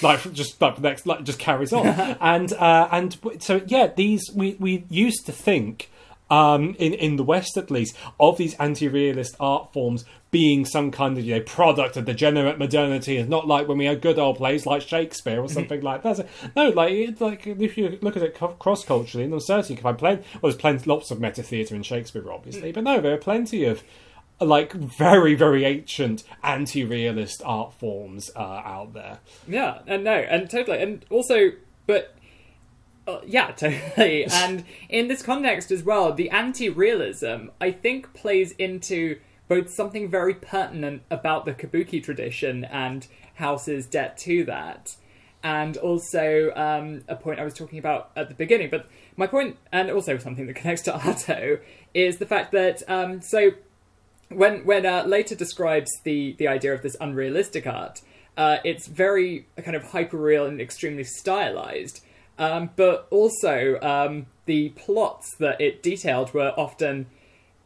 [SPEAKER 2] like just like next like just carries on. And uh and so yeah these we we used to think um in in the west at least of these anti-realist art forms being some kind of you know product of degenerate modernity. And not like when we had good old plays like shakespeare or something like that. So, no like it's like if you look at it cross culturally and certainly you can find plenty well there's plenty lots of meta theatre in shakespeare obviously but no there are plenty of like very very ancient anti-realist art forms uh, out there
[SPEAKER 1] Yeah, and no, and totally, and also, but uh, yeah, totally. and in this context as well, the anti-realism I think plays into both something very pertinent about the kabuki tradition and House's debt to that, and also um, a point I was talking about at the beginning. But my point, and also something that connects to Artaud, is the fact that um, so when when uh, Leiter describes the the idea of this unrealistic art, uh, it's very kind of hyperreal and extremely stylized. Um, but also, um, the plots that it detailed were often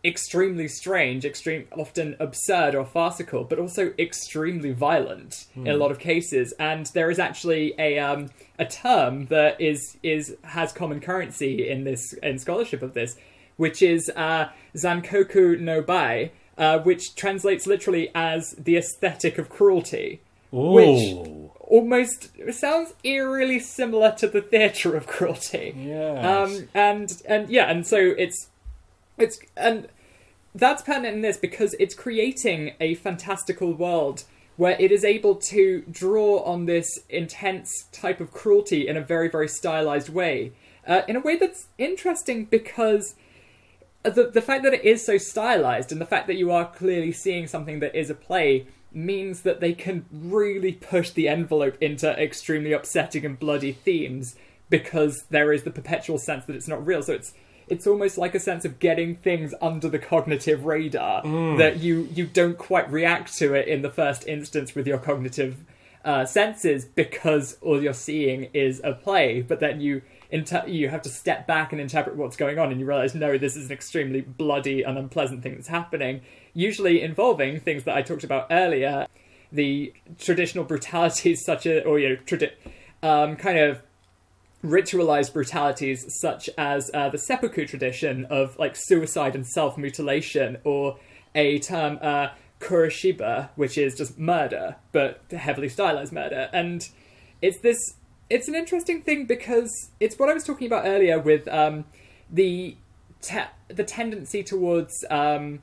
[SPEAKER 1] extremely strange, extreme, often absurd or farcical, but also extremely violent in a lot of cases. And there is actually a um, a term that is is has common currency in this in scholarship of this, which is uh, zankoku no bai, uh, which translates literally as the aesthetic of cruelty. Which almost sounds eerily similar to the theatre of cruelty.
[SPEAKER 2] Yes.
[SPEAKER 1] Um, and and yeah, and so it's it's and that's pertinent in this because it's creating a fantastical world where it is able to draw on this intense type of cruelty in a very very stylized way, uh, in a way that's interesting because the the fact that it is so stylized and the fact that you are clearly seeing something that is a play means that they can really push the envelope into extremely upsetting and bloody themes because there is the perpetual sense that it's not real. So it's it's almost like a sense of getting things under the cognitive radar that you you don't quite react to it in the first instance with your cognitive uh, senses because all you're seeing is a play, but then you inter- you have to step back and interpret what's going on, and you realize no, this is an extremely bloody and unpleasant thing that's happening. Usually involving things that I talked about earlier, the traditional brutalities such as, or you know, tradi- um, kind of ritualized brutalities such as uh, the seppuku tradition of like suicide and self mutilation, or a term uh, which is just murder but heavily stylized murder, and it's this. It's an interesting thing because it's what I was talking about earlier with um, the te- the tendency towards. Um,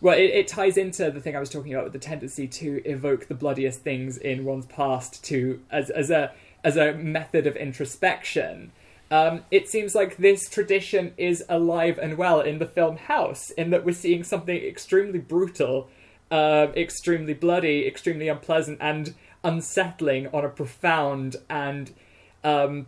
[SPEAKER 1] well, it, it ties into the thing I was talking about with the tendency to evoke the bloodiest things in one's past to as as a as a method of introspection. Um, it seems like this tradition is alive and well in the film House, in that we're seeing something extremely brutal, uh, extremely bloody, extremely unpleasant, and unsettling on a profound and um,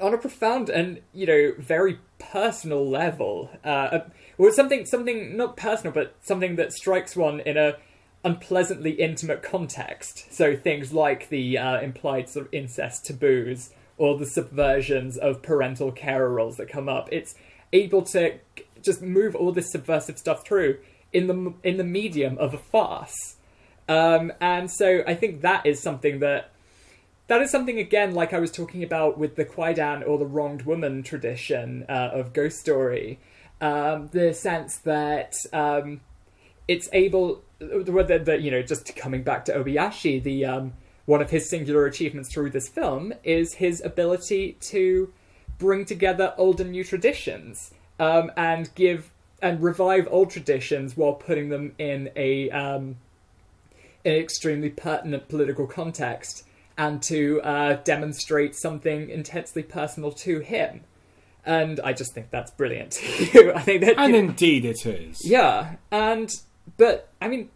[SPEAKER 1] on a profound and you know very personal level. Uh, or something something not personal, but something that strikes one in a unpleasantly intimate context. So things like the uh, implied sort of incest taboos or the subversions of parental carer roles that come up. It's able to just move all this subversive stuff through in the in the medium of a farce. Um, and so I think that is something that that is something again, like I was talking about with the Kwaidan or the wronged woman tradition uh, of ghost story. Um, the sense that um, it's able, that, that you know, just coming back to Obayashi, the um, one of his singular achievements through this film is his ability to bring together old and new traditions um, and give and revive old traditions while putting them in a um, an extremely pertinent political context and to uh, demonstrate something intensely personal to him. And I just think that's brilliant. I think that,
[SPEAKER 2] And
[SPEAKER 1] you know-
[SPEAKER 2] indeed it is.
[SPEAKER 1] yeah, and but I mean,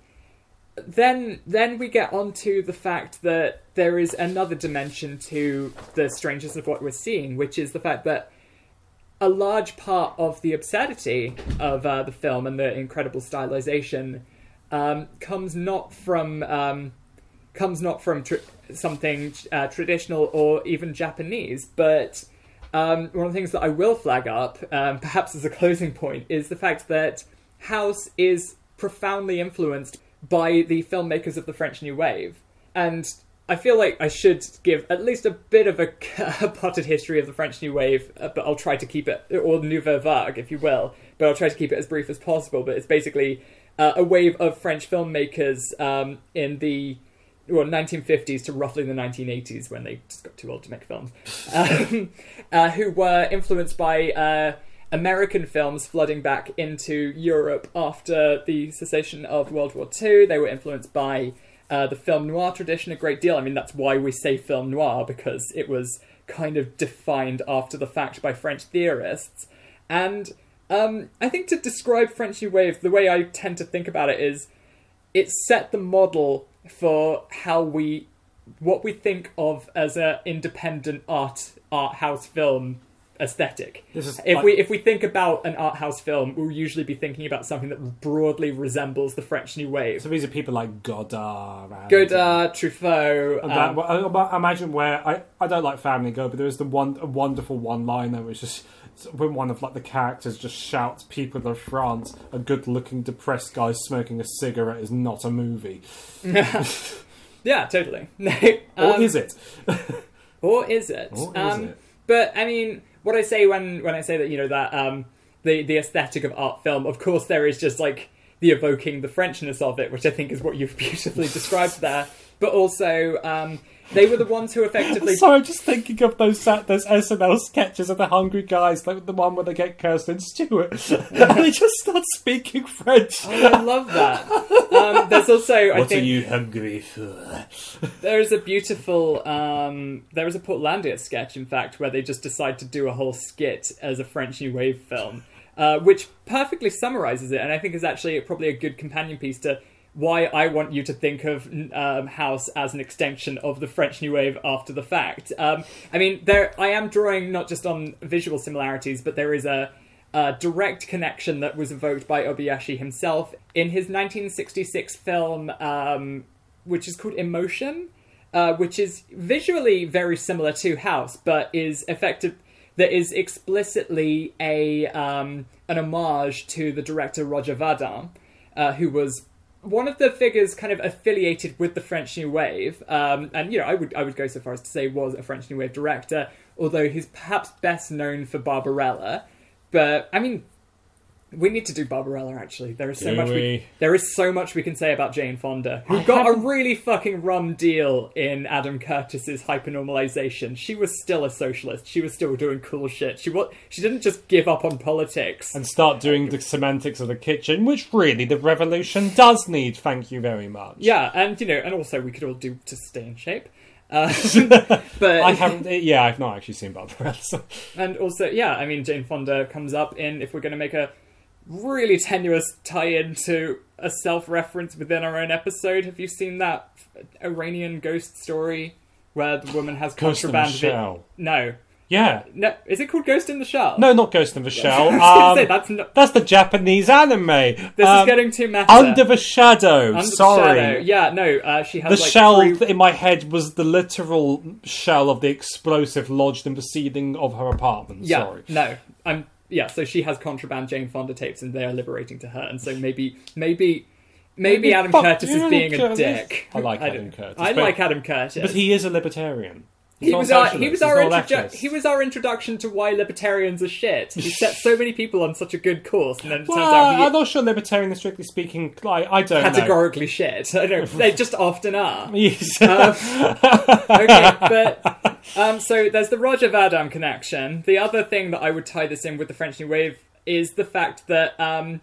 [SPEAKER 1] then then we get onto the fact that there is another dimension to the strangeness of what we're seeing, which is the fact that a large part of the absurdity of uh, the film and the incredible stylization um, comes not from um, comes not from tr- something uh, traditional or even Japanese, but um, one of the things that I will flag up, um, perhaps as a closing point, is the fact that House is profoundly influenced by the filmmakers of the French New Wave, and I feel like I should give at least a bit of a, a potted history of the French New Wave, uh, but I'll try to keep it, or Nouvelle Vague, if you will, but I'll try to keep it as brief as possible. But it's basically uh, a wave of French filmmakers um, in the well, 1950s to roughly the 1980s when they just got too old to make films, um, uh, who were influenced by uh, American films flooding back into Europe after the cessation of World War II. They were influenced by uh, the film noir tradition a great deal. I mean, that's why we say film noir, because it was kind of defined after the fact by French theorists. And um, I think to describe French New Wave, the way I tend to think about it is it set the model for how we what we think of as a independent art art house film aesthetic.
[SPEAKER 2] This is
[SPEAKER 1] if we if we think about an art house film, we'll usually be thinking about something that broadly resembles the French New Wave.
[SPEAKER 2] So these are people like Godard. And,
[SPEAKER 1] Godard, Truffaut,
[SPEAKER 2] And
[SPEAKER 1] um,
[SPEAKER 2] well, I- I imagine where I, I don't like Family Go, but there is the one a wonderful one line liner which is when one of like the characters just shouts, "People of France, a good-looking depressed guy smoking a cigarette is not a movie."
[SPEAKER 1] yeah, totally.
[SPEAKER 2] Or
[SPEAKER 1] Um,
[SPEAKER 2] is it?
[SPEAKER 1] Or is it?
[SPEAKER 2] Or is
[SPEAKER 1] um,
[SPEAKER 2] it?
[SPEAKER 1] But I mean, what I say when when I say that you know that um, the the aesthetic of art film, of course, there is just like the evoking the Frenchness of it, which I think is what you've beautifully described there. But also, um, they were the ones who effectively.
[SPEAKER 2] Sorry, I'm just thinking of those sa- those SNL sketches of the hungry guys, like the one where they get Kristen Stewart and they just start speaking French.
[SPEAKER 1] Oh, I love that. Um, there's also, I
[SPEAKER 2] What are you hungry for?
[SPEAKER 1] there is a beautiful. Um, there is a Portlandia sketch, in fact, where they just decide to do a whole skit as a French New Wave film, uh, which perfectly summarizes it, and I think is actually probably a good companion piece to why I want you to think of um, House as an extension of the French New Wave after the fact. Um, I mean, there I am drawing not just on visual similarities, but there is a, a direct connection that was evoked by Obayashi himself in his 1966 film, um, which is called Emotion, uh, which is visually very similar to House, but is effective. That is explicitly a um, an homage to the director Roger Vadim, uh, who was one of the figures kind of affiliated with the French New Wave, um, and you know, I would I would go so far as to say was a French New Wave director, although he's perhaps best known for Barbarella. But I mean, we need to do Barbarella. Actually, there is so
[SPEAKER 2] Do
[SPEAKER 1] much we?
[SPEAKER 2] we?
[SPEAKER 1] there is so much we can say about Jane Fonda, who got a really fucking rum deal in Adam Curtis's hypernormalization. She was still a socialist. She was still doing cool shit. She was she didn't just give up on politics.
[SPEAKER 2] and start doing the semantics of the kitchen, which really the revolution does need. Thank you very much.
[SPEAKER 1] Yeah, and you know, and also we could all do to stay in shape. Uh, but
[SPEAKER 2] I haven't. Yeah, I've not actually seen Barbarella. So.
[SPEAKER 1] and also, yeah, I mean, Jane Fonda comes up in if we're going to make a really tenuous tie-in to a self-reference within our own episode. Have you seen that Iranian ghost story where the woman has
[SPEAKER 2] Ghost in the
[SPEAKER 1] contraband?
[SPEAKER 2] Shell.
[SPEAKER 1] no,
[SPEAKER 2] Yeah.
[SPEAKER 1] No, is it called Ghost in the Shell?
[SPEAKER 2] No, not Ghost in the Shell.
[SPEAKER 1] I was gonna
[SPEAKER 2] Um,
[SPEAKER 1] say, that's not.
[SPEAKER 2] that's the Japanese anime.
[SPEAKER 1] This
[SPEAKER 2] Um,
[SPEAKER 1] is getting too meta.
[SPEAKER 2] Under the Shadow.
[SPEAKER 1] Under the
[SPEAKER 2] Sorry.
[SPEAKER 1] shadow. Yeah, no. Uh, she
[SPEAKER 2] The
[SPEAKER 1] has like
[SPEAKER 2] shell
[SPEAKER 1] three-
[SPEAKER 2] in my head was the literal shell of the explosive lodged in the ceiling of her apartment.
[SPEAKER 1] Yeah,
[SPEAKER 2] Sorry.
[SPEAKER 1] no. I'm yeah. So she has contraband Jane Fonda tapes, and they are liberating to her. And so maybe, maybe, maybe
[SPEAKER 2] Maybe
[SPEAKER 1] Adam Curtis is being
[SPEAKER 2] Curtis.
[SPEAKER 1] a dick.
[SPEAKER 2] I like
[SPEAKER 1] don't-
[SPEAKER 2] Adam Curtis,
[SPEAKER 1] I
[SPEAKER 2] but-
[SPEAKER 1] like Adam Curtis.
[SPEAKER 2] But he is a libertarian. He's
[SPEAKER 1] He was our
[SPEAKER 2] socialist,
[SPEAKER 1] he was our introdu- he was our introduction to why libertarians are shit. He set so many people on such a good course, and then it turns out he
[SPEAKER 2] I'm not sure libertarian is strictly speaking. I, I don't know.
[SPEAKER 1] categorically shit. I don't. They just often are.
[SPEAKER 2] Yes.
[SPEAKER 1] Um, okay, but um, so there's the Roger Vadim connection. The other thing that I would tie this in with the French New Wave is the fact that, um,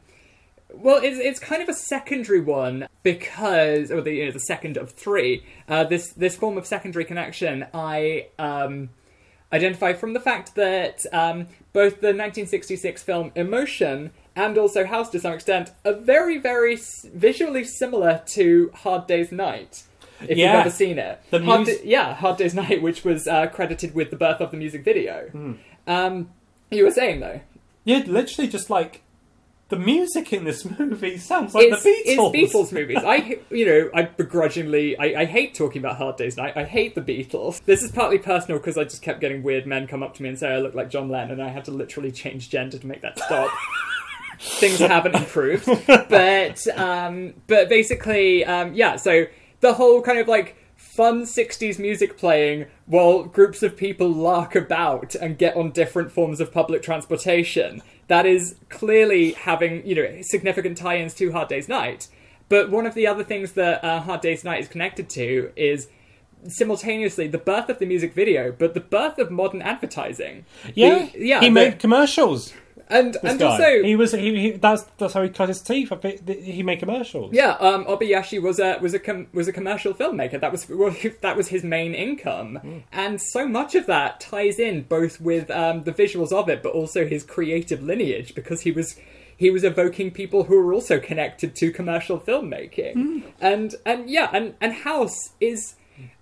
[SPEAKER 1] well, it's, it's kind of a secondary one because, or the you know, the second of three. Uh, this this form of secondary connection, I um, identify from the fact that um, both the 1966 film Emotion and also House, to some extent, are very, very visually similar to Hard Day's Night. If
[SPEAKER 2] Yeah.
[SPEAKER 1] you've ever seen it,
[SPEAKER 2] The
[SPEAKER 1] Hard
[SPEAKER 2] mus-
[SPEAKER 1] Da- yeah, Hard Day's Night, which was uh, credited with the birth of the music video.
[SPEAKER 2] Hmm.
[SPEAKER 1] Um, you were saying though,
[SPEAKER 2] yeah, literally just like the music in this movie sounds like
[SPEAKER 1] it's,
[SPEAKER 2] the Beatles.
[SPEAKER 1] it's Beatles movies. I, you know, I begrudgingly, I, I hate talking about Hard Day's Night. I hate the Beatles. This is partly personal because I just kept getting weird men come up to me and say I look like John Lennon, and I had to literally change gender to make that stop. Things haven't improved, but um, but basically, um, yeah. So the whole kind of like fun 60s music playing while groups of people lark about and get on different forms of public transportation. That is clearly having, you know, significant tie ins to Hard Day's Night. But one of the other things that uh, Hard Day's Night is connected to is simultaneously the birth of the music video, but the birth of modern advertising.
[SPEAKER 2] yeah,
[SPEAKER 1] The- yeah.
[SPEAKER 2] He made commercials.
[SPEAKER 1] And
[SPEAKER 2] This
[SPEAKER 1] and
[SPEAKER 2] guy.
[SPEAKER 1] also
[SPEAKER 2] he was he, he that's that's how he cut his teeth. He made commercials.
[SPEAKER 1] Yeah, um, Obayashi was a was a com- was a commercial filmmaker. That was well, that was his main income, and so much of that ties in both with um, the visuals of it, but also his creative lineage because he was he was evoking people who were also connected to commercial filmmaking, and and yeah, and and House is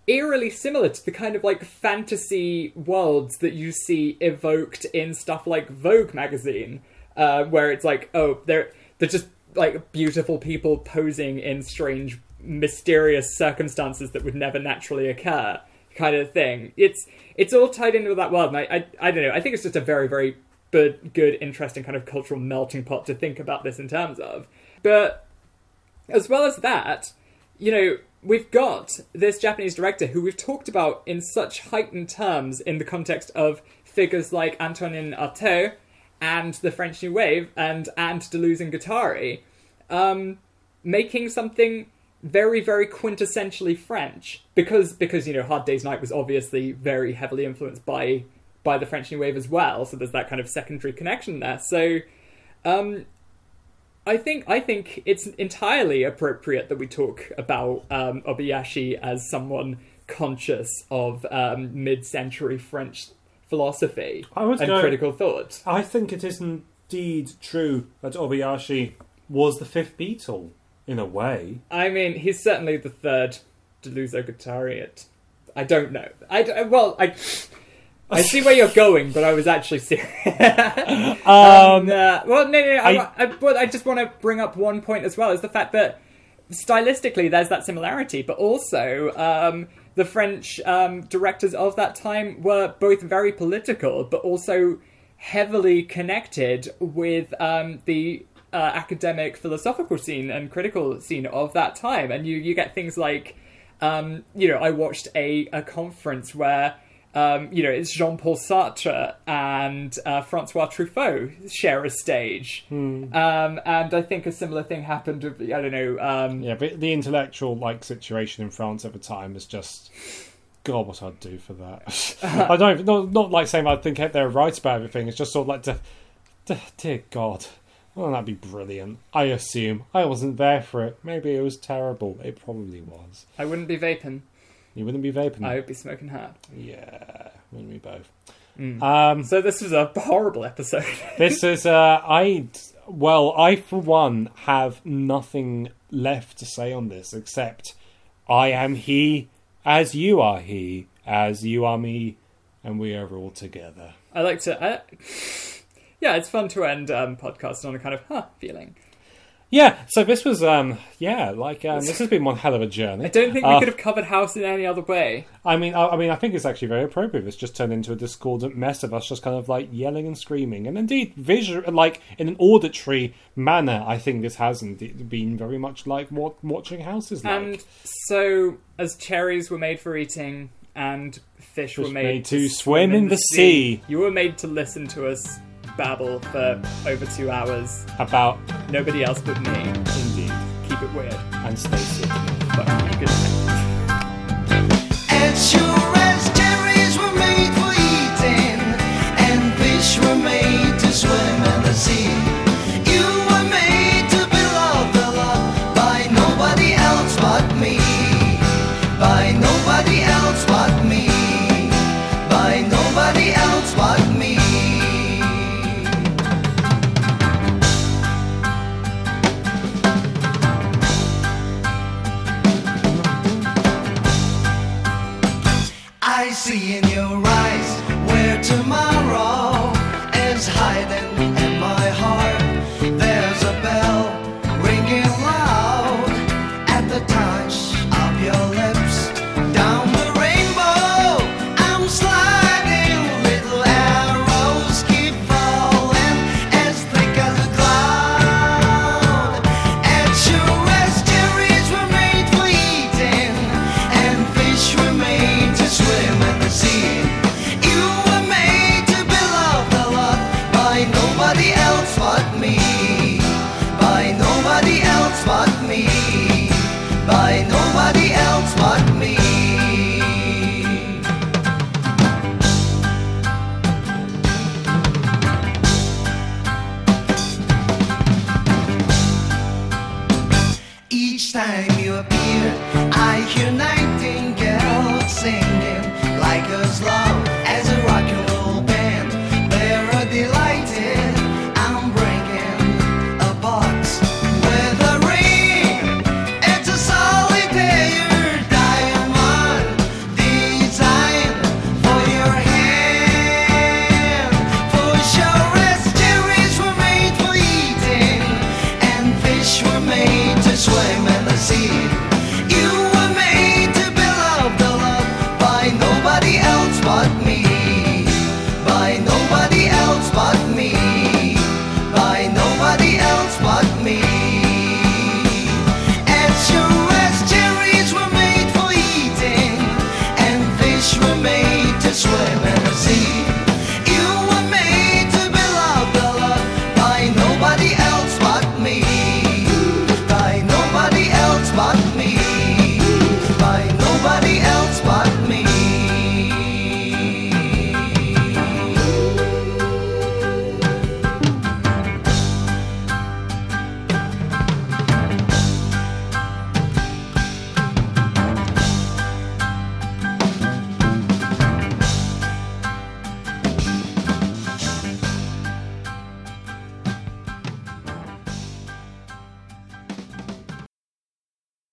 [SPEAKER 1] eerily similar to the kind of like fantasy worlds that you see evoked in stuff like Vogue magazine, uh, where it's like, oh, they're they're just like beautiful people posing in strange, mysterious circumstances that would never naturally occur, kind of thing. It's it's all tied into that world, and I I, I don't know. I think it's just a very very good, good, interesting kind of cultural melting pot to think about this in terms of, but as well as that, you know, we've got this Japanese director who we've talked about in such heightened terms in the context of figures like Antonin Artaud and the French New Wave and and Deleuze and Guattari, um, making something very very quintessentially French because because you know Hard Day's Night was obviously very heavily influenced by by the French New Wave as well, so there's that kind of secondary connection there. So. Um, I think I think it's entirely appropriate that we talk about um, Obayashi as someone conscious of um, mid-century French philosophy and
[SPEAKER 2] go-
[SPEAKER 1] critical thought.
[SPEAKER 2] I think it is indeed true that Obayashi was the fifth Beatle in a way.
[SPEAKER 1] I mean, he's certainly the third Deleuze Guattari. I don't know. I well, I I see where you're going, but I was actually serious.
[SPEAKER 2] Um,
[SPEAKER 1] Uh, well, no, no, no. I,
[SPEAKER 2] I-
[SPEAKER 1] I, but I just want to bring up one point as well: is the fact that stylistically there's that similarity, but also um, the French um, directors of that time were both very political, but also heavily connected with um, the uh, academic, philosophical scene and critical scene of that time, and you you get things like, um, you know, I watched a a conference where um, you know, it's Jean Paul Sartre and uh, Francois Truffaut share a stage. Um, and I think a similar thing happened with, I don't know, um,
[SPEAKER 2] yeah, but the intellectual like situation in France at the time is just. God, what I'd do for that. I don't not not like saying I think they're right about everything. It's just sort of like, to, to, dear God, well, that'd be brilliant. I assume I wasn't there for it. Maybe it was terrible. It probably was.
[SPEAKER 1] I wouldn't be vaping.
[SPEAKER 2] You wouldn't be vaping.
[SPEAKER 1] I would be smoking hat.
[SPEAKER 2] Yeah, wouldn't we both?
[SPEAKER 1] Mm.
[SPEAKER 2] Um,
[SPEAKER 1] So this was a horrible episode.
[SPEAKER 2] this is uh, I well, I for one have nothing left to say on this except I am he as you are he, as you are me, and we are all together.
[SPEAKER 1] I like to. I, yeah, it's fun to end um, podcast on a kind of huh feeling.
[SPEAKER 2] Yeah, so this was, um, yeah, like um, this has been one hell of a journey.
[SPEAKER 1] I don't think we
[SPEAKER 2] Uh,
[SPEAKER 1] could have covered House in any other way.
[SPEAKER 2] I mean, I, I mean, I think it's actually very appropriate. It's just turned into a discordant mess of us just kind of like yelling and screaming, and indeed, visual, like in an auditory manner. I think this has indeed been very much like what watching House is like.
[SPEAKER 1] And so, as cherries were made for eating and fish, were made,
[SPEAKER 2] made to swim in the sea.
[SPEAKER 1] you were made to listen to us babble for over two hours
[SPEAKER 2] about
[SPEAKER 1] nobody else but me.
[SPEAKER 2] Indeed.
[SPEAKER 1] Keep it weird.
[SPEAKER 2] And Stacey.
[SPEAKER 1] But good night.
[SPEAKER 5] It's your as cherries were made for eating, and fish were made to swim in the sea.